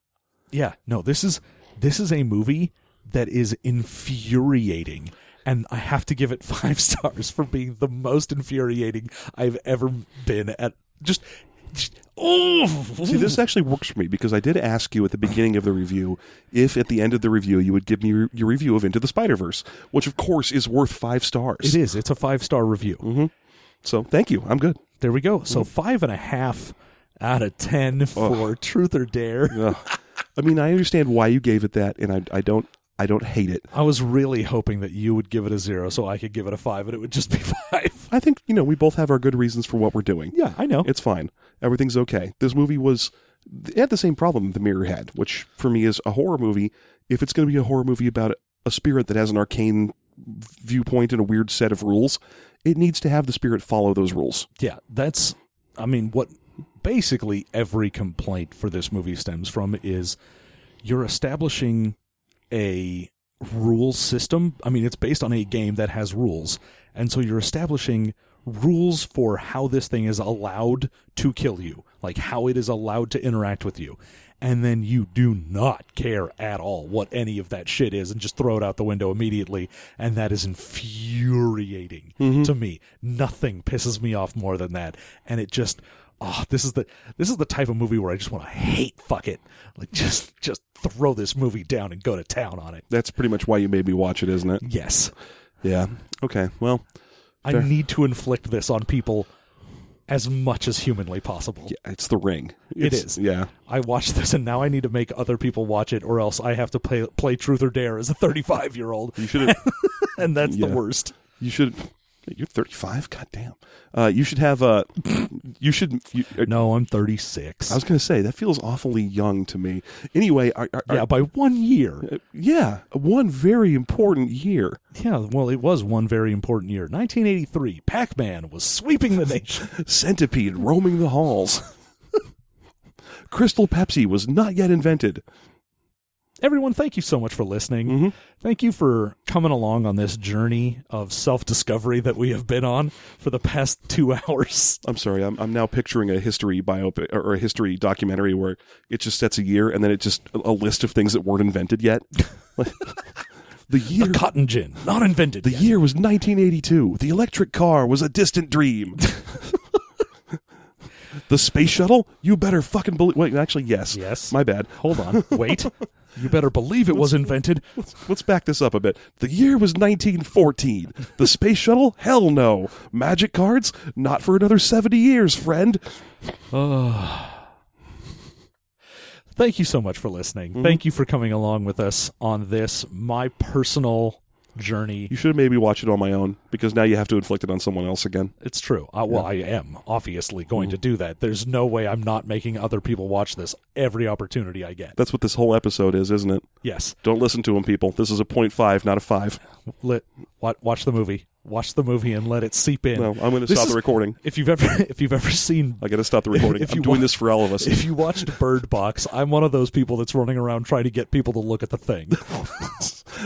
Yeah, no, this is this is a movie that is infuriating. And I have to give it five stars for being the most infuriating I've ever been at. Just, just oh, See, this actually works for me because I did ask you at the beginning of the review if at the end of the review you would give me your- your review of Into the Spider Verse, which of course is worth five stars. it is. It's a five star review. Mm-hmm. So thank you. I'm good. There we go. Mm-hmm. So five and a half out of ten for Truth or Dare. Ugh. I mean, I understand why you gave it that, and I, I don't I don't hate it. I was really hoping that you would give it a zero, so I could give it a five, and it would just be five. I think you know we both have our good reasons for what we're doing. Yeah, I know. It's fine. Everything's okay. This movie was it had the same problem the mirror had, which for me is a horror movie. If it's going to be a horror movie about a spirit that has an arcane viewpoint and a weird set of rules, it needs to have the spirit follow those rules. Yeah, that's. I mean, what basically every complaint for this movie stems from is you're establishing a rule system. I mean, it's based on a game that has rules. And so you're establishing rules for how this thing is allowed to kill you, like how it is allowed to interact with you. And then you do not care at all what any of that shit is and just throw it out the window immediately. And that is infuriating mm-hmm. to me. Nothing pisses me off more than that. And it just, oh, this is the, this is the type of movie where I just want to hate fuck it. Like just, just throw this movie down and go to town on it. That's pretty much why you made me watch it, isn't it? Yes. Yeah. Okay. Well, I Fair. need to inflict this on people as much as humanly possible. yeah, it's the ring. It It's- Yeah. I watched this and now I need to make other people watch it or else I have to play play truth or dare as a 35 year old You should have. and that's Yeah. the worst. you should. You're 35. God damn. Uh, you should have uh, you should. You, uh, No, I'm 36. I was going to say that feels awfully young to me. Anyway, are, are, yeah, by one year. yeah, one very important year. Yeah, well, it was one very important year. 1983. Pac-Man was sweeping the nation. Centipede roaming the halls. Crystal Pepsi was not yet invented. Everyone, thank you so much for listening. Mm-hmm. Thank you for coming along on this journey of self-discovery that we have been on for the past two hours. I'm sorry, I'm, I'm now picturing a history biopic or a history documentary where it just sets a year and then it just a list of things that weren't invented yet. the year Cotton gin, not invented. the yet. year was 1982. The electric car was a distant dream. the space shuttle? You better fucking believe. Wait, actually, yes. Yes. My bad. Hold on, wait. You better believe it was invented. Let's back this up a bit. The year was 1914. The space shuttle? Hell no. Magic cards? Not for another 70 years, friend. Thank you so much for listening. Mm-hmm. Thank you for coming along with us on this my personal journey. You should maybe watched it on my own because now you have to inflict it on someone else again. It's true. Uh, well, I am obviously going Mm-hmm. to do that. There's no way I'm not making other people watch this every opportunity I get. That's what this whole episode is, isn't it? Yes. Don't listen to him, people. This is a point five, not a five. Let watch, watch the movie. Watch the movie and let it seep in. No, I'm going to This stop is- the recording. If you've ever if you've ever seen I got to stop the recording. If I'm you doing wa- this for all of us. if you watched Bird Box, I'm one of those people that's running around trying to get people to look at the thing.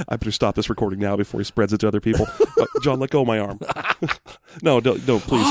I better stop this recording now before he spreads it to other people. Uh, John, let go of my arm. no, no, no, please.